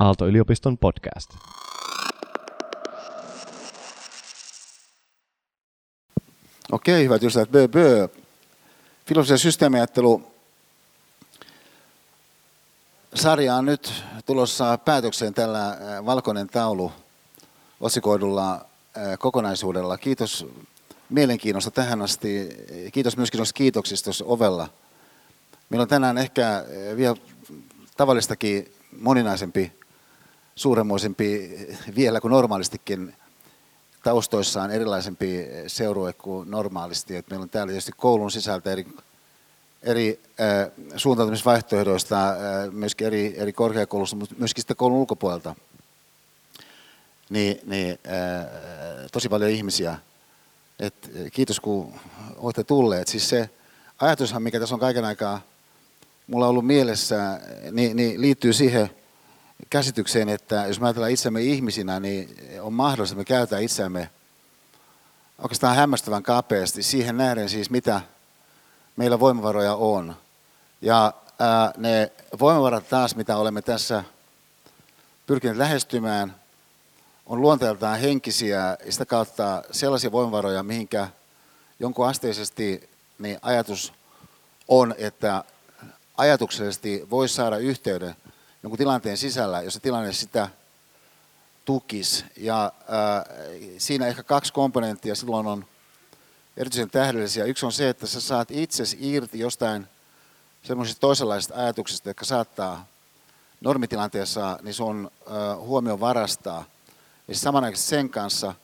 Aalto-yliopiston podcast. Okei, hyvät ystävät, bö, bö. Filosofia systeemiajattelu sarja on nyt tulossa päätökseen tällä valkoinen taulu otsikoidulla äh, kokonaisuudella. Kiitos mielenkiinnosta tähän asti. Kiitos myöskin noista kiitoksista tuossa ovella. Meillä on tänään ehkä vielä tavallistakin moninaisempi, suuremmoisempi vielä kuin normaalistikin taustoissaan erilaisempi seurue kuin normaalisti. Et meillä on täällä tietysti koulun sisältä eri, eri äh, suuntautumisvaihtoehdoista, äh, myöskin eri, eri korkeakoulussa, mutta myöskin sitten koulun ulkopuolelta. Niin, niin äh, tosi paljon ihmisiä. Et, kiitos kun olette tulleet. Siis se ajatushan, mikä tässä on kaiken aikaa mulla ollut mielessä, niin, niin liittyy siihen käsitykseen, että jos me ajatellaan itsemme ihmisinä, niin on mahdollista, että me käytetään itseämme oikeastaan hämmästävän kapeasti siihen nähden siis, mitä meillä voimavaroja on. Ja ää, ne voimavarat taas, mitä olemme tässä pyrkineet lähestymään, on luonteeltaan henkisiä ja sitä kautta sellaisia voimavaroja, mihinkä jonkun asteisesti niin ajatus on, että ajatuksellisesti voisi saada yhteyden jonkun tilanteen sisällä, jos se tilanne sitä tukisi. Ja äh, siinä ehkä kaksi komponenttia silloin on erityisen tähdellisiä. Yksi on se, että sä saat itsesi irti jostain semmoisista toisenlaisista ajatuksista, jotka saattaa normitilanteessa niin sun äh, huomion varastaa. Ja samanaikaisesti sen kanssa,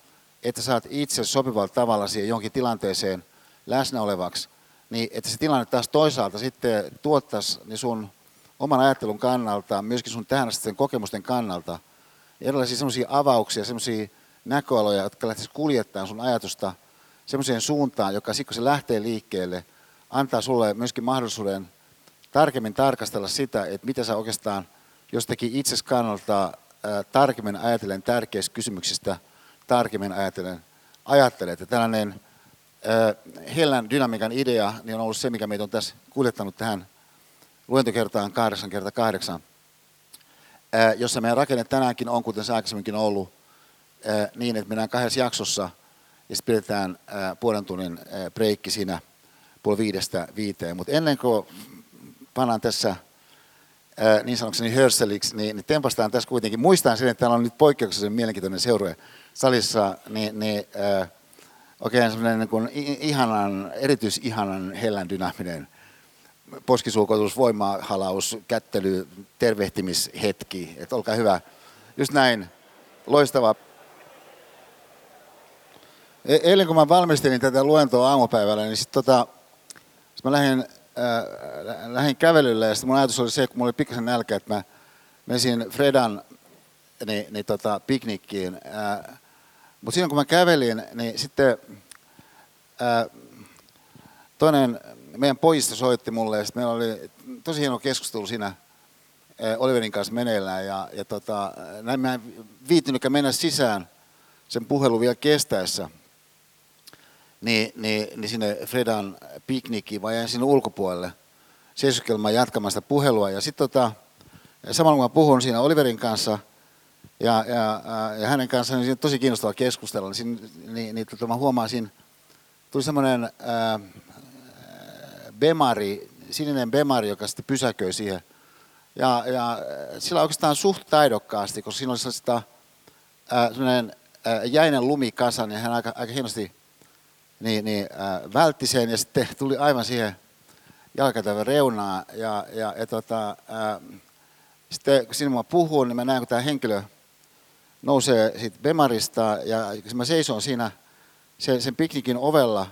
että saat itse sopivalla tavalla siihen jonkin tilanteeseen läsnä olevaksi, niin että se tilanne taas toisaalta sitten tuottaisi niin sun oman ajattelun kannalta, myöskin sun tähän kokemusten kannalta, erilaisia semmoisia avauksia, semmoisia näköaloja, jotka lähtisivät kuljettaa sun ajatusta semmoiseen suuntaan, joka sitten kun se lähtee liikkeelle, antaa sulle myöskin mahdollisuuden tarkemmin tarkastella sitä, että mitä sä oikeastaan jostakin itses kannalta ää, tarkemmin ajatellen tärkeistä kysymyksistä, tarkemmin ajatellen ajattelet. Ja tällainen Hellän dynamiikan idea niin on ollut se, mikä meitä on tässä kuljettanut tähän luentokertaan 8 kertaa 8 jossa meidän rakenne tänäänkin on, kuten se aikaisemminkin ollut, niin, että mennään kahdessa jaksossa ja sitten pidetään puolen tunnin breikki siinä puoli viidestä viiteen. Mutta ennen kuin pannaan tässä niin sanokseni hörseliksi, niin, niin tempastaan tässä kuitenkin. Muistan sen, että täällä on nyt poikkeuksellisen mielenkiintoinen seurue salissa, niin, niin äh, oikein semmoinen niin ihanan, erityisihanan hellän dynaaminen poskisulkoitus, voimahalaus, kättely, tervehtimishetki. Että olkaa hyvä. Just näin. Loistava. E- eilen kun mä valmistelin tätä luentoa aamupäivällä, niin sitten tota, sit mä lähdin, äh, lähdin kävelylle ja sitten mun ajatus oli se, kun mulla oli pikkasen nälkä, että mä menisin Fredan niin, niin tota, piknikkiin. Äh, mutta siinä kun mä kävelin, niin sitten ää, toinen meidän pojista soitti mulle ja sitten meillä oli tosi hieno keskustelu siinä ää, Oliverin kanssa meneillään ja, ja tota, näin mä en viittynytkään mennä sisään sen puhelun vielä kestäessä niin, niin, niin sinne Fredan piknikiin, vai jäin sinne ulkopuolelle seisoskelmaan jatkamaan sitä puhelua. Ja sitten tota, samalla kun mä puhun siinä Oliverin kanssa – ja, ja, ja hänen kanssaan niin tosi kiinnostava keskustella, niin, niin, niin tota, mä huomasin, tuli semmoinen äh, bemari, sininen bemari, joka sitten pysäköi siihen. Ja, ja sillä oikeastaan suht taidokkaasti, koska siinä oli sellaista äh, äh, jäinen lumikasa, niin hän aika, aika hienosti niin, niin, äh, vältti sen ja sitten tuli aivan siihen jalkatävän reunaan. Ja, ja, ja tota, äh, sitten kun siinä mä puhun, niin mä näen, kun tämä henkilö nousee siitä Bemarista ja kun mä seison siinä sen, sen piknikin ovella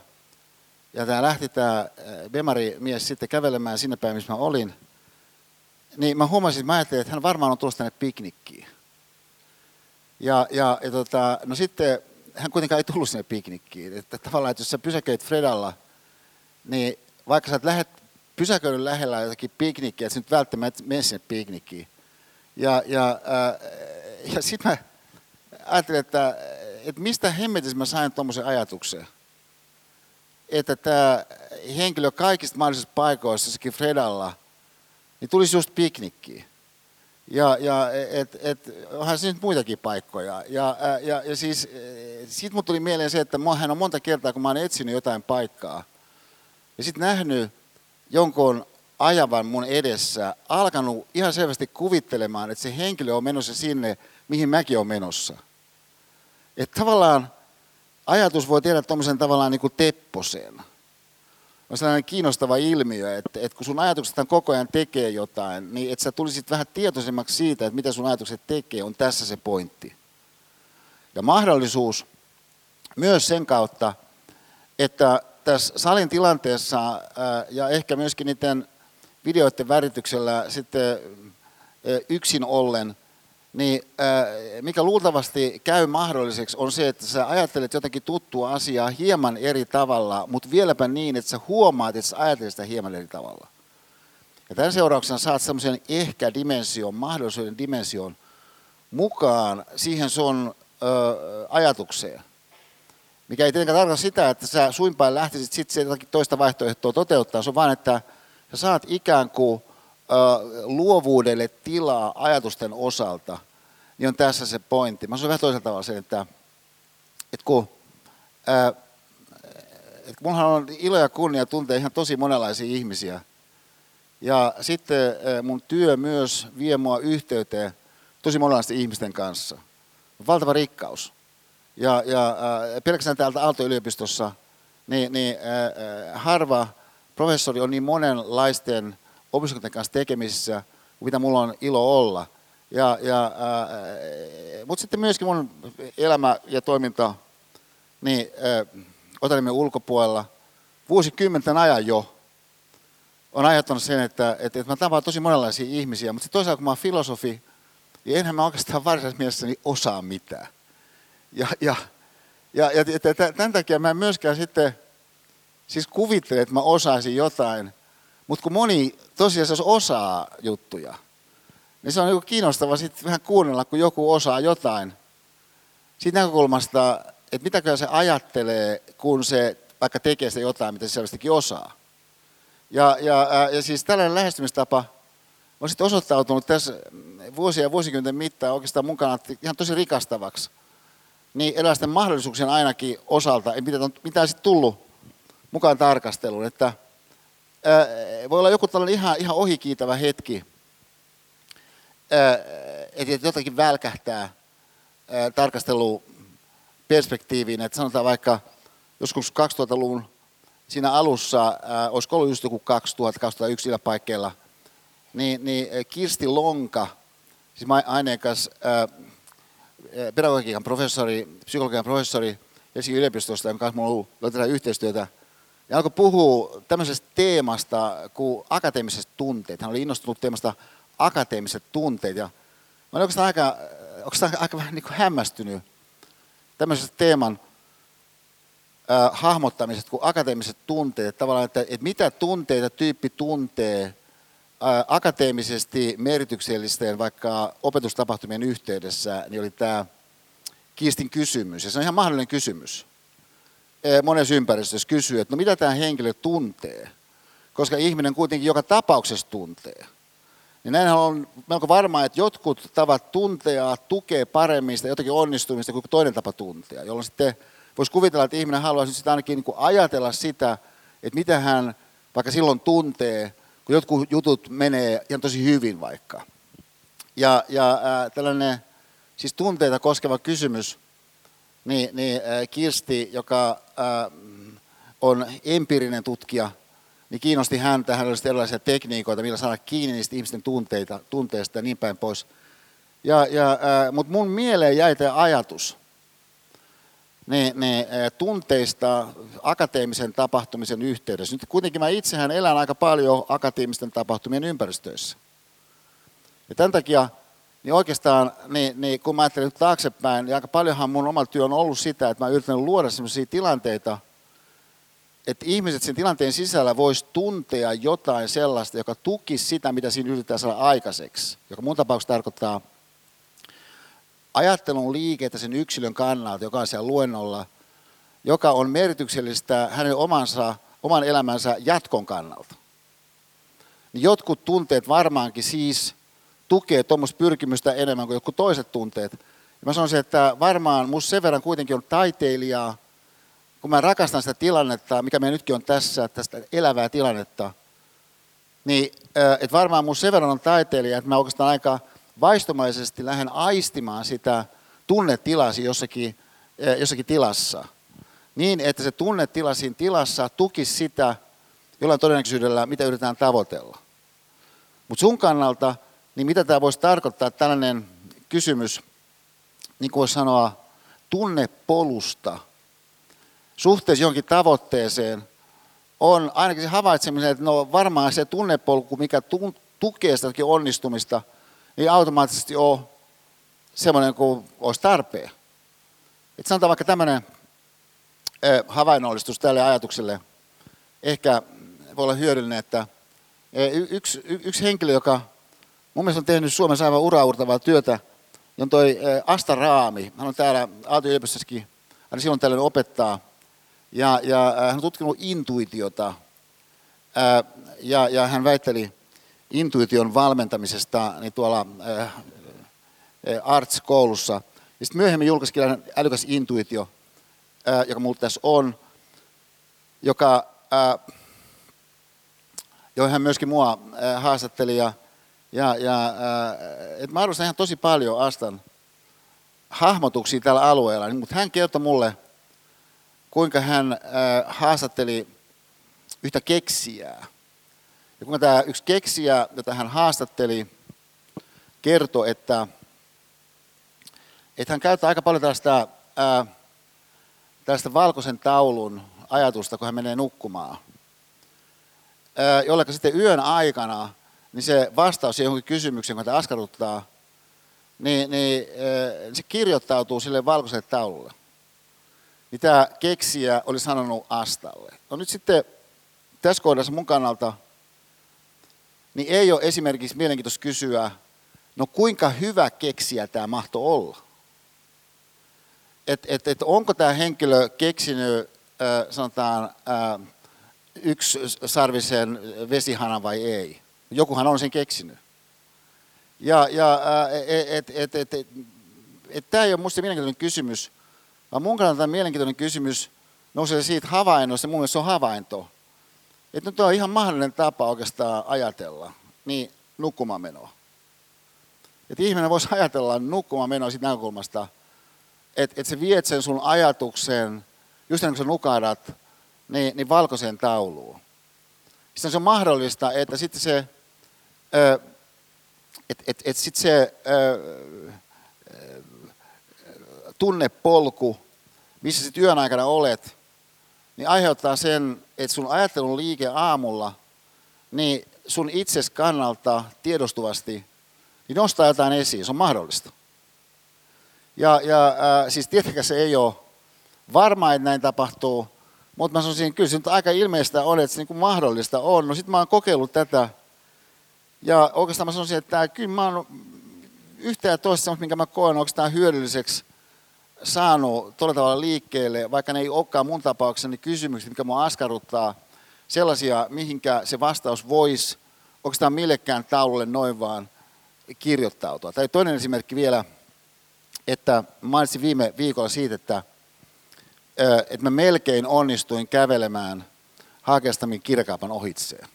ja tämä lähti tämä Bemari-mies sitten kävelemään sinne päin, missä mä olin, niin mä huomasin, että mä ajattelin, että hän varmaan on tulossa tänne piknikkiin. Ja, ja, ja tota, no sitten hän kuitenkaan ei tullut sinne piknikkiin. Että tavallaan, että jos sä pysäköit Fredalla, niin vaikka sä et pysäköidyn lähellä jotakin piknikkiä, että sä nyt välttämättä mene sinne piknikkiin. Ja, ja, äh, ja sitten mä ajattelin, että, että mistä hemmetissä mä sain tuommoisen ajatuksen, että tämä henkilö kaikista mahdollisista paikoista, sekin Fredalla, niin tulisi just piknikkiin. Ja, ja et, et, onhan nyt muitakin paikkoja. Ja, ja, ja siis siitä mut tuli mieleen se, että hän on monta kertaa, kun mä oon etsinyt jotain paikkaa, ja sitten nähnyt jonkun ajavan mun edessä, alkanut ihan selvästi kuvittelemaan, että se henkilö on menossa sinne, mihin mäkin olen menossa. Että tavallaan ajatus voi tehdä tuommoisen tavallaan niin kuin tepposen. On sellainen kiinnostava ilmiö, että, että kun sun ajatukset koko ajan tekee jotain, niin että sä tulisit vähän tietoisemmaksi siitä, että mitä sun ajatukset tekee, on tässä se pointti. Ja mahdollisuus myös sen kautta, että tässä salin tilanteessa ja ehkä myöskin niiden videoiden värityksellä sitten yksin ollen, niin mikä luultavasti käy mahdolliseksi on se, että sä ajattelet jotenkin tuttua asiaa hieman eri tavalla, mutta vieläpä niin, että sä huomaat, että sä ajattelet sitä hieman eri tavalla. Ja tämän seurauksena saat semmoisen ehkä-dimension, mahdollisuuden dimension mukaan siihen sun ö, ajatukseen. Mikä ei tietenkään tarkoita sitä, että sä suinpäin lähtisit sitten jotakin toista vaihtoehtoa toteuttaa, se on vaan, että sä saat ikään kuin luovuudelle tilaa ajatusten osalta, niin on tässä se pointti. Mä sanon vähän toisella tavalla sen, että, että kun ää, että mullahan on ilo ja kunnia tuntea ihan tosi monenlaisia ihmisiä. Ja sitten mun työ myös vie mua yhteyteen tosi monenlaisten ihmisten kanssa. Valtava rikkaus. Ja, ja äh, pelkästään täältä Aalto-yliopistossa, niin, niin harva professori on niin monenlaisten opiskelijoiden kanssa tekemisissä, mitä mulla on ilo olla. Ja, ja, äh, mutta sitten myöskin mun elämä ja toiminta niin, äh, Otanimen ulkopuolella vuosikymmenten ajan jo on aiheuttanut sen, että, että, että mä tapaan tosi monenlaisia ihmisiä, mutta toisaalta kun mä oon filosofi, niin enhän mä oikeastaan varsinaisessa mielessäni osaa mitään. Ja, ja, ja, ja, tämän takia mä myöskään sitten siis kuvittele, että mä osaisin jotain, mutta kun moni tosiasiassa osaa juttuja, niin se on niin kiinnostava sitten vähän kuunnella, kun joku osaa jotain. Siitä näkökulmasta, että mitäkö se ajattelee, kun se vaikka tekee sitä jotain, mitä se selvästikin osaa. Ja, ja, ja siis tällainen lähestymistapa on sitten osoittautunut tässä vuosia ja vuosikymmenten mittaan oikeastaan mukana ihan tosi rikastavaksi niin erilaisten mahdollisuuksien ainakin osalta, ei mitään, mitään sitten tullut mukaan tarkasteluun. Että, voi olla joku tällainen ihan, ihan ohikiitävä hetki, ää, että jotakin välkähtää ää, tarkasteluperspektiiviin. Että sanotaan vaikka joskus 2000-luvun siinä alussa, ää, olisiko ollut just joku 2000-2001 paikkeilla, niin, niin Kirsti Lonka, siis aineikas pedagogiikan professori, psykologian professori Helsingin yliopistosta, jonka kanssa minulla on ollut yhteistyötä. Ja alkoi puhua tämmöisestä teemasta kuin akateemiset tunteet. Hän oli innostunut teemasta akateemiset tunteet. Ja mä olin oikeastaan aika, oikeastaan aika vähän niin kuin hämmästynyt tämmöisestä teeman äh, hahmottamisesta kuin akateemiset tunteet. Tavallaan, että, että mitä tunteita tyyppi tuntee akateemisesti merkityksellisten vaikka opetustapahtumien yhteydessä, niin oli tämä kiistin kysymys. Ja se on ihan mahdollinen kysymys. Monessa ympäristössä kysyy, että no mitä tämä henkilö tuntee, koska ihminen kuitenkin joka tapauksessa tuntee. Niin näinhän on melko varmaa, että jotkut tavat tuntea tukee paremmin sitä jotakin onnistumista kuin toinen tapa tuntea, jolloin sitten voisi kuvitella, että ihminen haluaisi sitä ainakin niin kuin ajatella sitä, että mitä hän vaikka silloin tuntee, kun jotkut jutut menee ihan tosi hyvin vaikka. Ja, ja ää, tällainen siis tunteita koskeva kysymys, niin, niin ää, Kirsti, joka ää, on empiirinen tutkija, niin kiinnosti häntä, hän olisi erilaisia tekniikoita, millä saada kiinni niistä ihmisten tunteita, tunteista ja niin päin pois. Ja, ja, Mutta mun mieleen jäi tämä ajatus, ne, ne tunteista akateemisen tapahtumisen yhteydessä. Nyt kuitenkin mä itsehän elän aika paljon akateemisten tapahtumien ympäristöissä. Ja tämän takia niin oikeastaan, niin, niin kun mä ajattelen nyt taaksepäin, niin aika paljonhan mun oma työ on ollut sitä, että mä yritän luoda sellaisia tilanteita, että ihmiset sen tilanteen sisällä vois tuntea jotain sellaista, joka tukisi sitä, mitä siinä yritetään saada aikaiseksi. Joka mun tapauksessa tarkoittaa ajattelun liikettä sen yksilön kannalta, joka on siellä luennolla, joka on merkityksellistä hänen omansa, oman elämänsä jatkon kannalta. Niin jotkut tunteet varmaankin siis tukee tuommoista pyrkimystä enemmän kuin jotkut toiset tunteet. Ja mä sanoisin, että varmaan musta sen verran kuitenkin on taiteilijaa, kun mä rakastan sitä tilannetta, mikä meillä nytkin on tässä, tästä elävää tilannetta, niin että varmaan musta sen verran on taiteilija, että mä oikeastaan aika vaistomaisesti lähden aistimaan sitä tunnetilasi jossakin, jossakin tilassa. Niin, että se tunnetila siinä tilassa tukisi sitä jollain todennäköisyydellä, mitä yritetään tavoitella. Mutta sun kannalta, niin mitä tämä voisi tarkoittaa, tällainen kysymys, niin kuin voisi sanoa, tunnepolusta suhteessa johonkin tavoitteeseen, on ainakin se havaitseminen, että no varmaan se tunnepolku, mikä tukee sitä onnistumista, niin automaattisesti on semmoinen kuin olisi tarpeen. Että sanotaan vaikka tämmöinen havainnollistus tälle ajatukselle ehkä voi olla hyödyllinen, että yksi, yksi henkilö, joka mun mielestä on tehnyt Suomessa aivan uraurtavaa työtä, on toi Asta Raami. Hän on täällä Aalto-yliopistossakin, aina silloin tällöin opettaa. Ja, ja hän on tutkinut intuitiota. Ja, ja hän väitteli intuition valmentamisesta niin tuolla Arts-koulussa. Ja sitten myöhemmin julkaisi kirjan Älykäs intuitio, joka mulla tässä on, joka, johon hän myöskin mua haastatteli. Ja, ja, ja et mä arvostan ihan tosi paljon Astan hahmotuksia tällä alueella, niin, mutta hän kertoi mulle, kuinka hän haastatteli yhtä keksijää. Ja kuinka tämä yksi keksijä, jota hän haastatteli, kertoi, että, että hän käyttää aika paljon tällaista, ää, tällaista valkoisen taulun ajatusta, kun hän menee nukkumaan. Jolleka sitten yön aikana, niin se vastaus johonkin kysymykseen, kun askarruttaa, niin, niin se kirjoittautuu sille valkoiselle taululle. Niin tämä keksijä oli sanonut Astalle. No nyt sitten tässä kohdassa mun kannalta, niin ei ole esimerkiksi mielenkiintoista kysyä, no kuinka hyvä keksijä tämä mahto olla? Että et, et onko tämä henkilö keksinyt, äh, sanotaan, äh, yksi sarvisen vesihanan vai ei? Jokuhan on sen keksinyt. Ja, ja että et, et, et, et, tämä ei ole minusta mielenkiintoinen kysymys, vaan mun kannalta mielenkiintoinen kysymys nousee siitä havainnosta, mun mielestä se on havainto. Että nyt on ihan mahdollinen tapa oikeastaan ajatella, niin nukkumaan menoa. Että ihminen voisi ajatella nukkumaan menoa siitä näkökulmasta, että, että sä viet sen sun ajatuksen, just ennen kuin sä nukahdat, niin, niin valkoiseen tauluun. Sitten se on mahdollista, että sitten se, että et, et sit se tunnepolku, missä sitten yön aikana olet, niin aiheuttaa sen, että sun ajattelun liike aamulla, niin sun itses kannalta tiedostuvasti, niin nostaa jotain esiin. Se on mahdollista. Ja, ja äh, siis tietenkään se ei ole varma, että näin tapahtuu, mutta mä sanoisin, kyllä se nyt aika ilmeistä on, että se niin kuin mahdollista on. No sitten mä oon kokeillut tätä, ja oikeastaan mä sanoisin, että kyllä mä oon yhtä ja toista, minkä mä koen, tämä hyödylliseksi saanut tuolla tavalla liikkeelle, vaikka ne ei olekaan mun tapauksessa niin kysymykset, mitkä mua askarruttaa, sellaisia, mihinkä se vastaus voisi tämä millekään taululle noin vaan kirjoittautua. Tai toinen esimerkki vielä, että mainitsin viime viikolla siitä, että, että mä melkein onnistuin kävelemään Haakestamin kirkaapan ohitseen.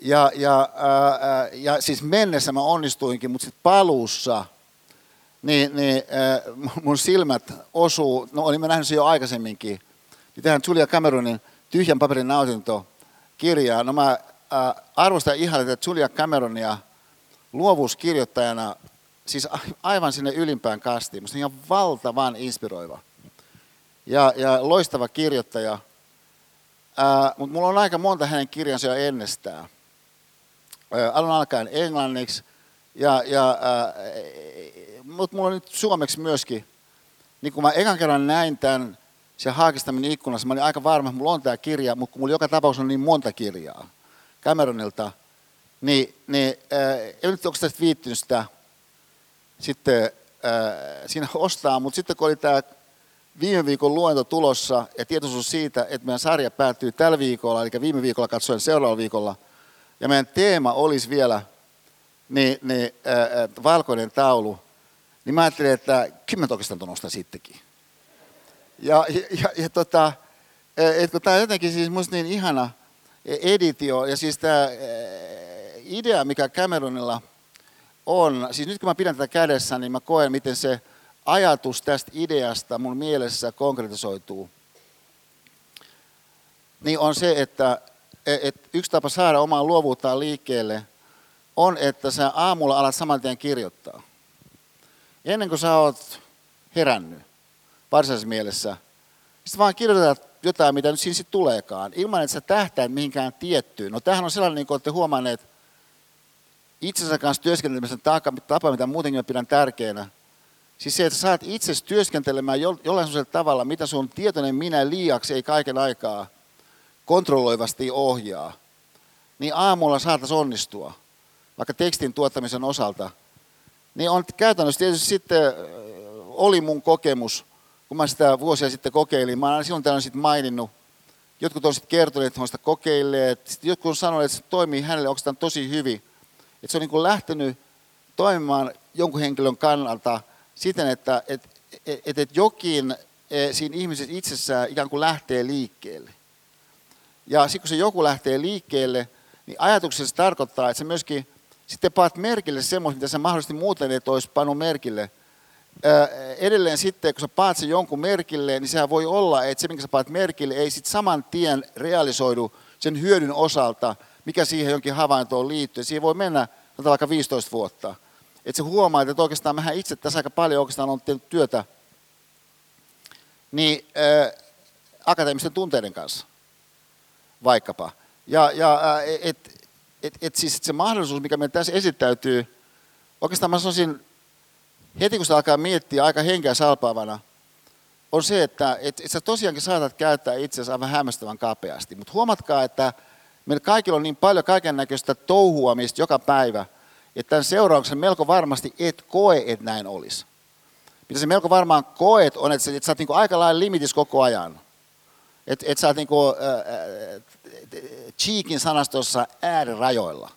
Ja, ja, ää, ja siis mennessä mä onnistuinkin, mutta sitten paluussa – niin, niin äh, mun silmät osuu, no olin mä nähnyt sen jo aikaisemminkin, niin tähän Julia Cameronin tyhjän paperin nautinto kirjaa. No mä äh, arvostan ihan että Julia Cameronia luovuuskirjoittajana, siis aivan sinne ylimpään kastiin. Musta ihan valtavan inspiroiva ja, ja loistava kirjoittaja. Mutta mulla on aika monta hänen kirjansa jo ennestään. Alun alkaen englanniksi. Ja, ja mutta mulla on nyt suomeksi myöskin, niin kun mä ekan kerran näin tämän se haakistamin ikkunassa, mä olin aika varma, että mulla on tämä kirja, mutta kun mulla joka tapauksessa on niin monta kirjaa Cameronilta, niin, niin äh, ei nyt onko tästä viittynyt sitä sitten äh, siinä ostaa, mutta sitten kun oli tämä viime viikon luento tulossa ja tietoisuus siitä, että meidän sarja päättyy tällä viikolla, eli viime viikolla katsoen seuraavalla viikolla, ja meidän teema olisi vielä niin, niin ää, valkoinen taulu, niin mä ajattelin, että kymmentä oikeastaan tuon sittenkin. Ja, ja, ja, ja tota, et kun tämä on jotenkin siis musta niin ihana editio, ja siis tämä idea, mikä Cameronilla on, siis nyt kun mä pidän tätä kädessä, niin mä koen, miten se ajatus tästä ideasta mun mielessä konkretisoituu. Niin on se, että, että yksi tapa saada omaa luovuuttaan liikkeelle on, että sä aamulla alat saman tien kirjoittaa. Ennen kuin sä oot herännyt varsinaisessa mielessä, sitten vaan kirjoitetaan jotain, mitä nyt siinä sitten tuleekaan, ilman että sä tähtäät mihinkään tiettyyn. No tämähän on sellainen, niin kuin olette huomanneet, itsensä kanssa työskentelemisen tapa, mitä muutenkin mä pidän tärkeänä. Siis se, että saat itse työskentelemään jollain sellaisella tavalla, mitä sun tietoinen minä liiaksi ei kaiken aikaa kontrolloivasti ohjaa, niin aamulla saataisiin onnistua, vaikka tekstin tuottamisen osalta. Niin on käytännössä tietysti sitten, oli mun kokemus, kun mä sitä vuosia sitten kokeilin, mä olen silloin täällä sitten maininnut, jotkut on sitten kertoneet, että he sitä kokeilleet, sitten jotkut on sanoneet, että se toimii hänelle oikeastaan tosi hyvin. Että se on niin kuin lähtenyt toimimaan jonkun henkilön kannalta siten, että et, et, et jokin e, siinä ihmisessä itsessään ikään kuin lähtee liikkeelle. Ja sitten kun se joku lähtee liikkeelle, niin ajatuksessa se tarkoittaa, että se myöskin sitten paat merkille semmoista, mitä sä mahdollisesti muuten et olisi pannut merkille. edelleen sitten, kun sä paat sen jonkun merkille, niin sehän voi olla, että se, minkä sä paat merkille, ei sitten saman tien realisoidu sen hyödyn osalta, mikä siihen jonkin havaintoon liittyy. Siihen voi mennä vaikka 15 vuotta. Että se huomaa, että oikeastaan mehän itse tässä aika paljon oikeastaan on tehnyt työtä niin, ää, akateemisten tunteiden kanssa vaikkapa. Ja, ja et, et, et siis et se mahdollisuus, mikä meillä tässä esittäytyy, oikeastaan mä sanoisin, heti kun sitä alkaa miettiä aika henkeä salpaavana, on se, että et, et sä tosiaankin saatat käyttää itseäsi aivan hämmästävän kapeasti. Mutta huomatkaa, että meillä kaikilla on niin paljon kaiken näköistä touhuamista joka päivä, että tämän seurauksena melko varmasti et koe, että näin olisi. Mitä se melko varmaan koet on, että sä, että sä oot niin aika lailla limitis koko ajan. Että et sä oot niin kuin, äh, Cheekin sanastossa äärirajoilla.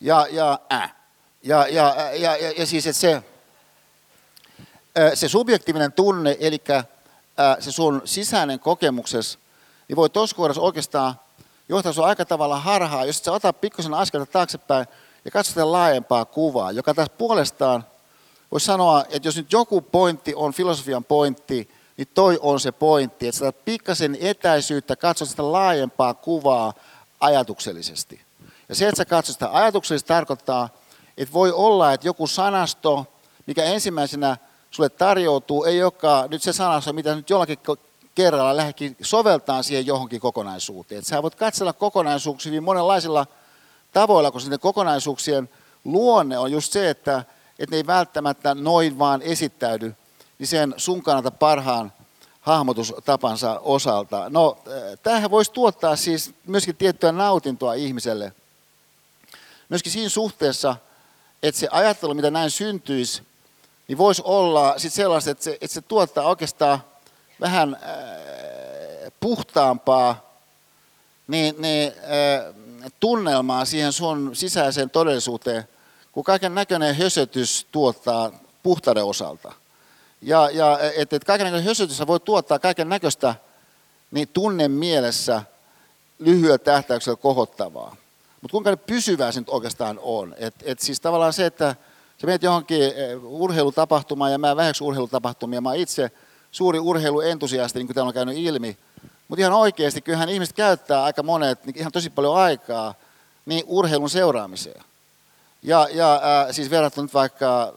Ja, ja, äh. ja, ja, ja, ja, ja siis, että se, se subjektiivinen tunne, eli äh, se sun sisäinen kokemuksesi, niin voi tuossa kohdassa oikeastaan johtaa sinua aika tavalla harhaa, jos et sä ota pikkusen askelta taaksepäin ja katso laajempaa kuvaa, joka taas puolestaan voisi sanoa, että jos nyt joku pointti on filosofian pointti, niin toi on se pointti, että sä pikkasen etäisyyttä, katsot sitä laajempaa kuvaa ajatuksellisesti. Ja se, että sä katsot sitä ajatuksellisesti, tarkoittaa, että voi olla, että joku sanasto, mikä ensimmäisenä sulle tarjoutuu, ei olekaan nyt se sanasto, mitä nyt jollakin kerralla lähdekin soveltaa siihen johonkin kokonaisuuteen. Että sä voit katsella kokonaisuuksia niin monenlaisilla tavoilla, koska niiden kokonaisuuksien luonne on just se, että, että ne ei välttämättä noin vaan esittäydy niin sen sun kannalta parhaan hahmotustapansa osalta. No, tämähän voisi tuottaa siis myöskin tiettyä nautintoa ihmiselle. Myöskin siinä suhteessa, että se ajattelu, mitä näin syntyisi, niin voisi olla sit sellaista, että se, että se tuottaa oikeastaan vähän äh, puhtaampaa niin, niin, äh, tunnelmaa siihen sun sisäiseen todellisuuteen, kun kaiken näköinen hösötys tuottaa puhtauden osalta. Ja, ja että et kaiken näköinen hösötys voi tuottaa kaiken näköistä niin tunne mielessä lyhyellä tähtäyksellä kohottavaa. Mutta kuinka pysyvää se nyt oikeastaan on? Et, et siis tavallaan se, että sä menet johonkin urheilutapahtumaan ja mä vähäksi urheilutapahtumia, mä itse suuri urheiluentusiasti, niin kuin täällä on käynyt ilmi. Mutta ihan oikeasti, kyllähän ihmiset käyttää aika monet, niin ihan tosi paljon aikaa niin urheilun seuraamiseen. Ja, ja äh, siis verrattuna nyt vaikka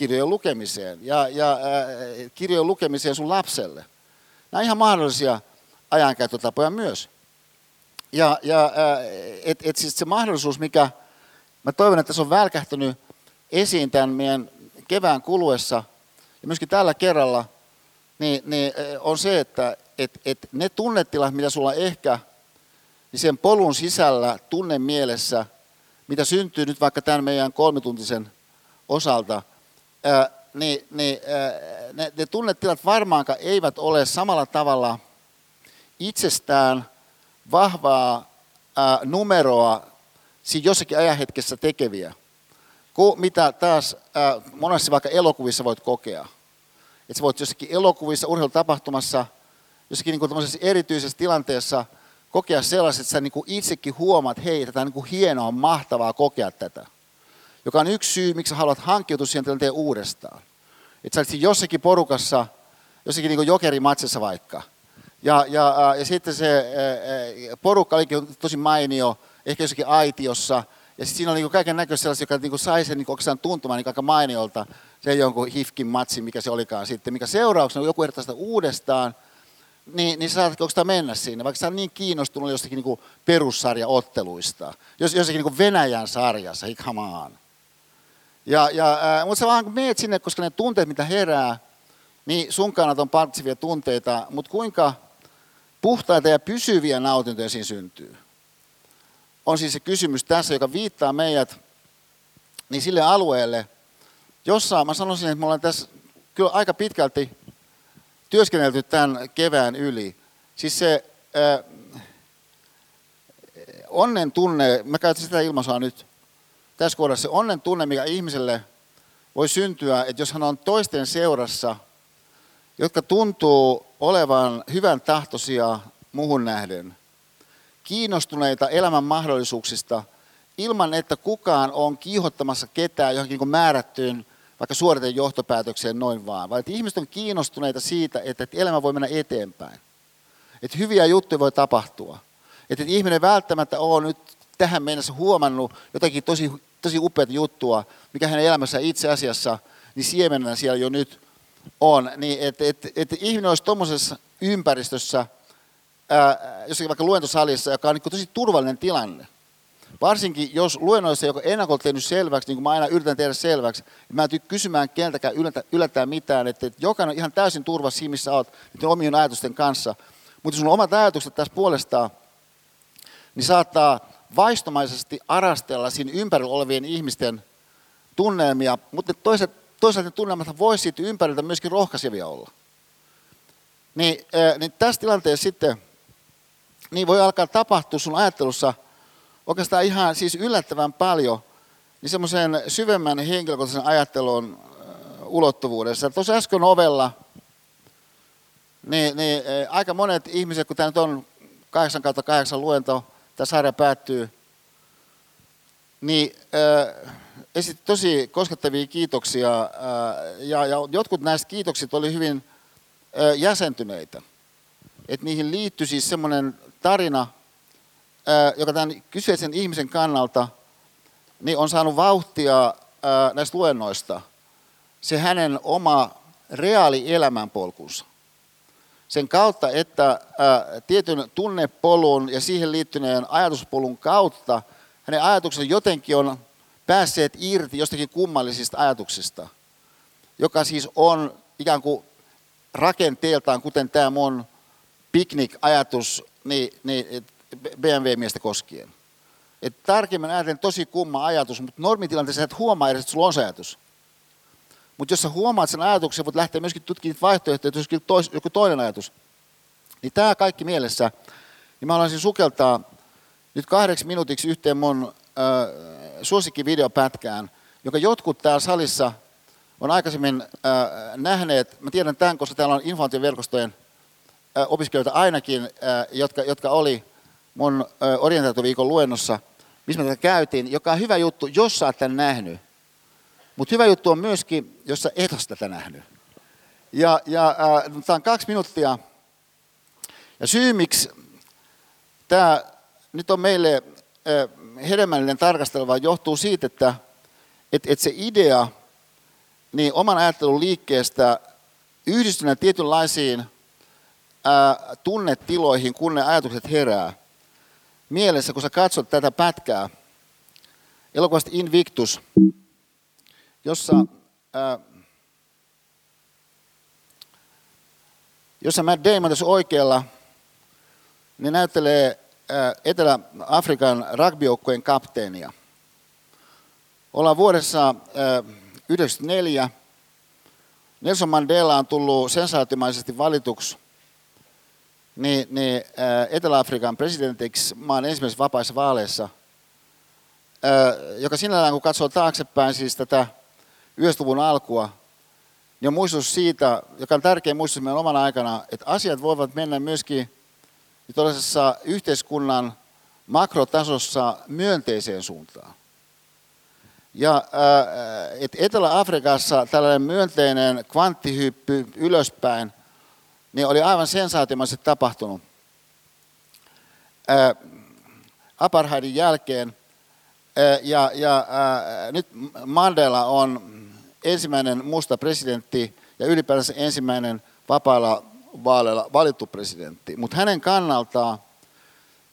kirjojen lukemiseen ja, ja äh, kirjojen lukemiseen sun lapselle. Nämä on ihan mahdollisia ajankäyttötapoja myös. Ja, ja äh, et, et siis se mahdollisuus, mikä mä toivon, että se on välkähtynyt esiin tämän meidän kevään kuluessa ja myöskin tällä kerralla, niin, niin äh, on se, että et, et ne tunnetilat, mitä sulla ehkä niin sen polun sisällä, tunne mielessä, mitä syntyy nyt vaikka tämän meidän kolmituntisen osalta, niin, niin ne, ne tunnetilat varmaankaan eivät ole samalla tavalla itsestään vahvaa numeroa siinä jossakin ajanhetkessä tekeviä. kuin mitä taas monesti vaikka elokuvissa voit kokea. Että sä voit jossakin elokuvissa, urheilutapahtumassa, jossakin niin kuin erityisessä tilanteessa kokea sellaiset, että sä niin kuin itsekin huomaat, että hei, tätä on niin kuin hienoa, mahtavaa kokea tätä. Joka on yksi syy, miksi sä haluat hankkiutua siihen tilanteen uudestaan. Että sä olisit jossakin porukassa, jossakin niin jokerimatsissa vaikka. Ja, ja, ja sitten se porukka olikin tosi mainio, ehkä jossakin aitiossa. Ja sitten siinä oli niin kaiken näköistä sellaista, joka niin sai sen niin oikeastaan tuntumaan niin aika mainiolta. Se jonkun hifkin matsi, mikä se olikaan sitten, mikä seurauksena, joku ehdottaa sitä uudestaan, niin, niin saatko sitä mennä sinne, vaikka sä on niin kiinnostunut jostakin niin perussarjaotteluista, jos, jossakin niin Venäjän sarjassa, on. Ja, ja, äh, mutta sä vaan meet sinne, koska ne tunteet, mitä herää, niin sun kannalta on partsivia tunteita, mutta kuinka puhtaita ja pysyviä nautintoja siinä syntyy? On siis se kysymys tässä, joka viittaa meidät niin sille alueelle, jossa mä sanoisin, että me ollaan tässä kyllä aika pitkälti työskennelty tämän kevään yli. Siis se äh, onnen tunne, mä käytän sitä ilmaisua nyt, tässä kohdassa se onnen tunne, mikä ihmiselle voi syntyä, että jos hän on toisten seurassa, jotka tuntuu olevan hyvän tahtoisia muuhun nähden, kiinnostuneita elämän mahdollisuuksista, ilman että kukaan on kiihottamassa ketään johonkin niin määrättyyn vaikka suoriten johtopäätökseen noin vaan, vaan että ihmiset on kiinnostuneita siitä, että elämä voi mennä eteenpäin. Että hyviä juttuja voi tapahtua. Että ihminen välttämättä on nyt tähän mennessä huomannut jotakin tosi tosi upeata juttua, mikä hänen elämässä itse asiassa, niin siemenenä siellä jo nyt on. Niin että et, et ihminen olisi tuommoisessa ympäristössä, ää, jossakin vaikka luentosalissa, joka on niin tosi turvallinen tilanne. Varsinkin jos luennoissa joku ennakolta tehnyt selväksi, niin kuin mä aina yritän tehdä selväksi, että mä en tyy kysymään keneltäkään yllätä, yllättää mitään, että, että jokainen on ihan täysin turvassa siinä, missä olet, omien ajatusten kanssa. Mutta jos on omat ajatukset tässä puolestaan, niin saattaa vaistomaisesti arastella siinä ympärillä olevien ihmisten tunnelmia, mutta toisaalta, toisaalta ne tunnelmat voisi siitä ympäriltä myöskin rohkaisevia olla. Niin, niin tässä tilanteessa sitten niin voi alkaa tapahtua sun ajattelussa oikeastaan ihan siis yllättävän paljon niin semmoisen syvemmän henkilökohtaisen ajattelun ulottuvuudessa. Tuossa äsken ovella, niin, niin aika monet ihmiset, kun tämä nyt on 8 kautta 8 luento, tämä sarja päättyy, niin äh, esitti tosi koskettavia kiitoksia äh, ja, ja jotkut näistä kiitokset oli hyvin äh, jäsentyneitä. Että niihin liittyi siis semmoinen tarina, äh, joka tämän kyseisen ihmisen kannalta niin on saanut vauhtia äh, näistä luennoista. Se hänen oma reaali elämänpolkunsa sen kautta, että tietyn tunnepolun ja siihen liittyneen ajatuspolun kautta hänen ajatuksensa jotenkin on päässeet irti jostakin kummallisista ajatuksista, joka siis on ikään kuin rakenteeltaan, kuten tämä mun piknik-ajatus niin, niin BMW-miestä koskien. Et tarkemmin ajatellen tosi kumma ajatus, mutta normitilanteessa et huomaa edes, että sulla on se ajatus. Mutta jos sä huomaat sen ajatuksen, voit lähteä myöskin tutkimaan vaihtoehtoja, jos tois, joku toinen ajatus. Niin tämä kaikki mielessä, niin mä haluaisin sukeltaa nyt kahdeksi minuutiksi yhteen mun äh, suosikkivideopätkään, jonka jotkut täällä salissa on aikaisemmin äh, nähneet. Mä tiedän tämän, koska täällä on informaatioverkostojen äh, opiskelijoita ainakin, äh, jotka, jotka oli mun äh, orientaatioviikon luennossa, missä me tätä käytiin, joka on hyvä juttu, jos sä oot tämän nähnyt mutta hyvä juttu on myöskin, jos sä et ole tätä nähnyt. Ja, ja äh, tämä on kaksi minuuttia. Ja syy, miksi tämä nyt on meille äh, hedelmällinen tarkasteleva, johtuu siitä, että et, et se idea niin oman ajattelun liikkeestä yhdistyneen tietynlaisiin äh, tunnetiloihin, kun ne ajatukset herää. Mielessä, kun sä katsot tätä pätkää, elokuvasta Invictus, jossa, ää, jossa Matt Damon tässä oikealla niin näyttelee Etelä-Afrikan rugbyjoukkueen kapteenia. Ollaan vuodessa ää, 1994. Nelson Mandela on tullut sensaatiomaisesti valituksi niin, niin Etelä-Afrikan presidentiksi maan ensimmäisessä vapaissa vaaleissa. joka sinällään kun katsoo taaksepäin siis tätä 90-luvun alkua, niin on muistutus siitä, joka on tärkeä muistutus meidän omana aikana, että asiat voivat mennä myöskin tällaisessa yhteiskunnan makrotasossa myönteiseen suuntaan. Ja että Etelä-Afrikassa tällainen myönteinen kvanttihyppy ylöspäin, niin oli aivan sensaatiomaisesti tapahtunut. apartheidin jälkeen ja, ja ää, nyt Mandela on ensimmäinen musta presidentti ja ylipäänsä ensimmäinen vapailla vaaleilla valittu presidentti. Mutta hänen kannaltaan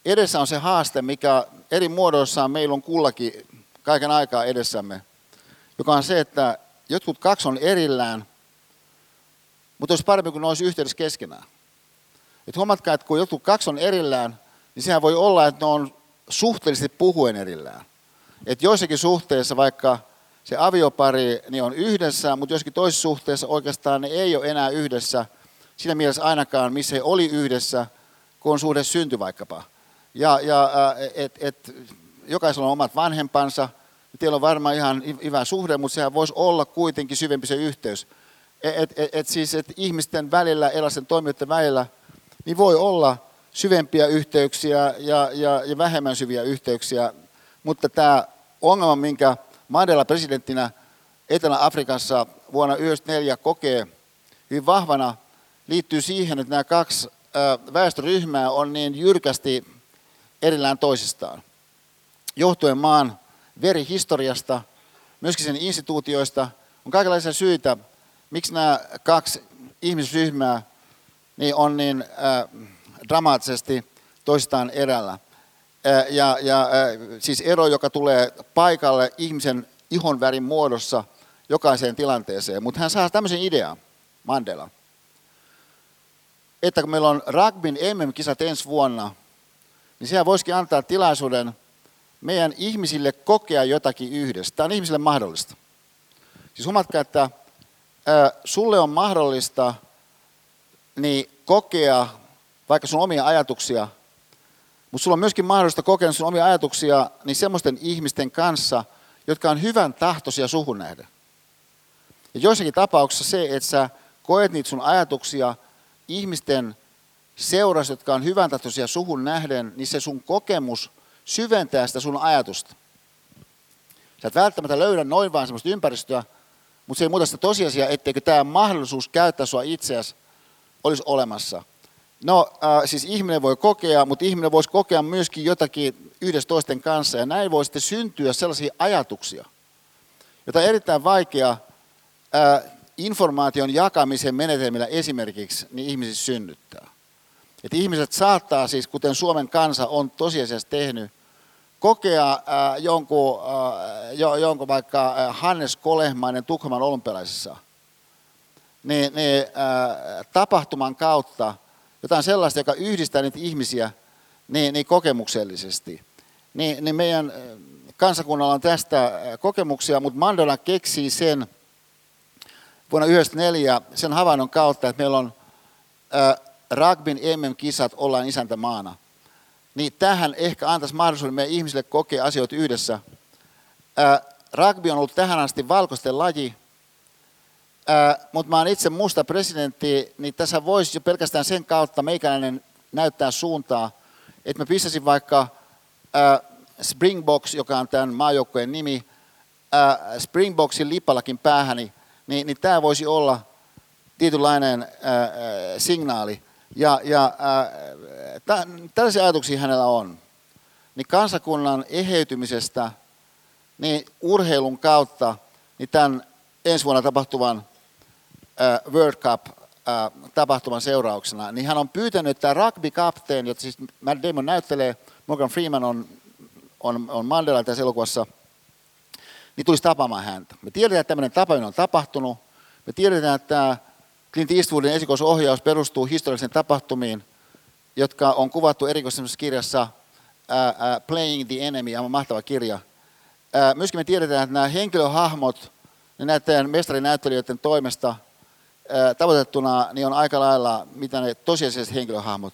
edessä on se haaste, mikä eri muodoissaan meillä on kullakin kaiken aikaa edessämme, joka on se, että jotkut kaksi on erillään, mutta olisi parempi, kun ne olisi yhteydessä keskenään. Et huomatkaa, että kun jotkut kaksi on erillään, niin sehän voi olla, että ne on suhteellisesti puhuen erillään. Että joissakin suhteissa vaikka se aviopari niin on yhdessä, mutta joskin toisessa suhteessa oikeastaan ne ei ole enää yhdessä, siinä mielessä ainakaan, missä he oli yhdessä, kun on suhde synty vaikkapa. Ja, ja et, et, jokaisella on omat vanhempansa, teillä on varmaan ihan hyvä suhde, mutta sehän voisi olla kuitenkin syvempi se yhteys. Et, et, et siis, että ihmisten välillä, erilaisten toimijoiden välillä, niin voi olla syvempiä yhteyksiä ja, ja, ja vähemmän syviä yhteyksiä, mutta tämä ongelma, minkä Mandela presidenttinä Etelä-Afrikassa vuonna 1994 kokee hyvin vahvana, liittyy siihen, että nämä kaksi väestöryhmää on niin jyrkästi erillään toisistaan. Johtuen maan verihistoriasta, myöskin sen instituutioista, on kaikenlaisia syitä, miksi nämä kaksi ihmisryhmää niin on niin äh, dramaattisesti toistaan erällä. Ja, ja siis ero, joka tulee paikalle ihmisen ihonvärin muodossa jokaiseen tilanteeseen. Mutta hän saa tämmöisen idean, Mandela, että kun meillä on rugbyn MM-kisat ensi vuonna, niin sehän voisikin antaa tilaisuuden meidän ihmisille kokea jotakin yhdessä. Tämä on ihmisille mahdollista. Siis huomatkaa, että ää, sulle on mahdollista niin kokea vaikka sun omia ajatuksia, mutta sulla on myöskin mahdollista kokea sun omia ajatuksia niin semmoisten ihmisten kanssa, jotka on hyvän tahtoisia suhun nähden. Ja joissakin tapauksissa se, että sä koet niitä sun ajatuksia ihmisten seurassa, jotka on hyvän tahtoisia suhun nähden, niin se sun kokemus syventää sitä sun ajatusta. Sä et välttämättä löydä noin vaan semmoista ympäristöä, mutta se ei muuta sitä tosiasiaa, etteikö tämä mahdollisuus käyttää sua itseäsi olisi olemassa. No äh, siis ihminen voi kokea, mutta ihminen voisi kokea myöskin jotakin yhdessä toisten kanssa. Ja näin voi sitten syntyä sellaisia ajatuksia, joita on erittäin vaikea äh, informaation jakamisen menetelmillä esimerkiksi niin ihmisissä synnyttää. Et ihmiset saattaa siis, kuten Suomen kansa on tosiasiassa tehnyt, kokea äh, jonkun, äh, jo, jonkun vaikka äh, Hannes Kolehmainen Tukholman olympialaisissa niin, niin, äh, tapahtuman kautta – jotain sellaista, joka yhdistää niitä ihmisiä niin, niin kokemuksellisesti. Niin, niin meidän kansakunnalla on tästä kokemuksia, mutta Mandela keksii sen vuonna 1994 sen havainnon kautta, että meillä on äh, rugbyn MM-kisat ollaan isäntämaana. Niin tähän ehkä antaisi mahdollisuuden meidän ihmisille kokea asioita yhdessä. Äh, rugby on ollut tähän asti valkoisten laji, mutta mä oon itse musta presidentti, niin tässä voisi jo pelkästään sen kautta meikäläinen näyttää suuntaa, että mä pistäisin vaikka äh, Springboks, joka on tämän maajoukkojen nimi, äh, Springboxin lippalakin päähäni, niin, niin tämä voisi olla tietynlainen äh, signaali. Ja, ja äh, tällaisia ajatuksia hänellä on. Niin kansakunnan eheytymisestä, niin urheilun kautta, niin tämän ensi vuonna tapahtuvan Äh, World Cup-tapahtuman äh, seurauksena, niin hän on pyytänyt, että rugby-kapteen, jota siis Matt Damon näyttelee, Morgan Freeman on, on, on Mandela tässä elokuvassa, niin tulisi tapaamaan häntä. Me tiedetään, että tämmöinen tapaaminen on tapahtunut. Me tiedetään, että Clint Eastwoodin esikoisohjaus perustuu historiallisiin tapahtumiin, jotka on kuvattu erikoisessa kirjassa uh, uh, Playing the Enemy, aivan mahtava kirja. Uh, myöskin me tiedetään, että nämä henkilöhahmot niin näiden mestarinäyttelijöiden toimesta – tavoitettuna, niin on aika lailla, mitä ne tosiasialliset henkilöhahmot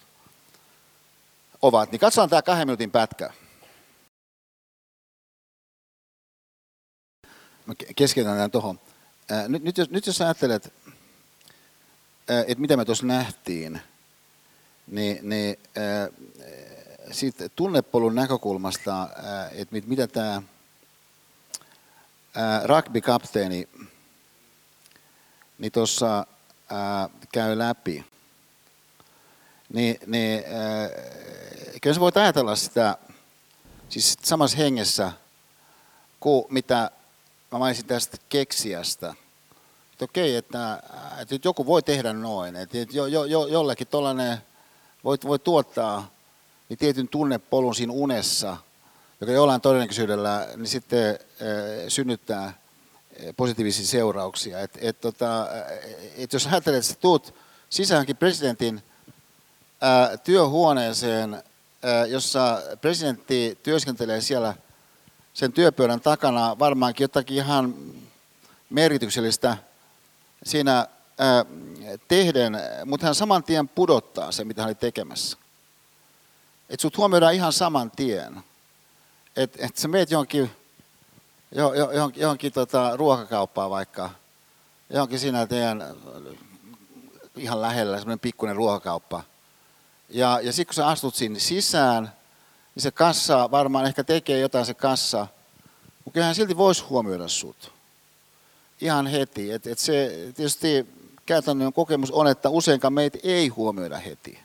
ovat. Niin katsotaan tämä kahden minuutin pätkä. mä keskeytän tämän tuohon. Nyt, nyt, jos, nyt jos ajattelet, että mitä me tuossa nähtiin, niin, niin siitä tunnepolun näkökulmasta, että mitä tämä rugby-kapteeni niin tuossa käy läpi, niin, niin kyllä sä voit ajatella sitä siis samassa hengessä kuin mitä mä mainitsin tästä keksiästä. Että okei, että, että joku voi tehdä noin, että jo, jo, jo, jollekin tuollainen voi, voi tuottaa niin tietyn tunnepolun siinä unessa, joka jollain todennäköisyydellä niin sitten äh, synnyttää positiivisia seurauksia. Et, et, tota, et jos ajattelet, että tuut sisäänkin presidentin ää, työhuoneeseen, ää, jossa presidentti työskentelee siellä sen työpöydän takana varmaankin jotakin ihan merkityksellistä siinä ää, tehden, mutta hän saman tien pudottaa se, mitä hän oli tekemässä. Että sut huomioidaan ihan saman tien. Että et sä meet johonkin johonkin, johonkin tota, ruokakauppaan vaikka, johonkin siinä teidän ihan lähellä semmoinen pikkuinen ruokakauppa. Ja, ja sitten kun sä astut sinne sisään, niin se kassa varmaan ehkä tekee jotain se kassa, mutta kyllähän silti voisi huomioida sut. Ihan heti. Et, et se tietysti käytännön kokemus on, että useinkaan meitä ei huomioida heti.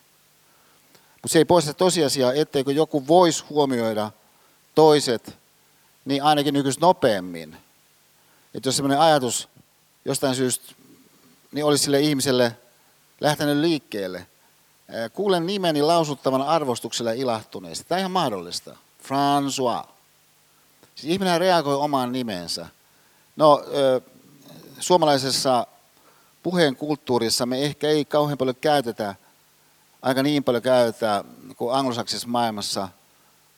Mutta se ei poista tosiasiaa, etteikö joku voisi huomioida toiset niin ainakin nykyistä nopeammin. Että jos sellainen ajatus jostain syystä niin olisi sille ihmiselle lähtenyt liikkeelle, kuulen nimeni lausuttavan arvostuksella ilahtuneesti. Tämä on ihan mahdollista. François. Siis ihminen reagoi omaan nimensä. No, suomalaisessa puheen kulttuurissa me ehkä ei kauhean paljon käytetä, aika niin paljon käytetä kuin anglosaksisessa maailmassa,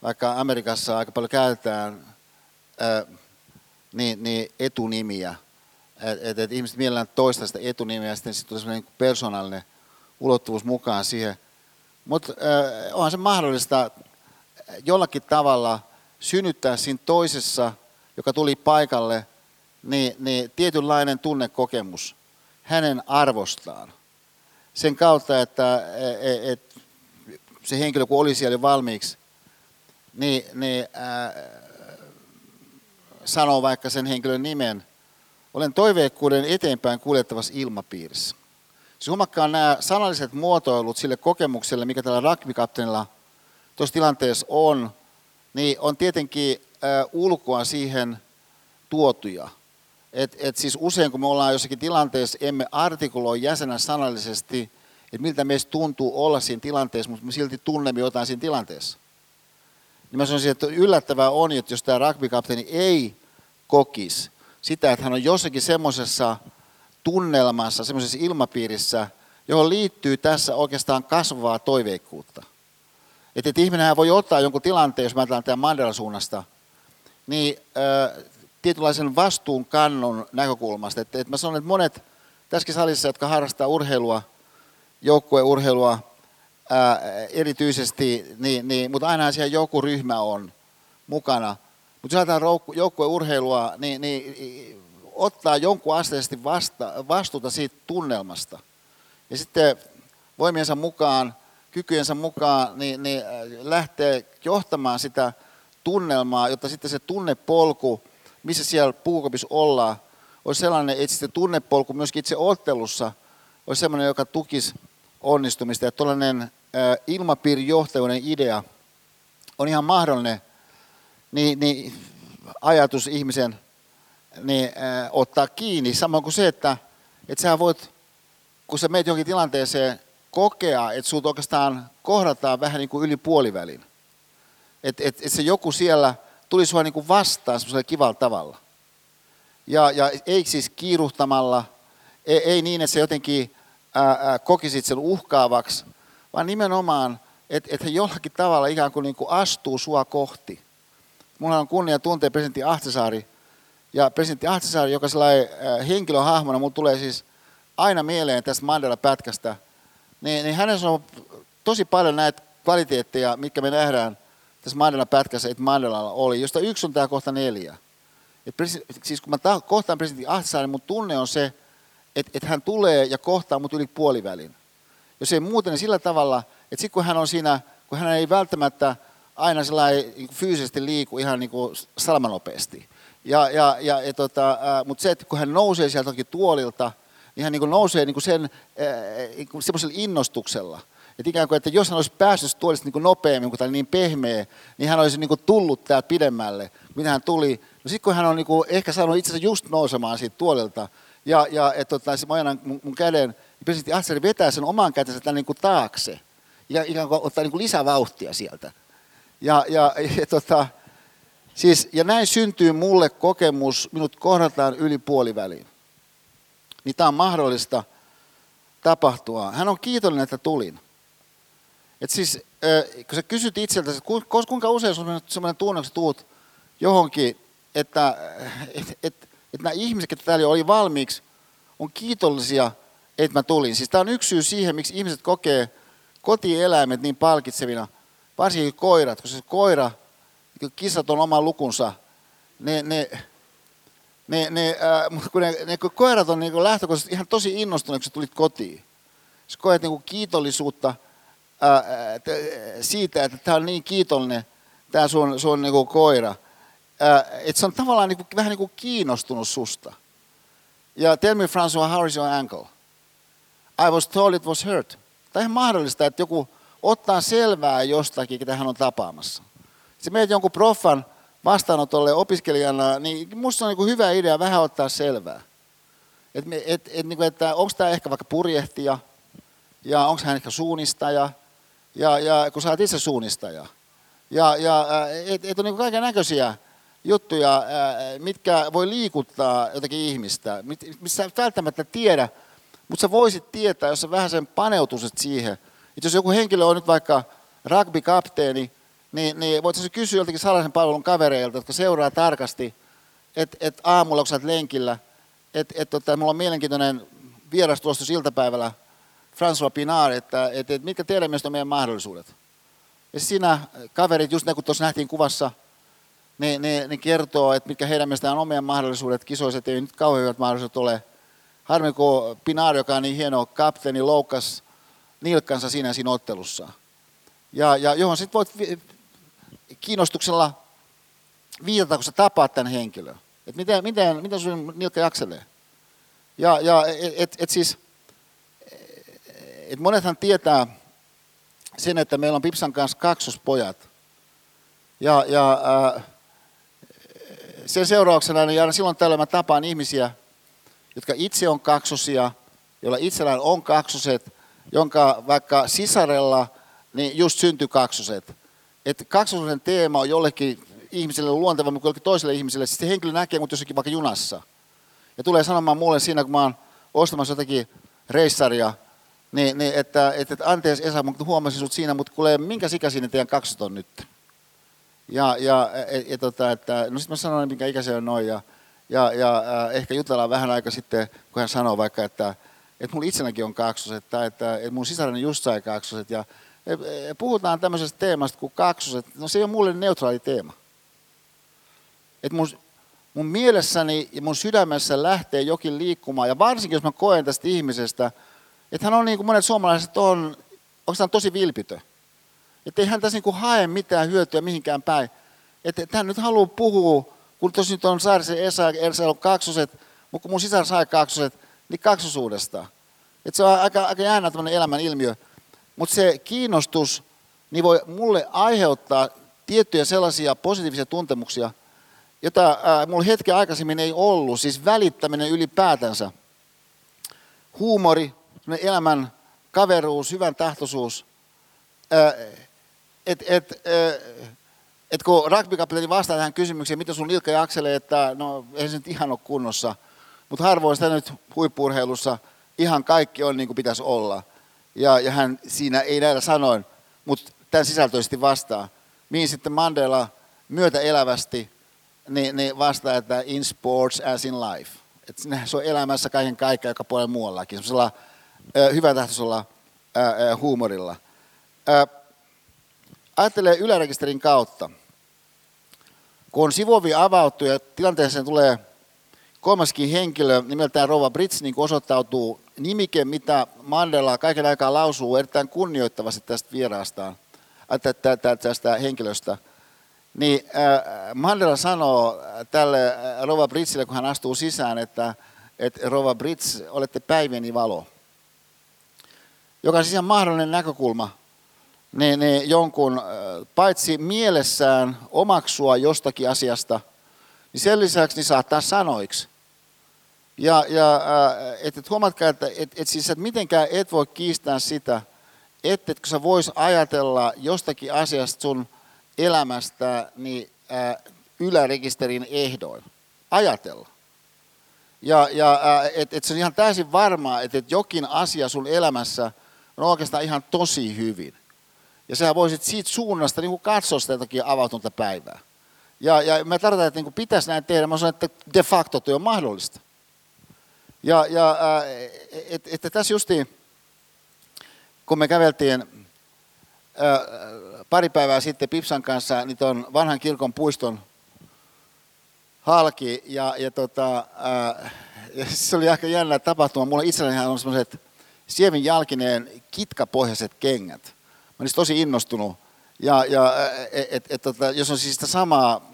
vaikka Amerikassa aika paljon käytetään niin, niin etunimiä. Että et, et ihmiset mielellään toistaa sitä etunimeä ja sitten sit tulee sellainen niin persoonallinen ulottuvuus mukaan siihen. Mutta onhan se mahdollista jollakin tavalla synnyttää siinä toisessa, joka tuli paikalle, niin, niin tietynlainen tunnekokemus hänen arvostaan. Sen kautta, että et, et, se henkilö kun oli siellä valmiiksi, niin, niin sanoo vaikka sen henkilön nimen, olen toiveikkuuden eteenpäin kuljettavassa ilmapiirissä. Siis huomakkaa nämä sanalliset muotoilut sille kokemukselle, mikä tällä rugby-kapteenilla tuossa tilanteessa on, niin on tietenkin äh, ulkoa siihen tuotuja. Et, et siis usein kun me ollaan jossakin tilanteessa, emme artikuloi jäsenä sanallisesti, että miltä meistä tuntuu olla siinä tilanteessa, mutta me silti tunnemme jotain siinä tilanteessa niin mä sanoisin, että yllättävää on, että jos tämä rugby-kapteeni ei kokisi sitä, että hän on jossakin semmoisessa tunnelmassa, semmoisessa ilmapiirissä, johon liittyy tässä oikeastaan kasvavaa toiveikkuutta. Että, että ihminenhän voi ottaa jonkun tilanteen, jos mä ajatellaan tämän Mandela suunnasta, niin äh, tietynlaisen vastuunkannon näkökulmasta. Että, että mä sanon, että monet tässäkin salissa, jotka harrastaa urheilua, joukkueurheilua, ää, erityisesti, niin, niin, mutta aina siellä joku ryhmä on mukana. Mutta jos ajatellaan joukkueurheilua, niin, niin ottaa jonkun asteisesti vasta, vastuuta siitä tunnelmasta. Ja sitten voimiensa mukaan, kykyjensä mukaan, niin, niin lähtee johtamaan sitä tunnelmaa, jotta sitten se tunnepolku, missä siellä puukopissa ollaan, olisi sellainen, että sitten tunnepolku myöskin itse ottelussa olisi sellainen, joka tukisi onnistumista. Ja tuollainen ilmapiirijohtajuuden idea on ihan mahdollinen niin, niin ajatus ihmisen niin, äh, ottaa kiinni. Samoin kuin se, että, että sä voit, kun sä meet johonkin tilanteeseen, kokea, että sinut oikeastaan kohdataan vähän niin kuin yli puolivälin. Että et, et se joku siellä tuli sua niin kuin vastaan semmoisella kivalla tavalla. Ja, ja ei siis kiiruhtamalla, ei, ei niin, että se jotenkin ää, ää, kokisit sen uhkaavaksi, vaan nimenomaan, että et he jollakin tavalla ikään kuin, niin kuin astuu sua kohti. Mulla on kunnia tuntea presidentti Ahtisaari, ja presidentti Ahtisaari, joka sellainen äh, henkilöhahmona, mulla tulee siis aina mieleen tästä Mandela-pätkästä, niin, niin hänessä on tosi paljon näitä kvaliteetteja, mitkä me nähdään tässä Mandela-pätkässä, että Mandelalla oli, josta yksi on tämä kohta neljä. Et siis kun mä ta- kohtaan presidentti Ahtisaaren, mun tunne on se, että et hän tulee ja kohtaa mut yli puolivälin. Jos ei muuten, niin sillä tavalla, että sitten kun hän on siinä, kun hän ei välttämättä aina niin fyysisesti liiku ihan niin kuin salmanopeasti. Ja, ja, ja, ja tota, mutta se, että kun hän nousee sieltä tuolilta, niin hän niin kuin nousee niin kuin sen niin kuin semmoisella innostuksella. Että ikään kuin, että jos hän olisi päässyt tuolista niin kuin nopeammin, kun tämä oli niin pehmeä, niin hän olisi niin kuin tullut täältä pidemmälle, mitä hän tuli. No sitten kun hän on niin kuin ehkä saanut itsensä just nousemaan siitä tuolilta, ja, ja että tota, mä mun, mun käden, presidentti Ahtisaari vetää sen oman kätensä tämän niin kuin taakse, ja ikään kuin ottaa niin kuin lisävauhtia sieltä. Ja, ja, ja, tota, siis, ja näin syntyy mulle kokemus, minut kohdataan yli puoliväliin. Niin tämä on mahdollista tapahtua. Hän on kiitollinen, että tulin. Et siis, kun sä kysyt itseltäsi, että kuinka usein on sellainen tunne, kun tuut johonkin, että et, et, et nämä ihmiset, jotka täällä oli valmiiksi, on kiitollisia, että mä tulin. Siis tämä on yksi syy siihen, miksi ihmiset kokee kotieläimet niin palkitsevina – varsinkin koirat, koska se koira, kissat on oma lukunsa, ne, ne, ne, ne, äh, kun ne, ne kun koirat on niin lähtökohtaisesti ihan tosi innostuneet, kun sä tulit kotiin. Sä koet niin kiitollisuutta äh, siitä, että tämä on niin kiitollinen, tämä sun, sun niin koira. Äh, että se on tavallaan niin kuin, vähän niin kuin kiinnostunut susta. Ja tell me François, how is your ankle? I was told it was hurt. On ihan mahdollista, että joku ottaa selvää jostakin, ketä hän on tapaamassa. Se meet jonkun proffan vastaanotolle opiskelijana, niin minusta on niin hyvä idea vähän ottaa selvää. Et, et, et, niin kuin, että onko tämä ehkä vaikka purjehtija, ja onko hän ehkä suunnistaja, ja, ja kun sä oot itse suunnistaja. Ja, ja et, et on niin kaiken näköisiä juttuja, mitkä voi liikuttaa jotakin ihmistä, missä välttämättä tiedä, mutta sä voisit tietää, jos sä vähän sen paneutuisit siihen – että jos joku henkilö on nyt vaikka rugby-kapteeni, niin, niin voitaisiin kysyä joltakin salaisen palvelun kavereilta, jotka seuraa tarkasti, että et aamulla, kun sä lenkillä, että et, tota, mulla on mielenkiintoinen vieras tuossa iltapäivällä, François Pinard, että et, et mitkä teidän mielestä on meidän mahdollisuudet. Ja siinä kaverit, just ne kun tuossa nähtiin kuvassa, ne, ne, ne kertoo, että mitkä heidän mielestään on meidän mahdollisuudet. Kisoiset ei nyt kauhean hyvät mahdollisuudet ole. Harmi, kun Pinard, joka on niin hieno kapteeni, loukas nilkkansa siinä siinä ottelussa. Ja, ja johon sitten voit kiinnostuksella viitata, kun sä tapaat tämän henkilön. Että miten, miten, miten sun nilkka jakselee. Ja, ja et, et, et siis, et monethan tietää sen, että meillä on Pipsan kanssa kaksospojat. Ja, ja äh, sen seurauksena niin aina silloin tällöin mä tapaan ihmisiä, jotka itse on kaksosia, joilla itsellään on kaksoset, jonka vaikka sisarella niin just syntyi kaksoset. Että kaksosen teema on jollekin ihmiselle luontevampi kuin jollekin toiselle ihmiselle. Sitten se henkilö näkee mut jossakin vaikka junassa. Ja tulee sanomaan mulle siinä, kun mä oon ostamassa jotakin reissaria, niin, niin että, että, että anteeksi Esa, mutta huomasin sut siinä, mutta kuule, minkä ikäisiä teidän kaksot on nyt? Ja, ja, ja, ja tota, että, no sitten mä sanoin, minkä ikäisiä on noin, ja, ja, ja äh, ehkä jutellaan vähän aika sitten, kun hän sanoo vaikka, että, että mulla itselläkin on kaksoset, tai että, että mun sisareni just sai kaksoset. Ja puhutaan tämmöisestä teemasta kuin kaksoset. No se ei ole mulle neutraali teema. Että mun, mun mielessäni ja mun sydämessä lähtee jokin liikkumaan, ja varsinkin jos mä koen tästä ihmisestä, että hän on niin kuin monet suomalaiset on, hän tosi vilpitö. Että ei hän tässä niin kuin hae mitään hyötyä mihinkään päin. Että hän nyt haluaa puhua, kun tosi nyt on Saarisen Esa, Esa on kaksoset, mutta kun mun sisar sai kaksoset, niin kaksosuudesta. Et se on aika, aika jännä tämmöinen elämän ilmiö. Mutta se kiinnostus niin voi mulle aiheuttaa tiettyjä sellaisia positiivisia tuntemuksia, jota ää, mulla hetken aikaisemmin ei ollut, siis välittäminen ylipäätänsä. Huumori, elämän kaveruus, hyvän tahtoisuus. Että et, et, et kun rugby vastaa tähän kysymykseen, miten sun nilkka jakselee, että no ei se nyt ihan ole kunnossa – mutta harvoin sitä nyt huippurheilussa ihan kaikki on niin kuin pitäisi olla. Ja, ja hän siinä ei näillä sanoin, mutta tämän sisältöisesti vastaa. Mihin sitten Mandela myötäelävästi niin, niin vastaa, että in sports as in life. Että se on elämässä kaiken kaikkea, joka puolella muuallakin. Sellaisella hyväntahtoisella huumorilla. Ää, ajattelee ylärekisterin kautta. Kun sivuovi avautuu ja tilanteeseen tulee kolmaskin henkilö nimeltään Rova Brits, niin osoittautuu nimike, mitä Mandela kaiken aikaa lausuu erittäin kunnioittavasti tästä vieraastaan, äh, tästä henkilöstä. Niin äh, Mandela sanoo tälle Rova Britsille, kun hän astuu sisään, että, että Rova Brits, olette päivieni valo. Joka on siis ihan mahdollinen näkökulma niin, niin jonkun paitsi mielessään omaksua jostakin asiasta, niin sen lisäksi niin saattaa sanoiksi. Ja, ja et, et huomatkaa, että et, et siis, et mitenkään et voi kiistää sitä, ettetkö sä vois ajatella jostakin asiasta sun elämästä niin, ää, ylärekisterin ehdoin. Ajatella. Ja, ja että et se on ihan täysin varmaa, että et jokin asia sun elämässä on oikeastaan ihan tosi hyvin. Ja sä voisit siitä suunnasta niin kuin katsoa sitä jotakin avautunutta päivää. Ja, ja mä tarkoitan, että niin pitäisi näin tehdä. Mä sanon, että de facto työ on mahdollista. Ja, ja että et, et tässä justiin, kun me käveltiin ää, pari päivää sitten Pipsan kanssa niin tuon vanhan kirkon puiston halki, ja, ja, tota, ää, ja se oli aika jännä tapahtuma. Mulla itselläni on semmoiset sievin jalkineen kitkapohjaiset kengät. Mä olisin tosi innostunut. Ja, ja et, et, et, tota, jos on siis sitä samaa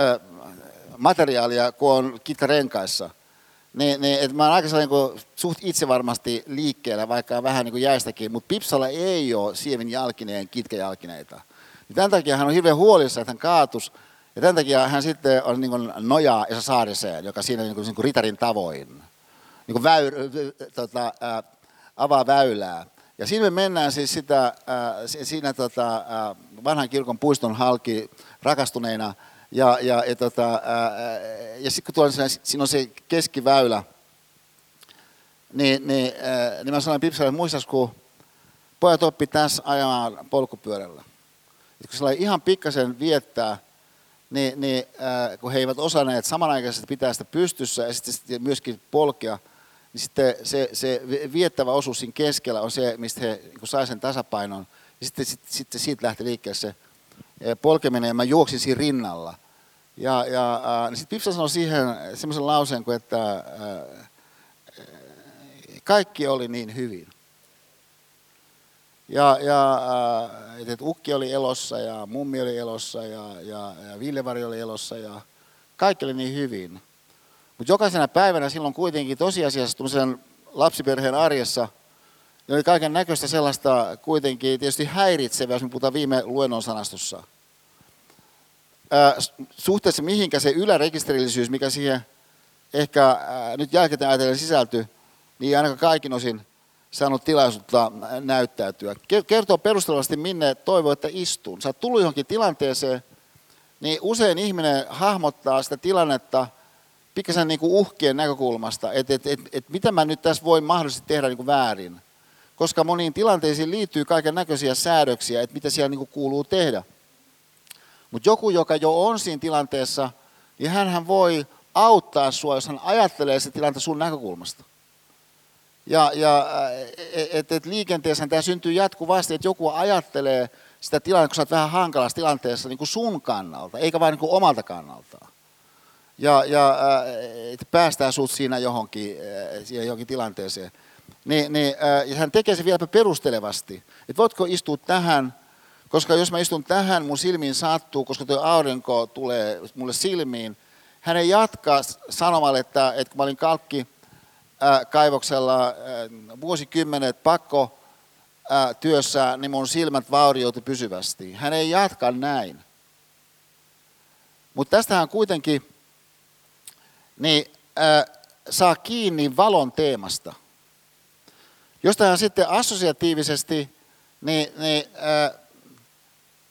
ä, materiaalia kuin on kitkarenkaissa, niin, niin että mä oon aika sellainen niin suht itse varmasti liikkeellä, vaikka vähän niin kuin jäistäkin, mutta Pipsalla ei ole sievin jalkineen kitkajalkineita. Niin tämän takia hän on hirveän huolissa, että hän kaatus, ja tämän takia hän sitten on niin kuin nojaa Esa Saariseen, joka siinä niin kuin, niin kuin ritarin tavoin niin kuin väyr, tota, ä, avaa väylää. Ja siinä me mennään siis sitä, äh, siinä tota, äh, vanhan kirkon puiston halki rakastuneina. Ja, ja, ja, tota, äh, ja sitten kun siinä on se keskiväylä, niin, niin, äh, niin mä sanoin Pipsalle, muistas kun pojat oppi tässä ajamaan polkupyörällä. Et kun sellainen ihan pikkasen viettää, niin, niin äh, kun he eivät osanneet samanaikaisesti pitää sitä pystyssä ja sitten myöskin polkea – niin sitten se, se viettävä osuus siinä keskellä on se, mistä he niin sai sen tasapainon. Ja sitten, sitten, sitten siitä lähti liikkeelle se polkeminen ja mä juoksin siinä rinnalla. Ja, ja niin sitten Pipsa sanoi siihen semmoisen lauseen kuin, että kaikki oli niin hyvin. Ja, ja että ukki oli elossa ja mummi oli elossa ja, ja, ja Villevari oli elossa ja kaikki oli niin hyvin. Mutta jokaisena päivänä silloin kuitenkin tosiasiassa lapsiperheen arjessa niin oli kaiken näköistä sellaista kuitenkin tietysti häiritsevää, jos me puhutaan viime luennon sanastossa. Suhteessa mihinkä se ylärekisterillisyys, mikä siihen ehkä nyt jälkeen ajatellen sisältyy, niin ainakaan kaikin osin saanut tilaisuutta näyttäytyä. Kertoo perustellavasti, minne toivoo, että istun. Sä oot tullut johonkin tilanteeseen, niin usein ihminen hahmottaa sitä tilannetta – pikkasen niin kuin uhkien näkökulmasta, että et, et, et mitä mä nyt tässä voin mahdollisesti tehdä niin kuin väärin. Koska moniin tilanteisiin liittyy kaiken näköisiä säädöksiä, että mitä siellä niin kuin kuuluu tehdä. Mutta joku, joka jo on siinä tilanteessa, niin hän voi auttaa sinua, jos hän ajattelee se tilannetta sun näkökulmasta. Ja, ja et, et liikenteessä tämä syntyy jatkuvasti, että joku ajattelee sitä tilannetta, kun sä oot vähän hankalassa tilanteessa niin kuin sun kannalta, eikä vain niin kuin omalta kannaltaan ja, ja äh, että päästään sut siinä johonkin, äh, siihen johonkin tilanteeseen. Niin, niin, äh, ja hän tekee se vieläpä perustelevasti. Että voitko istua tähän, koska jos mä istun tähän, mun silmiin sattuu, koska tuo aurinko tulee mulle silmiin. Hän ei jatka sanomalla, että, että kun mä olin kalkki kaivoksella vuosikymmenet pakko työssä, niin mun silmät vaurioitui pysyvästi. Hän ei jatka näin. Mutta tästähän kuitenkin niin äh, saa kiinni valon teemasta. Josta hän sitten assosiatiivisesti niin, niin, äh,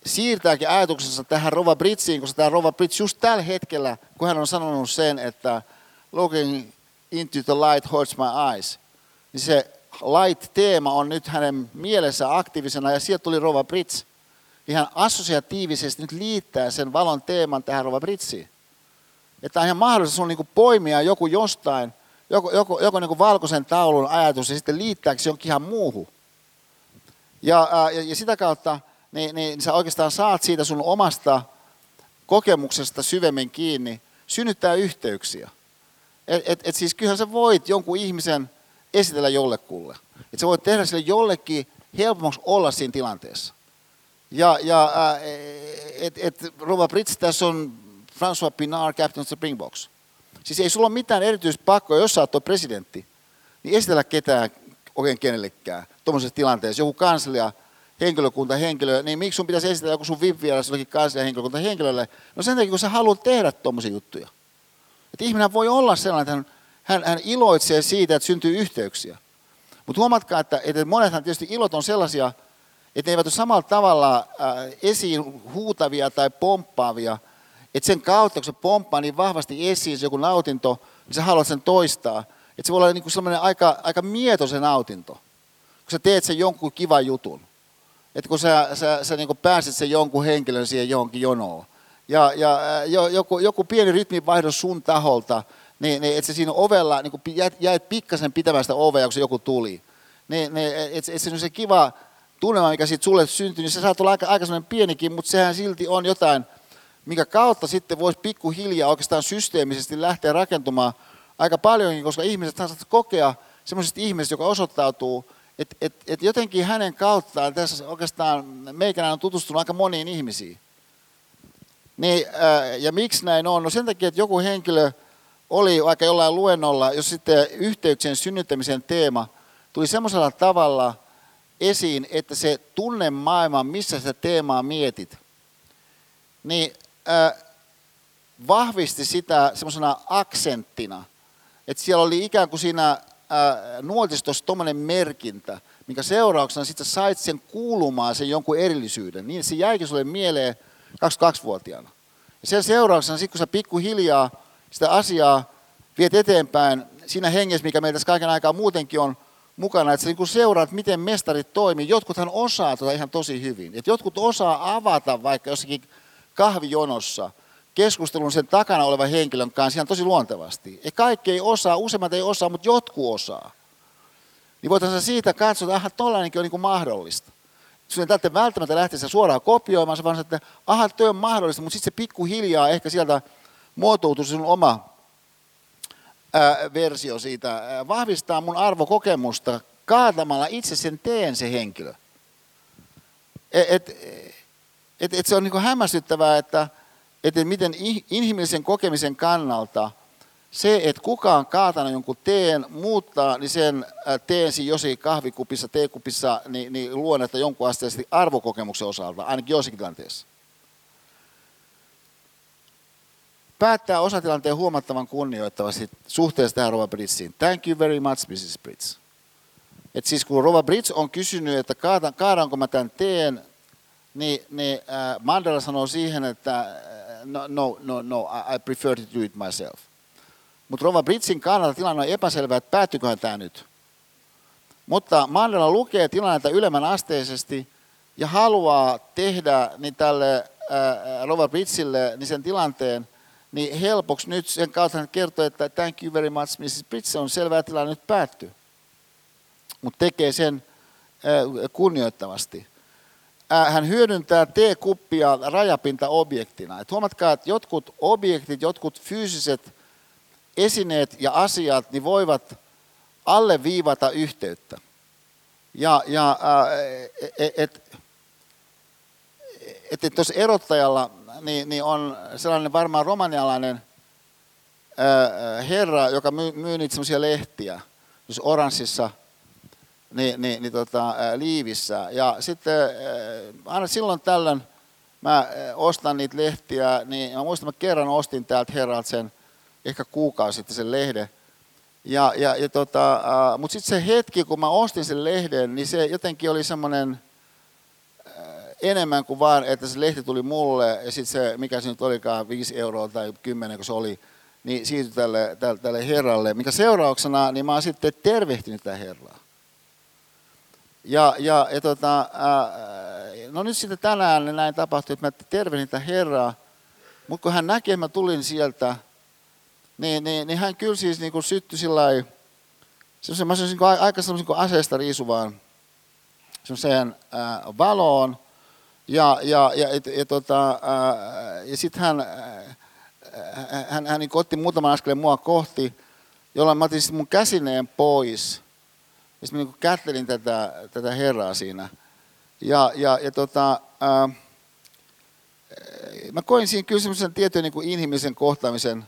siirtääkin ajatuksensa tähän Rova Britsiin, koska tämä Rova Brits just tällä hetkellä, kun hän on sanonut sen, että looking into the light hurts my eyes, niin se light-teema on nyt hänen mielessä aktiivisena, ja sieltä tuli Rova Brits. Hän assosiatiivisesti nyt liittää sen valon teeman tähän Rova Britsiin. Että on ihan mahdollista sun niin poimia joku jostain, joku, joku, joku niin valkoisen taulun ajatus ja sitten liittääkö se jonkin ihan muuhun. Ja, ja, ja sitä kautta niin, niin sä oikeastaan saat siitä sun omasta kokemuksesta syvemmin kiinni, synnyttää yhteyksiä. Et, et, et siis kyllähän sä voit jonkun ihmisen esitellä jollekulle. Että sä voit tehdä sille jollekin helpommaksi olla siinä tilanteessa. Ja, ja äh, et, et, Rova Brits, tässä on François Pinard, Captain Springboks. Siis ei sulla ole mitään erityispakkoa, jos sä oot presidentti, niin esitellä ketään oikein kenellekään tuommoisessa tilanteessa. Joku kanslia, henkilökunta, henkilö, niin miksi sun pitäisi esitellä joku sun VIP-vieras jollekin kanslia, henkilökunta, henkilölle? No sen takia, kun sä haluat tehdä tuommoisia juttuja. Että ihminen voi olla sellainen, että hän, hän, hän iloitsee siitä, että syntyy yhteyksiä. Mutta huomatkaa, että, että monethan tietysti ilot on sellaisia, että ne eivät ole samalla tavalla äh, esiin huutavia tai pomppaavia, että sen kautta, kun se pomppaa niin vahvasti esiin se joku nautinto, niin sä haluat sen toistaa. Että se voi olla niin sellainen aika, aika mietoisen nautinto, kun sä teet sen jonkun kivan jutun. Että kun sä, sä, sä niin pääset sen jonkun henkilön siihen johonkin jonoon. Ja, ja joku, joku pieni rytminvaihdos sun taholta, niin, niin että se siinä ovella, niin kun jäit, jäit pikkasen pitämään sitä ovea, kun se joku tuli. Niin, niin että et se on se kiva tunnelma, mikä siitä sulle syntyy, niin se saattaa olla aika, aika pienikin, mutta sehän silti on jotain, mikä kautta sitten voisi pikkuhiljaa oikeastaan systeemisesti lähteä rakentumaan aika paljonkin, koska ihmiset saavat kokea semmoisesta ihmisestä, joka osoittautuu, että et, et jotenkin hänen kauttaan tässä oikeastaan meikänä on tutustunut aika moniin ihmisiin. Niin, ää, ja miksi näin on? No sen takia, että joku henkilö oli vaikka jollain luennolla, jos sitten yhteyksien synnyttämisen teema tuli semmoisella tavalla esiin, että se tunne maailma, missä sitä teemaa mietit, niin vahvisti sitä semmoisena aksenttina, että siellä oli ikään kuin siinä nuotistossa tuommoinen merkintä, minkä seurauksena sitten sait sen kuulumaan sen jonkun erillisyyden, niin se jäikin sulle mieleen 22-vuotiaana. Ja sen seurauksena, sitten kun sä pikkuhiljaa sitä asiaa viet eteenpäin siinä hengessä, mikä meillä tässä kaiken aikaa muutenkin on mukana, että sä niin seuraat, miten mestarit toimii. Jotkuthan osaa tota ihan tosi hyvin. Et jotkut osaa avata vaikka jossakin kahvijonossa keskustelun sen takana olevan henkilön kanssa ihan tosi luontevasti. Ja kaikki ei osaa, useimmat ei osaa, mutta jotkut osaa. Niin voitaisiin siitä katsoa, että aha, tollainenkin on niin kuin mahdollista. Sinun ei tarvitse välttämättä lähteä suoraan kopioimaan, vaan että aha, tuo on mahdollista, mutta sitten se pikkuhiljaa ehkä sieltä muotoutuu sinun oma ää, versio siitä, vahvistaa mun arvokokemusta kaatamalla itse sen teen se henkilö. Et, et, et, et se on niin hämmästyttävää, että että miten inhimillisen kokemisen kannalta se, että kukaan kaatanut jonkun teen, muuttaa niin sen teensi jossakin kahvikupissa, teekupissa, niin, niin luonnetta jonkun asteisesti arvokokemuksen osalta, ainakin joissakin tilanteissa. Päättää osatilanteen huomattavan kunnioittavasti suhteessa tähän Rova Britsiin. Thank you very much, Mrs. Brits. Et siis kun Rova Brits on kysynyt, että kaadanko mä tämän teen, niin, niin äh, Mandela sanoo siihen, että no, no, no, no, I prefer to do it myself. Mutta Rova Britsin kannalta tilanne on epäselvä, että päättyyköhän tämä nyt. Mutta Mandela lukee tilannetta ylemmän asteisesti ja haluaa tehdä niin tälle ää, Rova Britsille niin sen tilanteen niin helpoksi nyt sen kautta hän kertoo, että thank you very much, Mrs. Brits, on selvää, tilanne nyt päättyy. Mutta tekee sen ää, kunnioittavasti hän hyödyntää T-kuppia rajapintaobjektina. Et huomatkaa, että jotkut objektit, jotkut fyysiset esineet ja asiat niin voivat alleviivata yhteyttä. Ja, ja että et, et tuossa erottajalla niin, niin on sellainen varmaan romanialainen ää, herra, joka myy, myy niitä semmoisia lehtiä, jos oranssissa niin, niin, niin tota, liivissä. Ja sitten aina silloin tällöin mä ostan niitä lehtiä, niin mä muistan, mä kerran ostin täältä herralta sen, ehkä kuukausi sitten sen lehden. Ja, ja, ja tota, mutta sitten se hetki, kun mä ostin sen lehden, niin se jotenkin oli semmoinen enemmän kuin vaan, että se lehti tuli mulle ja sitten se, mikä se nyt olikaan, 5 euroa tai 10, kun se oli, niin siirtyi tälle, tälle, tälle herralle, mikä seurauksena, niin mä oon sitten tervehtinyt tätä herraa. Ja, ja, ja tota, ää, no nyt sitten tänään niin näin tapahtui, että mä tervehdin tätä Herraa, mutta kun hän näki, että mä tulin sieltä, niin, niin, niin hän kyllä siis niin syttyi sillä lailla, mä sanoisin niin aika semmoisen kuin aseesta riisuvaan semmoiseen ää, valoon, Ja, ja, ja, ja, ja, tota, ja sitten hän, hän, hän, hän niin otti muutaman askeleen mua kohti, jolloin mä otin mun käsineen pois. Ja sitten niin kättelin tätä, tätä herraa siinä. Ja, ja, ja tota, ää, mä koin siinä kyllä semmoisen tietyn niin kuin inhimillisen kohtaamisen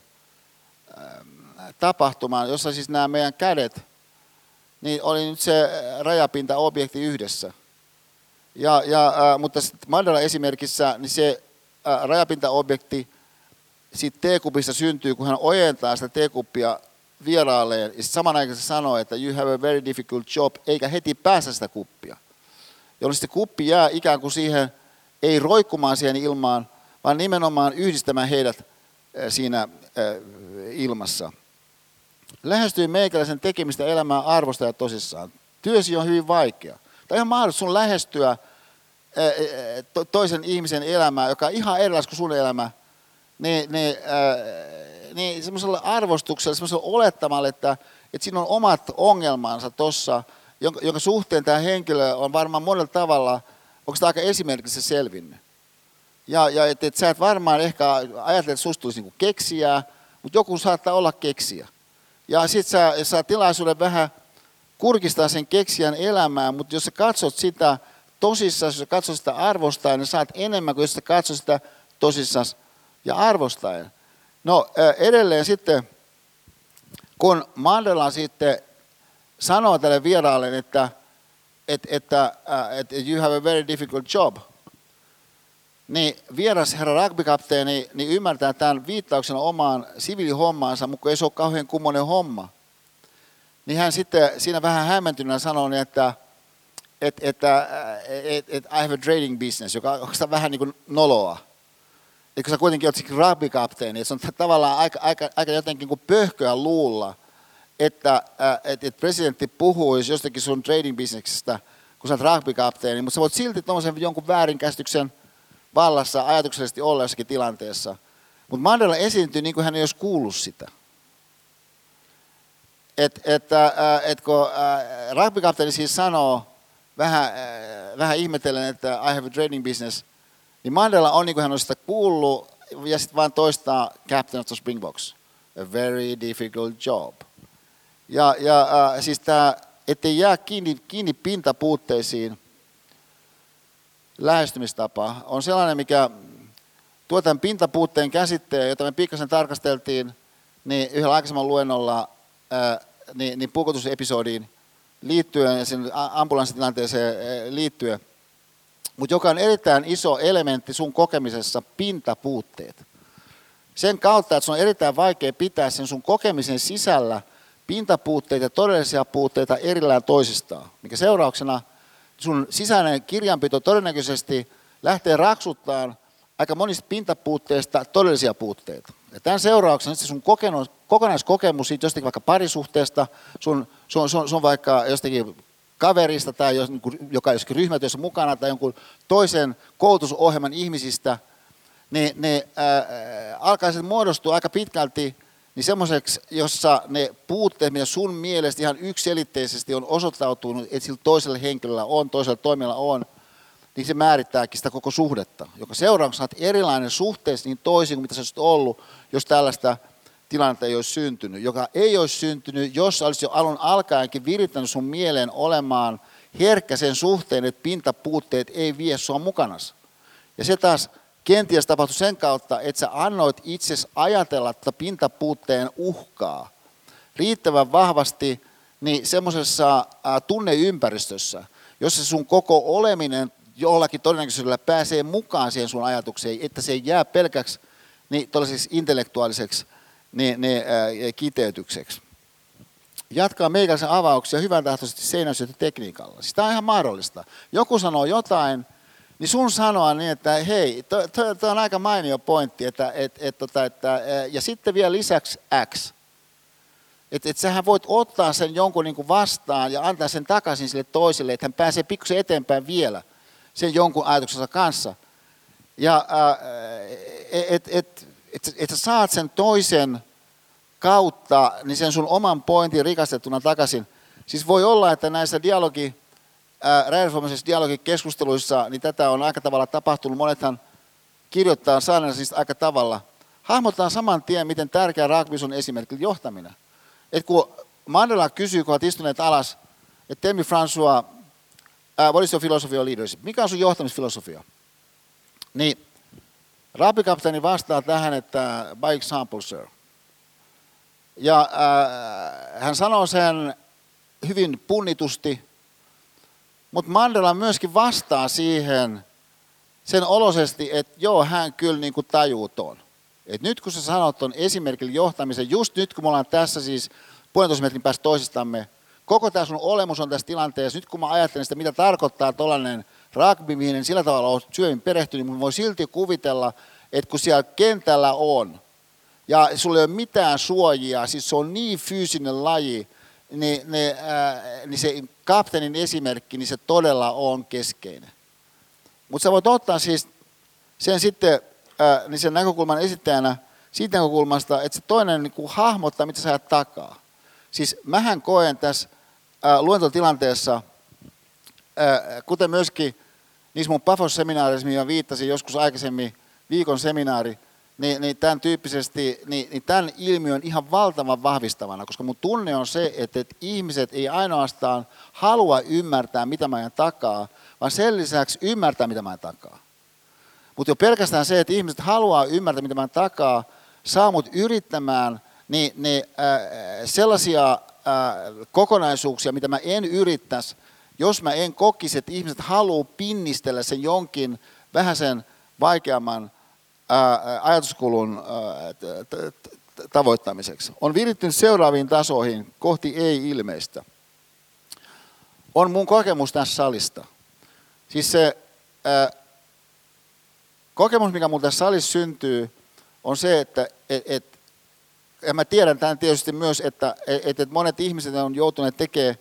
ää, tapahtumaan, jossa siis nämä meidän kädet, niin oli nyt se rajapinta-objekti yhdessä. Ja, ja, ää, mutta sitten esimerkissä, niin se ää, rajapinta-objekti siitä teekupista syntyy, kun hän ojentaa sitä teekuppia vieraalleen, ja samanaikaisesti sanoo, että you have a very difficult job, eikä heti päästä sitä kuppia. Jolloin se kuppi jää ikään kuin siihen, ei roikkumaan siihen ilmaan, vaan nimenomaan yhdistämään heidät siinä ilmassa. Lähestyi meikäläisen tekemistä elämää arvosta ja tosissaan. Työsi on hyvin vaikea. Tai ihan mahdollista sun lähestyä toisen ihmisen elämää, joka on ihan erilaista kuin sun elämä, niin, niin, niin semmoisella arvostuksella, semmoisella olettamalla, että, että siinä on omat ongelmansa tuossa, jonka, jonka suhteen tämä henkilö on varmaan monella tavalla, onko tämä aika esimerkiksi selvinnyt. Ja, ja että et sä et varmaan ehkä ajattele, että susta tulisi niinku keksiä, mutta joku saattaa olla keksiä. Ja sitten sä saa tilaisuuden vähän kurkistaa sen keksijän elämää, mutta jos sä katsot sitä tosissaan, jos sä katsot sitä arvostaen, niin saat enemmän kuin jos sä katsot sitä tosissaan ja arvostaen. No edelleen sitten, kun Mandela sitten sanoo tälle vieraalle, että, että, että, että you have a very difficult job, niin vieras herra rugbykapteeni niin ymmärtää tämän viittauksena omaan siviilihommaansa, mutta ei se ole kauhean kummonen homma. Niin hän sitten siinä vähän hämmentyneenä sanoo, niin että, että, että, että, että I have a trading business, joka on vähän niin kuin noloa että kun sä kuitenkin oot rabbikapteeni, että se on tavallaan aika, aika, aika jotenkin kuin pöhköä luulla, että, että, että presidentti puhuisi jostakin sun trading businessista, kun sä oot rabbikapteeni, mutta sä voit silti tuommoisen jonkun väärinkäsityksen vallassa ajatuksellisesti olla jossakin tilanteessa. Mutta Mandela esiintyy niin kuin hän ei olisi kuullut sitä. Et, että, et kun ragbykapteeni siis sanoo, vähän, vähän ihmetellen, että I have a trading business – niin Mandela on niin kuin hän on sitä kuullut ja sitten vaan toistaa Captain of the Springboks. A very difficult job. Ja, ja äh, siis tämä, ettei jää kiinni, kiinni pintapuutteisiin lähestymistapa, on sellainen, mikä tuo tämän pintapuutteen käsitteen, jota me pikkasen tarkasteltiin niin yhdellä aikaisemmalla luennolla ää, niin, niin puukotusepisodiin liittyen ja sen ambulanssitilanteeseen liittyen – mutta joka on erittäin iso elementti sun kokemisessa, pintapuutteet. Sen kautta, että sun on erittäin vaikea pitää sen sun kokemisen sisällä pintapuutteita ja todellisia puutteita erillään toisistaan, mikä seurauksena sun sisäinen kirjanpito todennäköisesti lähtee raksuttaan aika monista pintapuutteista todellisia puutteita. Ja tämän seurauksena se sun kokonaiskokemus siitä jostakin vaikka parisuhteesta, sun, sun, sun, sun vaikka jostakin kaverista tai jos, niin joka joskin ryhmätyössä mukana tai jonkun toisen koulutusohjelman ihmisistä, niin ne ää, alkaa muodostua aika pitkälti niin semmoiseksi, jossa ne puutteet, mitä sun mielestä ihan yksiselitteisesti on osoittautunut, että sillä toisella henkilöllä on, toisella toimijalla on, niin se määrittääkin sitä koko suhdetta, joka seurauksena on erilainen suhteessa niin toisin kuin mitä se olisi ollut, jos tällaista tilannetta ei olisi syntynyt, joka ei olisi syntynyt, jos olisi jo alun alkaenkin virittänyt sun mieleen olemaan herkkä sen suhteen, että pintapuutteet ei vie sua mukanas. Ja se taas kenties tapahtui sen kautta, että sä annoit itses ajatella tätä pintapuutteen uhkaa riittävän vahvasti niin semmoisessa tunneympäristössä, jossa sun koko oleminen jollakin todennäköisyydellä pääsee mukaan siihen sun ajatukseen, että se ei jää pelkäksi niin intellektuaaliseksi niin, niin, äh, kiteytykseksi. Jatkaa meikäläisen avauksia hyvän tahtoisesti seinäsyöttötekniikalla. Siis tämä on ihan mahdollista. Joku sanoo jotain, niin sun sanoa niin, että hei, tuo on aika mainio pointti, että, et, et, tota, että, ja sitten vielä lisäksi X. Että et sähän voit ottaa sen jonkun niin vastaan ja antaa sen takaisin sille toiselle, että hän pääsee pikkusen eteenpäin vielä sen jonkun ajatuksensa kanssa. Ja että et, et, että, että saat sen toisen kautta niin sen sun oman pointin rikastettuna takaisin. Siis voi olla, että näissä dialogi räjähdysvoimaisissa dialogikeskusteluissa, niin tätä on aika tavalla tapahtunut. Monethan kirjoittaa siis aika tavalla. Hahmotetaan saman tien, miten tärkeä rugby on esimerkiksi johtaminen. Et kun Mandela kysyy, kun olet istuneet alas, että tell François, uh, what is your philosophy of leadership? Mikä on sun johtamisfilosofia? Niin raapikapteeni vastaa tähän, että by example, sir. Ja äh, hän sanoo sen hyvin punnitusti, mutta Mandela myöskin vastaa siihen sen olosesti, että joo, hän kyllä niin kuin tajuu ton. Et nyt kun sä sanot ton esimerkillä johtamisen, just nyt kun me ollaan tässä siis puolentoista metrin päästä toisistamme, koko tämä sun olemus on tässä tilanteessa, nyt kun mä ajattelen sitä, mitä tarkoittaa tuollainen rugby, mihin sillä tavalla on syömin perehtynyt, niin voi silti kuvitella, että kun siellä kentällä on, ja sulla ei ole mitään suojia, siis se on niin fyysinen laji, niin, niin, äh, niin se kapteenin esimerkki, niin se todella on keskeinen. Mutta sä voit ottaa siis sen sitten äh, niin sen näkökulman esittäjänä siitä näkökulmasta, että se toinen niin kuin hahmottaa, mitä sä takaa. Siis mähän koen tässä äh, luentotilanteessa, kuten myöskin niissä mun Pafos-seminaareissa, mihin viittasin joskus aikaisemmin, viikon seminaari, niin, niin tämän tyyppisesti, niin, niin tämän ilmiön ihan valtavan vahvistavana, koska mun tunne on se, että, että ihmiset ei ainoastaan halua ymmärtää, mitä mä ajan takaa, vaan sen lisäksi ymmärtää, mitä mä ajan takaa. Mutta jo pelkästään se, että ihmiset haluaa ymmärtää, mitä mä ajan takaa, saa mut yrittämään niin, niin, äh, sellaisia äh, kokonaisuuksia, mitä mä en yrittäisi, jos mä en kokisi, että ihmiset haluaa pinnistellä sen jonkin vähän sen vaikeamman ajatuskulun tavoittamiseksi. On virittynyt seuraaviin tasoihin kohti ei-ilmeistä. On mun kokemus tässä salista. Siis se ää, kokemus, mikä mun tässä salissa syntyy, on se, että et, et, ja mä tiedän tämän tietysti myös, että et, et monet ihmiset on joutuneet tekemään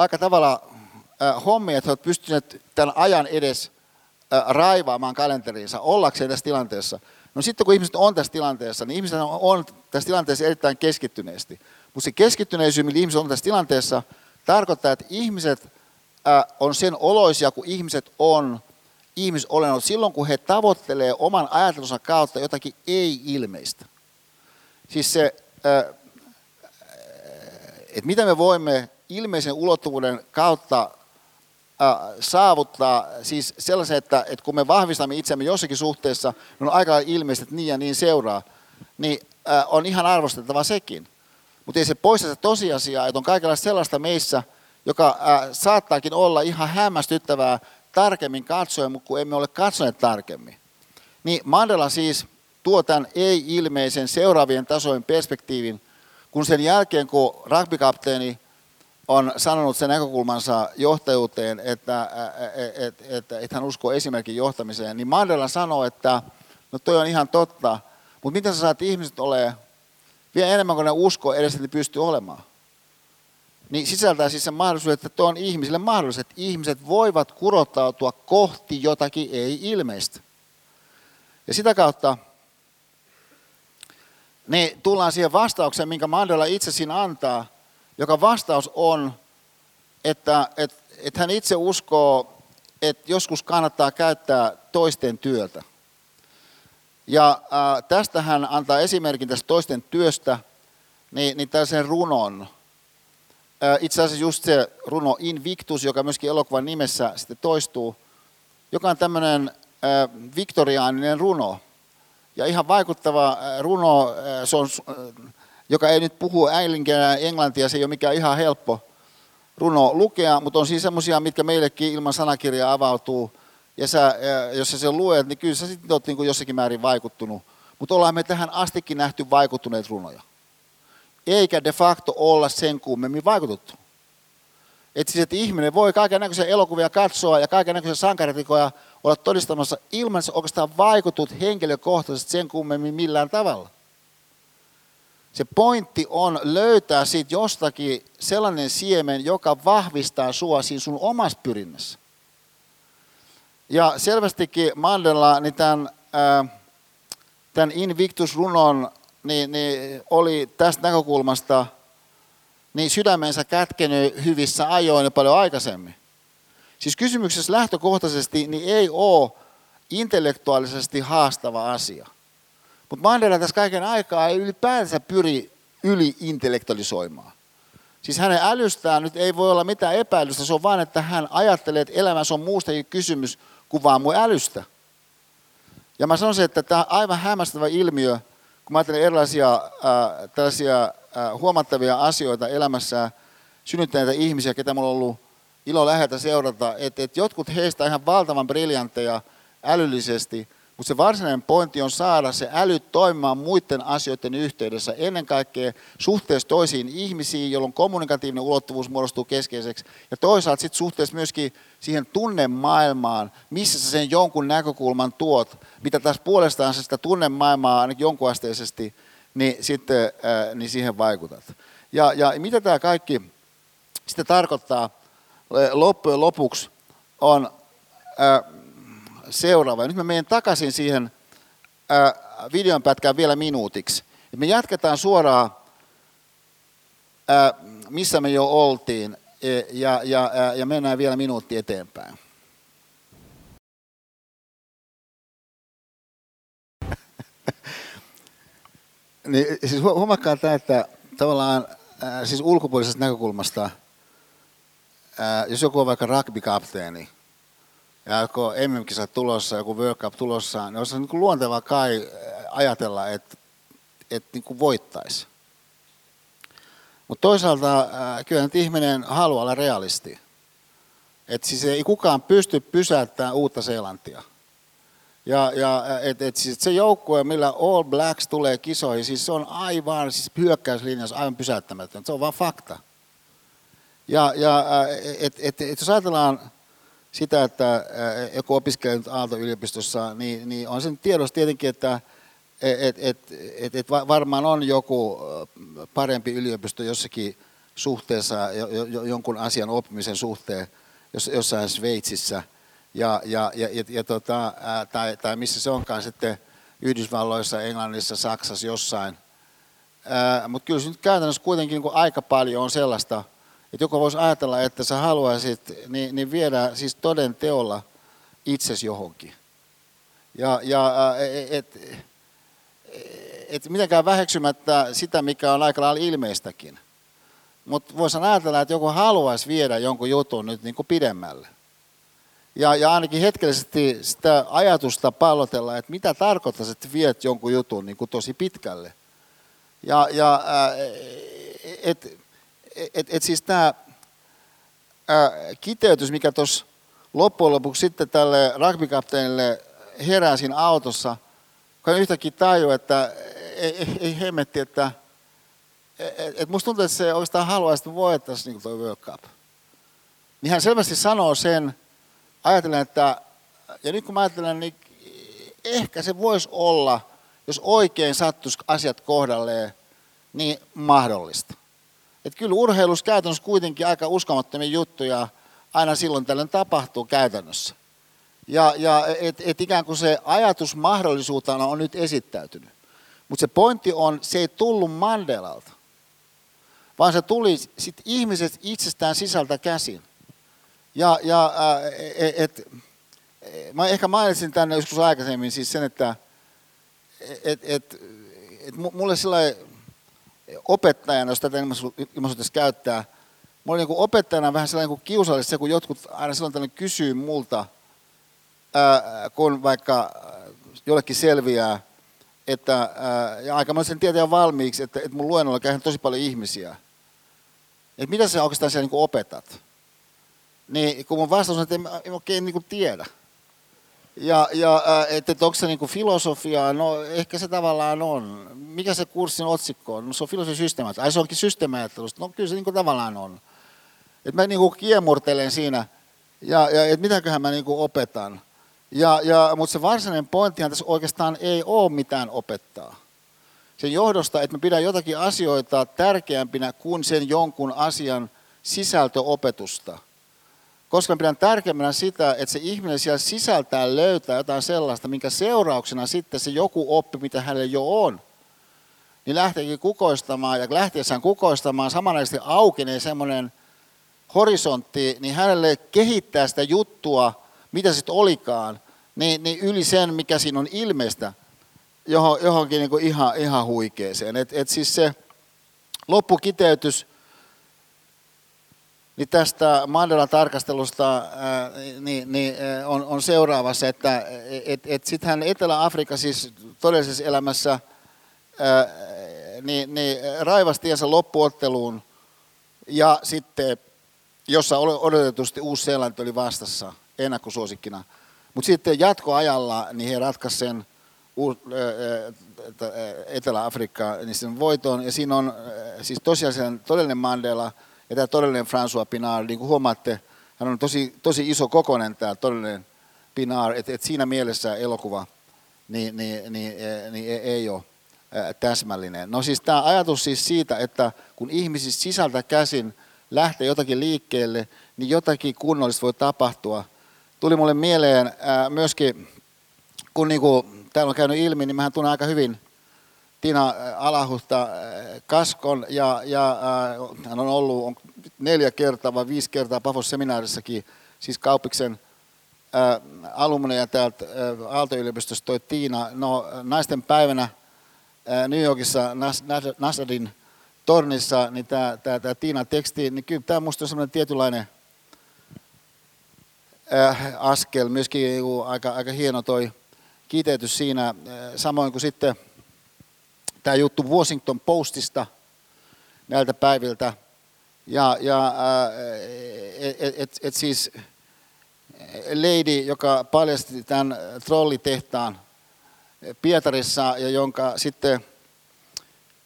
aika tavalla ää, hommia, että ovat pystyneet tämän ajan edes raivaamaan kalenteriinsa ollakseen tässä tilanteessa. No sitten kun ihmiset on tässä tilanteessa, niin ihmiset on tässä tilanteessa erittäin keskittyneesti. Mutta se keskittyneisyys, millä ihmiset on tässä tilanteessa, tarkoittaa, että ihmiset on sen oloisia, kun ihmiset on ihmisolennot silloin, kun he tavoittelee oman ajatelunsa kautta jotakin ei-ilmeistä. Siis se, että mitä me voimme ilmeisen ulottuvuuden kautta saavuttaa siis sellaisen, että, että kun me vahvistamme itsemme jossakin suhteessa, niin on aika ilmeistä, että niin ja niin seuraa, niin on ihan arvostettava sekin. Mutta ei se poista se tosiasiaa, että on kaikenlaista sellaista meissä, joka saattaakin olla ihan hämmästyttävää tarkemmin katsoen, mutta kun emme ole katsoneet tarkemmin. Niin Mandela siis tuo tämän ei-ilmeisen seuraavien tasojen perspektiivin, kun sen jälkeen, kun rugbykapteeni on sanonut sen näkökulmansa johtajuuteen, että, että, että, että hän uskoo esimerkin johtamiseen, niin Mandela sanoo, että no toi on ihan totta, mutta miten sä saat ihmiset ole vielä enemmän kuin ne uskoo edes, että ne pystyy olemaan? Niin sisältää siis sen mahdollisuus, että tuo on ihmisille mahdollisuus, että ihmiset voivat kurottautua kohti jotakin ei-ilmeistä. Ja sitä kautta niin tullaan siihen vastaukseen, minkä Mandela itse siinä antaa – joka vastaus on, että, että, että hän itse uskoo, että joskus kannattaa käyttää toisten työtä. Ja äh, tästä hän antaa esimerkin tästä toisten työstä, niin, niin tällaisen runon. Äh, itse asiassa just se runo Invictus, joka myöskin elokuvan nimessä sitten toistuu, joka on tämmöinen äh, viktoriaaninen runo. Ja ihan vaikuttava äh, runo, äh, se on äh, joka ei nyt puhu äidinkielellä englantia, se ei ole mikään ihan helppo runo lukea, mutta on siis semmoisia, mitkä meillekin ilman sanakirjaa avautuu. Ja sä, jos sä sen luet, niin kyllä sä sitten olet niin jossakin määrin vaikuttunut. Mutta ollaan me tähän astikin nähty vaikuttuneet runoja. Eikä de facto olla sen kummemmin vaikututtu. Että siis, että ihminen voi kaiken näköisiä elokuvia katsoa ja kaiken näköisiä sankaritikoja olla todistamassa ilman, että oikeastaan vaikutut henkilökohtaisesti sen kummemmin millään tavalla. Se pointti on löytää siitä jostakin sellainen siemen, joka vahvistaa sua siinä sun omassa pyrinnässä. Ja selvästikin Mandela, niin tämän, tämän Invictus-runon niin, niin oli tästä näkökulmasta niin sydämensä kätkenyt hyvissä ajoin jo paljon aikaisemmin. Siis kysymyksessä lähtökohtaisesti niin ei ole intellektuaalisesti haastava asia. Mutta Mandela tässä kaiken aikaa ei ylipäänsä pyri yli-intellektualisoimaan. Siis hänen älystään nyt ei voi olla mitään epäilystä, se on vain, että hän ajattelee, että elämässä on muustakin kysymys kuin vaan mun älystä. Ja mä sanoisin, että tämä on aivan hämmästävä ilmiö, kun mä ajattelen erilaisia äh, tällaisia äh, huomattavia asioita elämässä synnyttäneitä ihmisiä, ketä mulla on ollut ilo läheltä seurata, että, että jotkut heistä ihan valtavan briljantteja älyllisesti – mutta se varsinainen pointti on saada se äly toimimaan muiden asioiden yhteydessä, ennen kaikkea suhteessa toisiin ihmisiin, jolloin kommunikatiivinen ulottuvuus muodostuu keskeiseksi, ja toisaalta sitten suhteessa myöskin siihen tunnemaailmaan, missä sä sen jonkun näkökulman tuot, mitä taas puolestaan sitä tunnemaailmaa ainakin jonkunasteisesti, niin sitten äh, niin siihen vaikutat. Ja, ja mitä tämä kaikki sitten tarkoittaa loppujen lopuksi on, äh, seuraava. Ja nyt mä menen takaisin siihen videon pätkään vielä minuutiksi. Me jatketaan suoraan, missä me jo oltiin, e, ja, ja, ja mennään vielä minuutti eteenpäin. niin, siis huomakkaa tämä, että tavallaan siis ulkopuolisesta näkökulmasta, jos joku on vaikka rugby-kapteeni, ja kun MM-kisat tulossa, joku World Cup tulossa, niin olisi niin kuin luontevaa kai äh, ajatella, että, että niin voittaisi. Mutta toisaalta äh, kyllä nyt ihminen haluaa olla realisti. Että siis ei kukaan pysty pysäyttämään uutta Seelantia. Ja, ja äh, et, et siis se joukkue, millä All Blacks tulee kisoihin, siis se on aivan siis hyökkäyslinjassa aivan pysäyttämätön. Se on vain fakta. Ja, ja et, et, et, jos ajatellaan sitä, että joku opiskelee nyt Aalto-yliopistossa, niin, niin on sen tiedossa tietenkin, että et, et, et, et varmaan on joku parempi yliopisto jossakin suhteessa, jo, jo, jonkun asian oppimisen suhteen, jos, jossain Sveitsissä, ja, ja, ja, ja, ja tota, ää, tai, tai missä se onkaan sitten Yhdysvalloissa, Englannissa, Saksassa jossain. Mutta kyllä se nyt käytännössä kuitenkin niin aika paljon on sellaista, että joku voisi ajatella, että sä haluaisit niin, niin viedä siis toden teolla itsesi johonkin. Ja, ja et, et mitenkään väheksymättä sitä, mikä on aika lailla ilmeistäkin. Mutta voisi ajatella, että joku haluaisi viedä jonkun jutun nyt niin kuin pidemmälle. Ja, ja ainakin hetkellisesti sitä ajatusta pallotella, että mitä tarkoittaa, että viet jonkun jutun niin kuin tosi pitkälle. Ja, ja et, et, et siis tämä kiteytys, mikä tuossa loppujen lopuksi sitten tälle rugbykapteenille herää siinä autossa, kun yhtäkkiä tajuu, että ei, ei, ei hemmetti, että et, et musta tuntuu, että se oikeastaan haluaisi, että voittaisi niin tuo World Cup. Niin hän selvästi sanoo sen, ajattelen, että, ja nyt kun mä ajattelen, niin ehkä se voisi olla, jos oikein sattuisi asiat kohdalleen, niin mahdollista. Että kyllä urheilussa käytännössä kuitenkin aika uskomattomia juttuja aina silloin tällöin tapahtuu käytännössä. Ja, ja et, et ikään kuin se ajatus mahdollisuutena on nyt esittäytynyt. Mutta se pointti on, se ei tullut Mandelalta, vaan se tuli sit ihmiset itsestään sisältä käsin. Ja, ja et, et, mä ehkä mainitsin tänne joskus aikaisemmin siis sen, että et, et, et mulle sellainen opettajana, jos tätä ilmaisuutta käyttää, Mulla oli niin opettajana vähän sellainen kuin kiusallista se, kun jotkut aina silloin tällainen kysyy multa, kun vaikka jollekin selviää, että, ää, ja aika sen tietää valmiiksi, että, että mun luennolla käy tosi paljon ihmisiä. Että mitä sä oikeastaan siellä niin opetat? Niin kun mun vastaus on, että en, en oikein niin tiedä. Ja, ja että, että onko se niin filosofiaa, no ehkä se tavallaan on. Mikä se kurssin otsikko on? No se on filosofia systemaattista. Ai se onkin systeemiajattelusta. No kyllä se niin tavallaan on. Että mä niin kiemurtelen siinä, ja, ja että mitäköhän mä niin opetan. Ja, ja, mutta se varsinainen pointtihan tässä oikeastaan ei ole mitään opettaa. Sen johdosta, että mä pidän jotakin asioita tärkeämpinä kuin sen jonkun asian sisältöopetusta – koska pidän tärkeimmänä sitä, että se ihminen siellä sisältää löytää jotain sellaista, minkä seurauksena sitten se joku oppi, mitä hänelle jo on, niin lähteekin kukoistamaan ja lähtiessään kukoistamaan samanaikaisesti aukenee semmoinen horisontti, niin hänelle kehittää sitä juttua, mitä sitten olikaan, niin, niin yli sen, mikä siinä on ilmeistä, johon, johonkin niin kuin ihan, ihan huikeeseen. Et, et siis se loppukiteytys niin tästä Mandelan tarkastelusta ää, niin, niin, on, on seuraavassa, että et, et sittenhän Etelä-Afrikka siis todellisessa elämässä ää, niin, niin raivasi tiensä loppuotteluun ja sitten, jossa odotetusti Uusi-Seelanti oli vastassa ennakkosuosikkina. Mutta sitten jatkoajalla niin he ratkaisivat sen Etelä-Afrikkaan niin sen voiton. Ja siinä on siis tosiaan todellinen Mandela ja tämä todellinen François Pinard. Niin kuin huomaatte, hän on tosi, tosi iso kokonen tämä todellinen Pinard. Että et siinä mielessä elokuva niin, niin, niin, niin ei ole täsmällinen. No siis tämä ajatus siis siitä, että kun ihmisistä sisältä käsin lähtee jotakin liikkeelle, niin jotakin kunnollista voi tapahtua. Tuli mulle mieleen myöskin, kun niinku, täällä on käynyt ilmi, niin mähän tunnen aika hyvin Tina Alahusta Kaskon, ja, ja hän on ollut neljä kertaa vai viisi kertaa Pafos-seminaarissakin, siis Kaupiksen alumneja täältä Aalto-yliopistosta toi Tiina. No naisten päivänä New Yorkissa Nasdadin tornissa, niin tämä, tämä, tämä teksti, niin kyllä tämä minusta on sellainen tietynlainen askel, myöskin aika, aika hieno toi kiteytys siinä, samoin kuin sitten tämä juttu Washington Postista näiltä päiviltä, ja, ja et, et, et siis lady, joka paljasti tämän trollitehtaan Pietarissa ja jonka sitten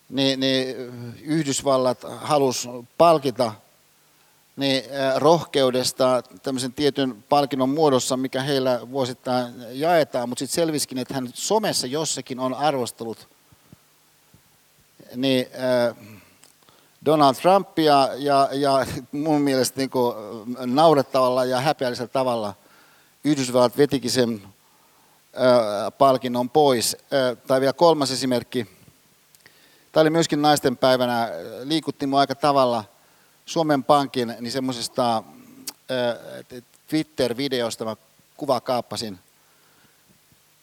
niin, niin Yhdysvallat halusi palkita niin rohkeudesta tämmöisen tietyn palkinnon muodossa, mikä heillä vuosittain jaetaan, mutta sitten selviskin, että hän somessa jossakin on arvostellut niin, Donald Trumpia ja, ja mun mielestä niin naurettavalla ja häpeällisellä tavalla Yhdysvallat vetikin sen palkinnon pois. Tai vielä kolmas esimerkki. Tämä oli myöskin naisten päivänä. Liikutti mua aika tavalla Suomen Pankin niin semmoisesta Twitter-videosta. Mä kuvakaappasin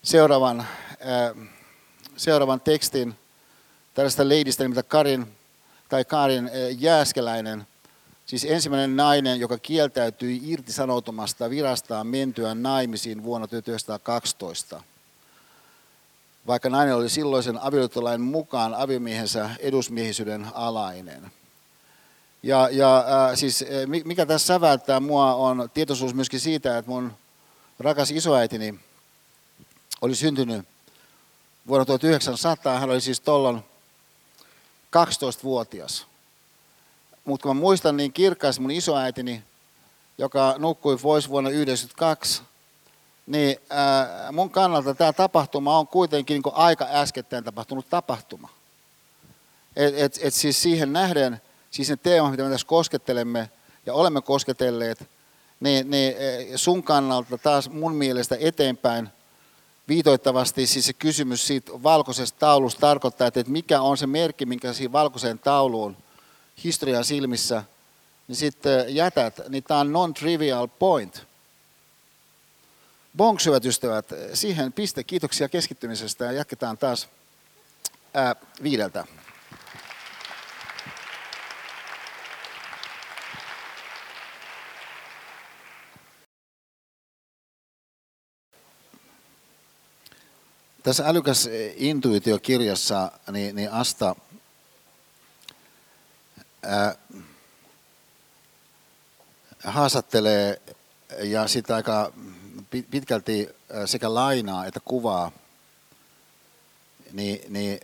seuraavan, seuraavan tekstin tällaista leidistä nimeltä Karin, tai Karin Jääskeläinen – Siis ensimmäinen nainen, joka kieltäytyi irtisanoutumasta virastaan mentyä naimisiin vuonna 1912. Vaikka nainen oli silloisen avioliittolain mukaan aviomiehensä edusmiehisyyden alainen. Ja, ja äh, siis mikä tässä säväyttää mua on tietoisuus myöskin siitä, että mun rakas isoäitini oli syntynyt vuonna 1900. Hän oli siis tollon 12-vuotias mutta kun mä muistan niin kirkkaasti mun isoäitini, joka nukkui pois vuonna 1992, niin ää, mun kannalta tämä tapahtuma on kuitenkin niin aika äskettäin tapahtunut tapahtuma. Et, et, et siis siihen nähden, siis ne teemat, mitä me tässä koskettelemme ja olemme kosketelleet, niin, niin sun kannalta taas mun mielestä eteenpäin viitoittavasti siis se kysymys siitä valkoisesta taulusta tarkoittaa, että mikä on se merkki, minkä siihen valkoiseen tauluun – historian silmissä, niin sitten jätät, niin tämä on non-trivial point. Bonks, hyvät ystävät, siihen piste. Kiitoksia keskittymisestä ja jatketaan taas ää, viideltä. Tässä älykäs intuitio-kirjassa niin, niin Asta haastattelee ja sitä aika pitkälti sekä lainaa että kuvaa, niin, niin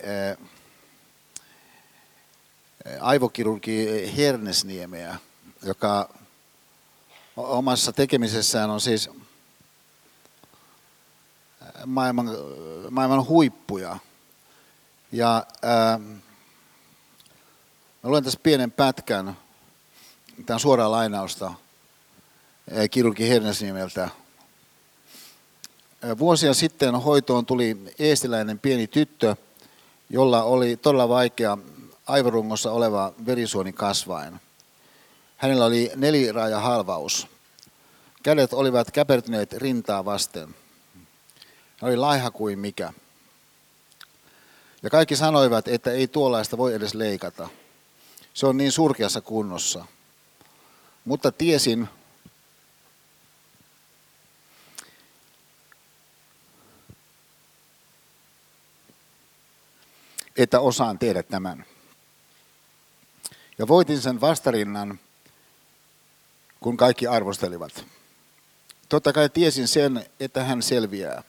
aivokirurgi Hernesniemeä, joka omassa tekemisessään on siis maailman, maailman huippuja. Ja ää, Mä luen tässä pienen pätkän. Tämä on lainausta kirurgi Hernesniemeltä. Vuosia sitten hoitoon tuli eestiläinen pieni tyttö, jolla oli todella vaikea aivorungossa oleva verisuoni kasvain. Hänellä oli neliraaja halvaus. Kädet olivat käpertyneet rintaa vasten. Hän oli laiha kuin mikä. Ja kaikki sanoivat, että ei tuollaista voi edes leikata. Se on niin surkeassa kunnossa. Mutta tiesin, että osaan tehdä tämän. Ja voitin sen vastarinnan, kun kaikki arvostelivat. Totta kai tiesin sen, että hän selviää.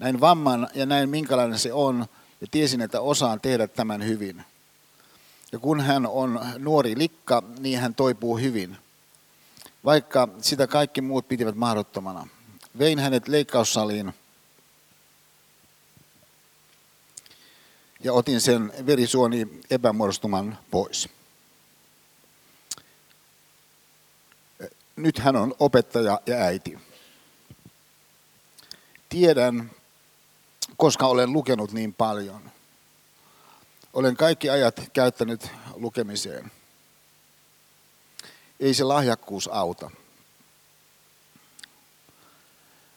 Näin vamman ja näin minkälainen se on, ja tiesin, että osaan tehdä tämän hyvin. Ja kun hän on nuori likka, niin hän toipuu hyvin. Vaikka sitä kaikki muut pitivät mahdottomana. Vein hänet leikkaussaliin ja otin sen verisuoni epämuodostuman pois. Nyt hän on opettaja ja äiti. Tiedän, koska olen lukenut niin paljon. Olen kaikki ajat käyttänyt lukemiseen. Ei se lahjakkuus auta.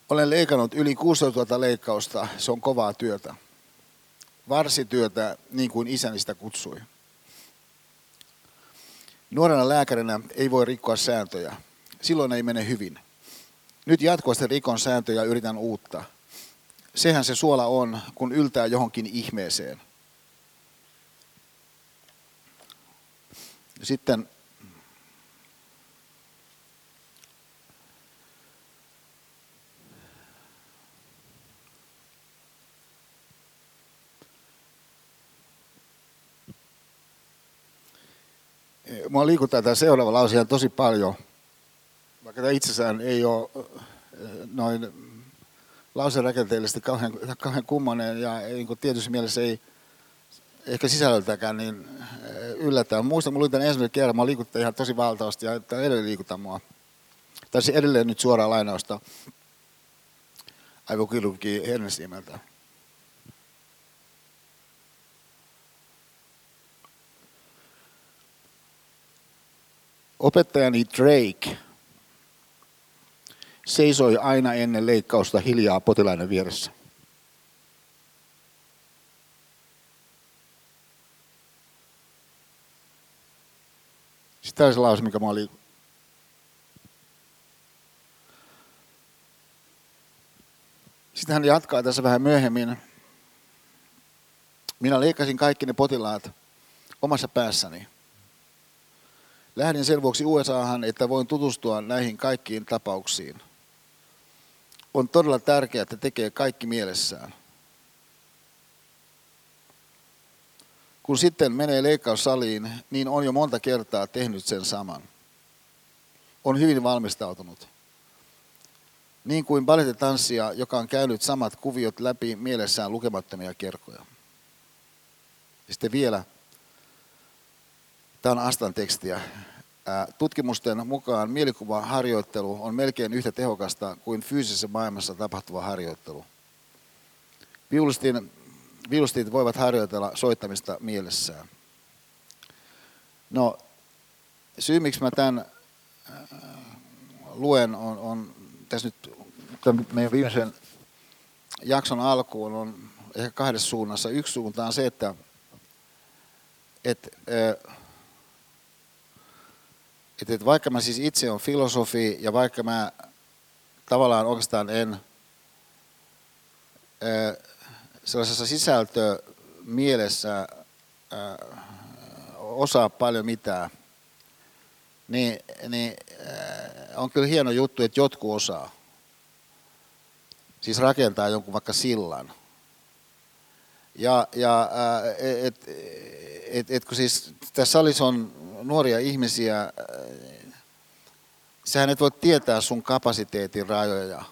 Olen leikannut yli 16 000 leikkausta. Se on kovaa työtä. Varsityötä, niin kuin isäni sitä kutsui. Nuorena lääkärinä ei voi rikkoa sääntöjä. Silloin ei mene hyvin. Nyt jatkuvasti rikon sääntöjä yritän uutta. Sehän se suola on, kun yltää johonkin ihmeeseen. Sitten mua liikuttaa tämä seuraava lause tosi paljon, vaikka tämä itsessään ei ole noin lauserakenteellisesti kauhean, kauhean kummonen ja niin kuin tietysti mielessä ei ehkä sisällöltäkään niin yllättäen. Muistan, mulla oli tämän ensimmäisen kerran, mä liikuttaa ihan tosi valtavasti ja tämä edelleen liikuttaa mua. Tässä edelleen nyt suoraan lainausta aivokirurgi Hernesniemeltä. Opettajani Drake seisoi aina ennen leikkausta hiljaa potilaiden vieressä. Sitten se lause, mikä mä oli Sitten hän jatkaa tässä vähän myöhemmin. Minä leikkasin kaikki ne potilaat omassa päässäni. Lähdin sen vuoksi USAhan, että voin tutustua näihin kaikkiin tapauksiin. On todella tärkeää, että tekee kaikki mielessään. Kun sitten menee leikkaussaliin, niin on jo monta kertaa tehnyt sen saman. On hyvin valmistautunut. Niin kuin ballettitanssija, joka on käynyt samat kuviot läpi mielessään lukemattomia kerkoja. Ja sitten vielä Tämä on Astan tekstiä. Tutkimusten mukaan mielikuvaharjoittelu on melkein yhtä tehokasta kuin fyysisessä maailmassa tapahtuva harjoittelu. Viulistin, viulistit voivat harjoitella soittamista mielessään. No, syy miksi mä tämän luen on, on tässä nyt meidän viimeisen jakson alkuun on ehkä kahdessa suunnassa. Yksi suunta on se, että, että että, että vaikka mä siis itse on filosofi ja vaikka mä tavallaan oikeastaan en sellaisessa sisältömielessä osaa paljon mitään, niin, niin on kyllä hieno juttu, että jotkut osaa. Siis rakentaa jonkun vaikka sillan. Ja, ja et, et, et, kun siis tässä salissa on nuoria ihmisiä, sähän et voi tietää sun kapasiteetin rajoja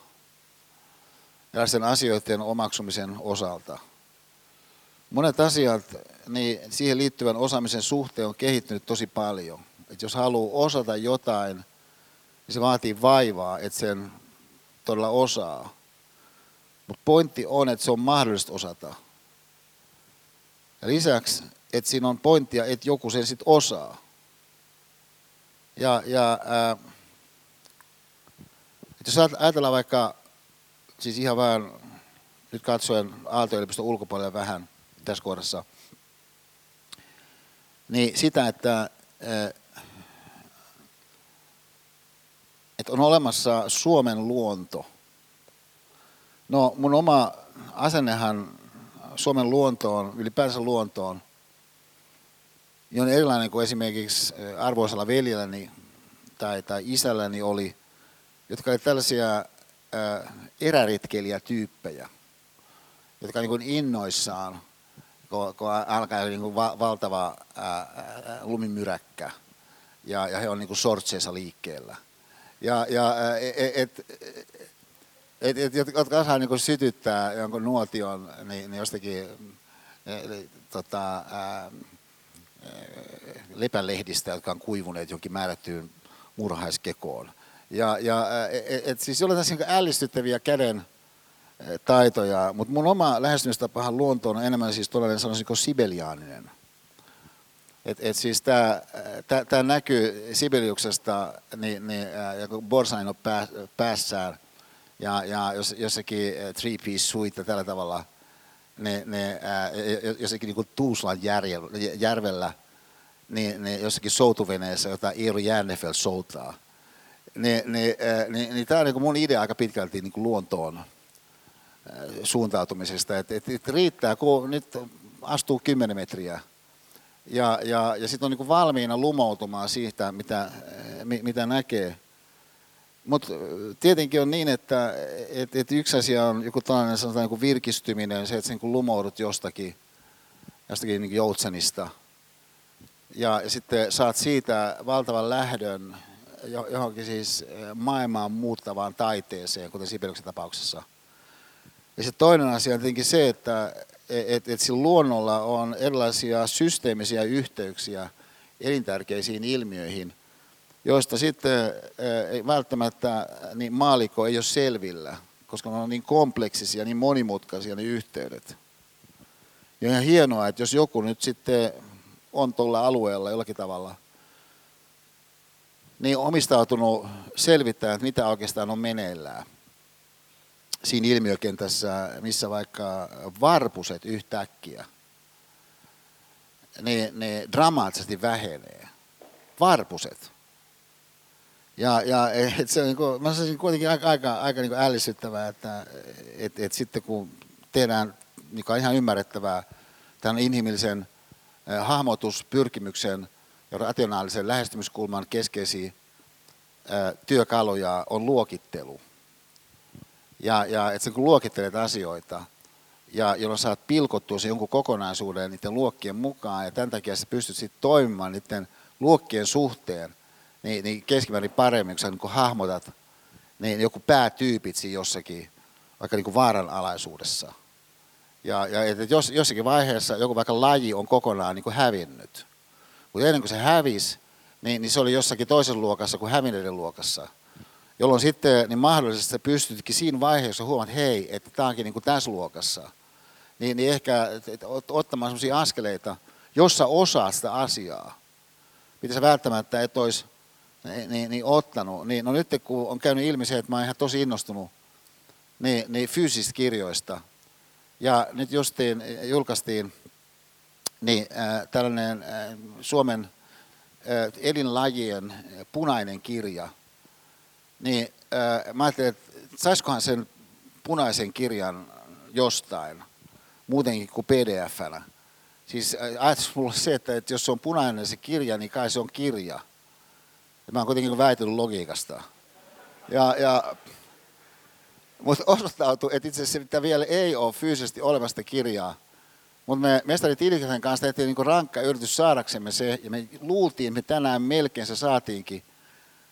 sen asioiden omaksumisen osalta. Monet asiat, niin siihen liittyvän osaamisen suhteen on kehittynyt tosi paljon. Et jos haluaa osata jotain, niin se vaatii vaivaa, että sen todella osaa. Mutta pointti on, että se on mahdollista osata. Ja lisäksi, että siinä on pointtia, että joku sen sitten osaa. Ja, ja ää, jos ajatellaan vaikka, siis ihan vähän nyt katsoen Aalto-yliopiston ulkopuolelle vähän tässä kohdassa, niin sitä, että, että on olemassa Suomen luonto. No mun oma asennehan Suomen luontoon, ylipäänsä luontoon, niin on erilainen kuin esimerkiksi arvoisella veljelläni tai, tai isälläni oli, jotka olivat tällaisia eräretkeilijätyyppejä, jotka niin kuin innoissaan, kun, kun alkaa niin kuin va, valtava ää, lumimyräkkä ja, ja he on niin kuin sortseissa liikkeellä. Ja, ja et, et, et, et, jotka osaa niin sytyttää jonkun nuotion niin, niin jostakin eli, tota, ää, lepälehdistä, jotka on kuivuneet jonkin määrättyyn murhaiskekoon. Ja, ja et, et, siis jollain tässä niin ällistyttäviä käden taitoja, mutta mun oma lähestymistapahan luontoon on enemmän siis todellinen sanoisinko sibeliaaninen. Et, et siis tämä näkyy Sibeliuksesta, niin, niin, ja kun Borsain on pää, päässään, ja, ja jos, jossakin three piece suite tällä tavalla, ne, ne, ää, jossakin niin Tuuslan järvellä, niin, ne jossakin soutuveneessä, jota Eero Jännefeld soutaa, niin, niin, niin, niin tämä on niin mun idea aika pitkälti niin luontoon suuntautumisesta, että et, et riittää, kun nyt astuu 10 metriä ja, ja, ja sitten on niin valmiina lumoutumaan siitä, mitä, mitä näkee. Mutta tietenkin on niin, että et, et yksi asia on joku tällainen sanotaan niin virkistyminen, se, että sä niin lumoudut jostakin, jostakin niin joutsenista. Ja, ja sitten saat siitä valtavan lähdön johonkin siis maailmaan muuttavaan taiteeseen, kuten Sibeliuksen tapauksessa. Ja se toinen asia on tietenkin se, että et, et sillä luonnolla on erilaisia systeemisiä yhteyksiä elintärkeisiin ilmiöihin, joista sitten ei välttämättä niin maaliko ei ole selvillä, koska ne on niin kompleksisia, niin monimutkaisia ne yhteydet. Ja ihan hienoa, että jos joku nyt sitten on tuolla alueella jollakin tavalla, niin omistautunut selvittämään, että mitä oikeastaan on meneillään siinä ilmiökentässä, missä vaikka varpuset yhtäkkiä, ne, ne dramaattisesti vähenee. Varpuset. Ja, ja et se on niin kuin, mä sanoisin kuitenkin aika, aika, aika niin ällistyttävää, että et, et sitten kun tehdään, mikä on ihan ymmärrettävää, tämän inhimillisen eh, hahmotuspyrkimyksen ja rationaalisen lähestymiskulman keskeisiä eh, työkaluja on luokittelu – ja, ja että kun luokittelet asioita, ja jolloin saat pilkottua se jonkun kokonaisuuden niiden luokkien mukaan, ja tämän takia sä pystyt sitten toimimaan niiden luokkien suhteen, niin, niin keskimäärin paremmin, kun sä niin hahmotat niin joku päätyypit siinä jossakin, vaikka niin vaaranalaisuudessa. Ja, ja että jos, jossakin vaiheessa joku vaikka laji on kokonaan niin kuin hävinnyt. Mutta ennen kuin se hävisi, niin, niin se oli jossakin toisessa luokassa kuin hävinneiden luokassa – jolloin sitten niin mahdollisesti pystytkin siinä vaiheessa huomaamaan, että hei, että tämä onkin niin kuin tässä luokassa. Niin, niin ehkä että ottamaan sellaisia askeleita, jossa osaa sitä asiaa, mitä sä välttämättä et olisi niin, niin, niin ottanut. Niin, no nyt kun on käynyt ilmi se, että mä oon ihan tosi innostunut niin, niin fyysisistä kirjoista. Ja nyt justiin julkaistiin niin, äh, tällainen äh, Suomen äh, elinlajien punainen kirja – niin äh, mä ajattelin, että saisikohan sen punaisen kirjan jostain, muutenkin kuin pdf-nä. Siis ajatus mulla on se, että, että jos se on punainen se kirja, niin kai se on kirja. Ja mä oon kuitenkin väitellyt logiikasta. Ja, ja, mutta osoittautui, että itse asiassa vielä ei ole fyysisesti olemasta kirjaa. Mutta me mestari Tilikasen kanssa tehtiin niin rankka yritys saadaksemme se, ja me luultiin, että me tänään melkein se saatiinkin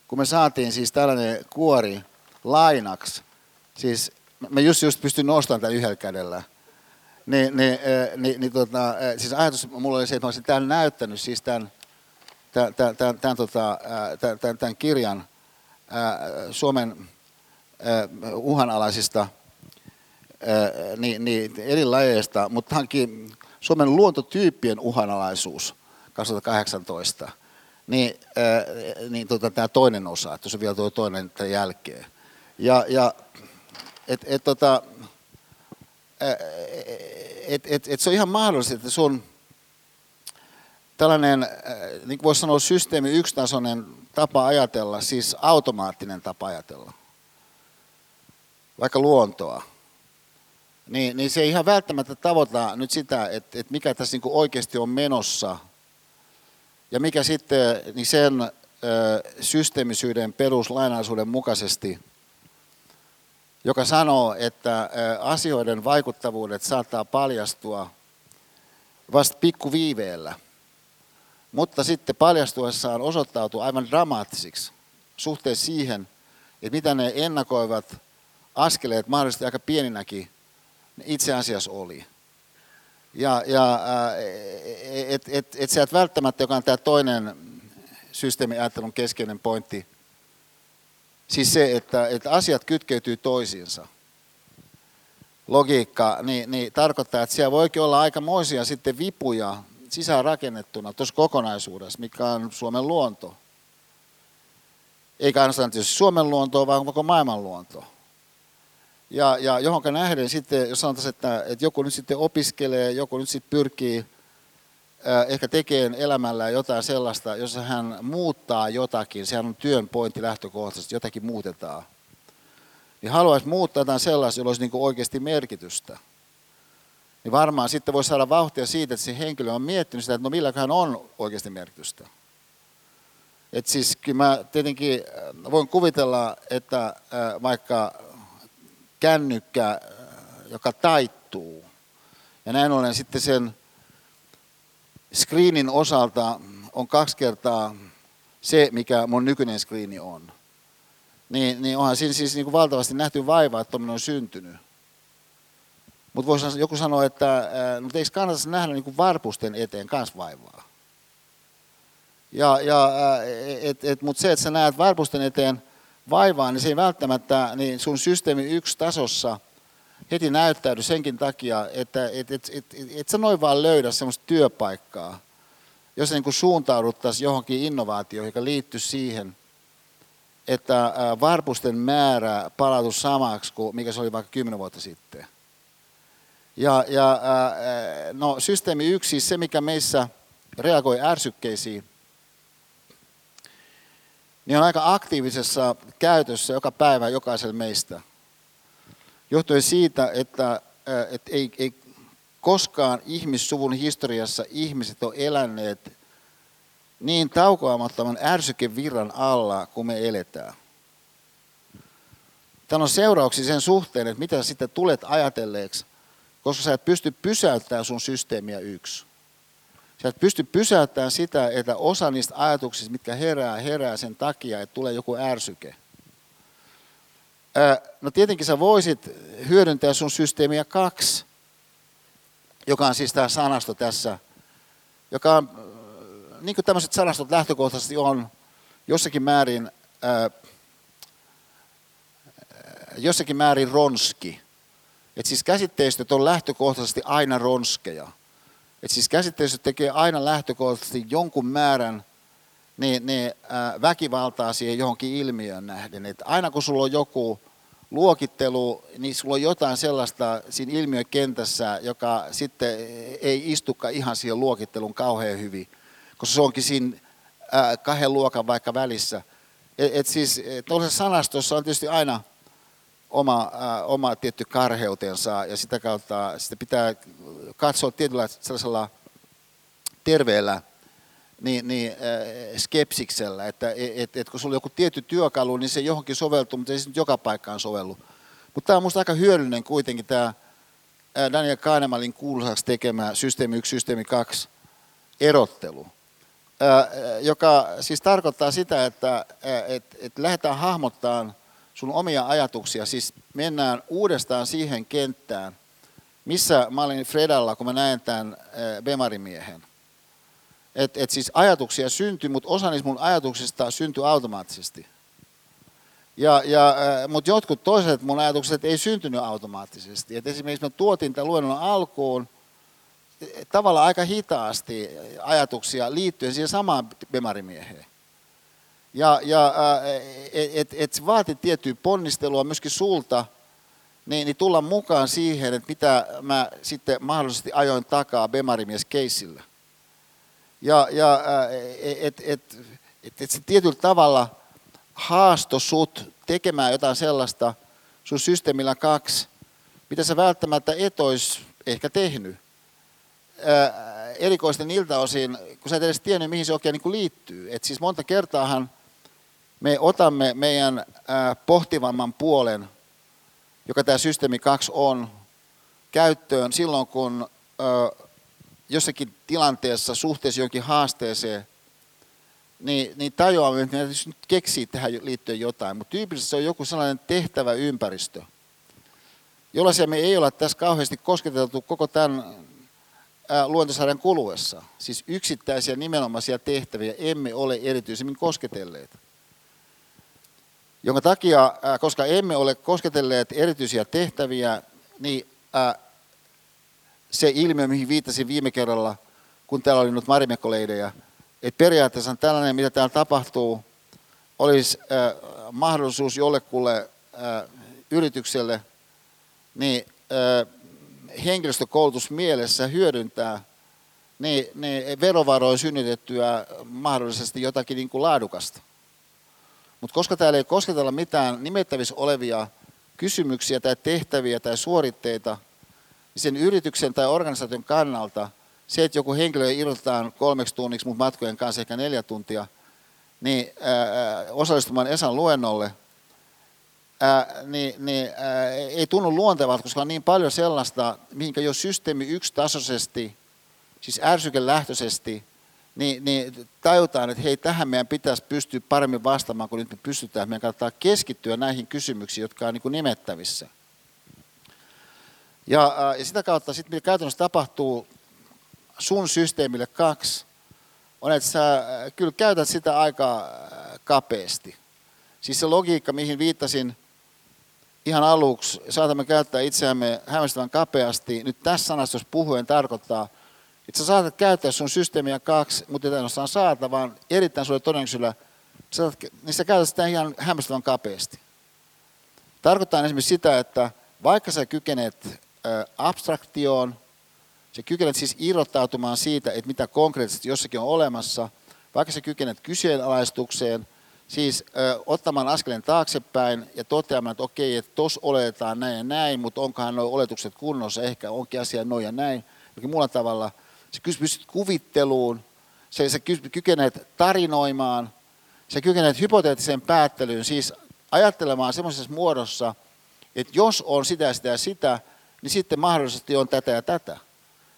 kun me saatiin siis tällainen kuori lainaksi, siis mä just, just pystyn nostamaan tämän yhdellä kädellä, niin, niin, niin, niin tota, siis ajatus mulla oli se, että mä olisin täällä näyttänyt siis tämän, tämän, tämän, tämän, tämän, tota, tämän, tämän kirjan Suomen uhanalaisista niin, niin, eri lajeista, mutta hankin Suomen luontotyyppien uhanalaisuus 2018, niin, niin tota, tämä toinen osa, että se on vielä tuo toinen tämän jälkeen. Ja, ja et, et, tota, et, et, et se on ihan mahdollista, että sun tällainen, niin kuin voisi sanoa, systeemi yksitasoinen tapa ajatella, siis automaattinen tapa ajatella, vaikka luontoa, niin, niin se ei ihan välttämättä tavoita nyt sitä, että, että mikä tässä niin oikeasti on menossa. Ja mikä sitten niin sen ö, systeemisyyden peruslainaisuuden mukaisesti, joka sanoo, että ö, asioiden vaikuttavuudet saattaa paljastua vasta pikkuviiveellä, mutta sitten paljastuessaan osoittautuu aivan dramaattisiksi suhteessa siihen, että mitä ne ennakoivat askeleet mahdollisesti aika pieninäkin itse asiassa oli. Ja, ja et, et, et et välttämättä, joka on tämä toinen systeemiajattelun keskeinen pointti, siis se, että, että asiat kytkeytyy toisiinsa. Logiikka, niin, niin tarkoittaa, että siellä voikin olla aikamoisia sitten vipuja sisään rakennettuna tuossa kokonaisuudessa, mikä on Suomen luonto. Eikä ainoastaan tietysti Suomen luontoa, vaan koko maailman luonto. Ja, ja johonka nähden sitten, jos sanotaan, että, että joku nyt sitten opiskelee, joku nyt sitten pyrkii äh, ehkä tekemään elämällä jotain sellaista, jossa hän muuttaa jotakin, sehän on työn pointti lähtökohtaisesti, jotakin muutetaan. Niin haluaisi muuttaa jotain sellaista, jolla olisi niin oikeasti merkitystä. Niin varmaan sitten voi saada vauhtia siitä, että se henkilö on miettinyt sitä, että no milläköhän on oikeasti merkitystä. Et siis kyllä mä tietenkin voin kuvitella, että vaikka kännykkä, joka taittuu. Ja näin ollen sitten sen screenin osalta on kaksi kertaa se, mikä mun nykyinen screeni on. Niin, niin onhan siinä siis niin kuin valtavasti nähty vaivaa, että on syntynyt. Mutta voisi joku sanoa, että no, eikö kannata nähdä niin varpusten eteen kanssa vaivaa? Ja, ja, et, et, Mutta se, että sä näet varpusten eteen vaivaa, niin se ei välttämättä niin sun systeemi yksi tasossa heti näyttäydy senkin takia, että et, et, et, et, et sä noin vaan löydä semmoista työpaikkaa, jos niin suuntauduttaisiin johonkin innovaatioon, joka liittyy siihen, että varpusten määrä palautus samaksi kuin mikä se oli vaikka kymmenen vuotta sitten. Ja, ja no, systeemi yksi, siis se mikä meissä reagoi ärsykkeisiin, niin on aika aktiivisessa käytössä joka päivä jokaisella meistä. Johtuen siitä, että, että ei, ei koskaan ihmissuvun historiassa ihmiset ole eläneet niin taukoamattoman ärsykevirran alla kuin me eletään. Tämä on seurauksia sen suhteen, että mitä sitten tulet ajatelleeksi, koska sä et pysty pysäyttämään sun systeemiä yksi. Sä et pysty pysäyttämään sitä, että osa niistä ajatuksista, mitkä herää, herää sen takia, että tulee joku ärsyke. No tietenkin sä voisit hyödyntää sun systeemiä kaksi, joka on siis tämä sanasto tässä, joka on, niin kuin tämmöiset sanastot lähtökohtaisesti on jossakin määrin, jossakin määrin ronski. Et siis käsitteistöt on lähtökohtaisesti aina ronskeja. Et siis käsitteessä tekee aina lähtökohtaisesti jonkun määrän niin, äh, väkivaltaa siihen johonkin ilmiöön nähden. Et aina kun sulla on joku luokittelu, niin sulla on jotain sellaista siinä ilmiökentässä, joka sitten ei istukaan ihan siihen luokittelun kauhean hyvin, koska se onkin siinä kahden luokan vaikka välissä. Et, et siis tuollaisessa sanastossa on tietysti aina oma, äh, oma tietty karheutensa ja sitä kautta sitä pitää katsoa tietyllä sellaisella terveellä niin, niin, äh, skepsiksellä, että et, et, kun sulla on joku tietty työkalu, niin se johonkin soveltuu, mutta ei se nyt joka paikkaan sovellu. Mutta tämä on minusta aika hyödyllinen kuitenkin tämä äh, Daniel Kahnemalin kuuluisaksi tekemä systeemi 1, systeemi 2 erottelu, äh, joka siis tarkoittaa sitä, että äh, et, et lähdetään hahmottamaan sun omia ajatuksia, siis mennään uudestaan siihen kenttään, missä mä olin Fredalla, kun mä näen tämän eh, Bemarimiehen. Että et siis ajatuksia syntyi, mutta osa niistä mun ajatuksista syntyi automaattisesti. Ja, ja, eh, mutta jotkut toiset mun ajatukset ei syntynyt automaattisesti. Et esimerkiksi mä tuotin tämän luennon alkuun, tavallaan aika hitaasti ajatuksia liittyen siihen samaan bemarimieheen. Ja, ja että et, et vaati tiettyä ponnistelua myöskin sulta, niin, niin tulla mukaan siihen, että mitä mä sitten mahdollisesti ajoin takaa Bemarimies-keissillä. Ja, ja että et, et, et se tietyllä tavalla haasto sut tekemään jotain sellaista sun systeemillä kaksi, mitä sä välttämättä et olisi ehkä tehnyt. Ää, erikoisesti niiltä osin, kun sä et edes tiennyt, mihin se oikein niin liittyy. Et siis monta kertaahan me otamme meidän pohtivamman puolen, joka tämä systeemi 2 on, käyttöön silloin, kun jossakin tilanteessa suhteessa jonkin haasteeseen, niin, niin tajuamme, että meidän nyt keksii tähän liittyen jotain, mutta tyypillisesti se on joku sellainen tehtävä ympäristö, jollaisia me ei ole tässä kauheasti kosketeltu koko tämän luontosarjan kuluessa. Siis yksittäisiä nimenomaisia tehtäviä emme ole erityisemmin kosketelleet. Jonka takia, koska emme ole kosketelleet erityisiä tehtäviä, niin se ilmiö, mihin viittasin viime kerralla, kun täällä oli nyt marimekoleideja, että periaatteessa tällainen, mitä täällä tapahtuu, olisi mahdollisuus jollekulle yritykselle niin, henkilöstökoulutus mielessä hyödyntää niin, niin verovaroin synnytettyä mahdollisesti jotakin niin kuin laadukasta. Mutta koska täällä ei kosketella mitään nimettävissä olevia kysymyksiä tai tehtäviä tai suoritteita – sen yrityksen tai organisaation kannalta se, että joku henkilö irrotetaan kolmeksi tunniksi, mutta matkojen kanssa ehkä neljä tuntia, niin ää, osallistumaan Esan luennolle, ää, niin, niin ää, ei tunnu luontevalta, koska on niin paljon sellaista, mihinkä jo systeemi yksitasoisesti, siis ärsykelähtöisesti, niin, niin tajutaan, että hei, tähän meidän pitäisi pystyä paremmin vastaamaan, kun nyt me pystytään. Meidän kannattaa keskittyä näihin kysymyksiin, jotka on niin kuin nimettävissä. Ja, ja sitä kautta sitten mitä käytännössä tapahtuu sun systeemille kaksi, on, että sä kyllä käytät sitä aika kapeasti. Siis se logiikka, mihin viittasin ihan aluksi, saatamme käyttää itseämme hämmästyvän kapeasti, nyt tässä sanastossa puhuen tarkoittaa, että sä saatat käyttää sun systeemiä kaksi, mutta ei ainoastaan saata, vaan erittäin sulle todennäköisyydellä, niin sä käytät sitä ihan hämmästyvän kapeasti. Tarkoittaa esimerkiksi sitä, että vaikka sä kykenet abstraktioon. Se kykenet siis irrottautumaan siitä, että mitä konkreettisesti jossakin on olemassa, vaikka se kykenet kyseenalaistukseen, siis ö, ottamaan askeleen taaksepäin ja toteamaan, että okei, että tos oletetaan näin ja näin, mutta onkohan nuo oletukset kunnossa, ehkä onkin asia noin ja näin, jokin muulla tavalla. Se pystyt kuvitteluun, se, se kykenet tarinoimaan, se kykenet hypoteettiseen päättelyyn, siis ajattelemaan semmoisessa muodossa, että jos on sitä sitä ja sitä, niin sitten mahdollisesti on tätä ja tätä.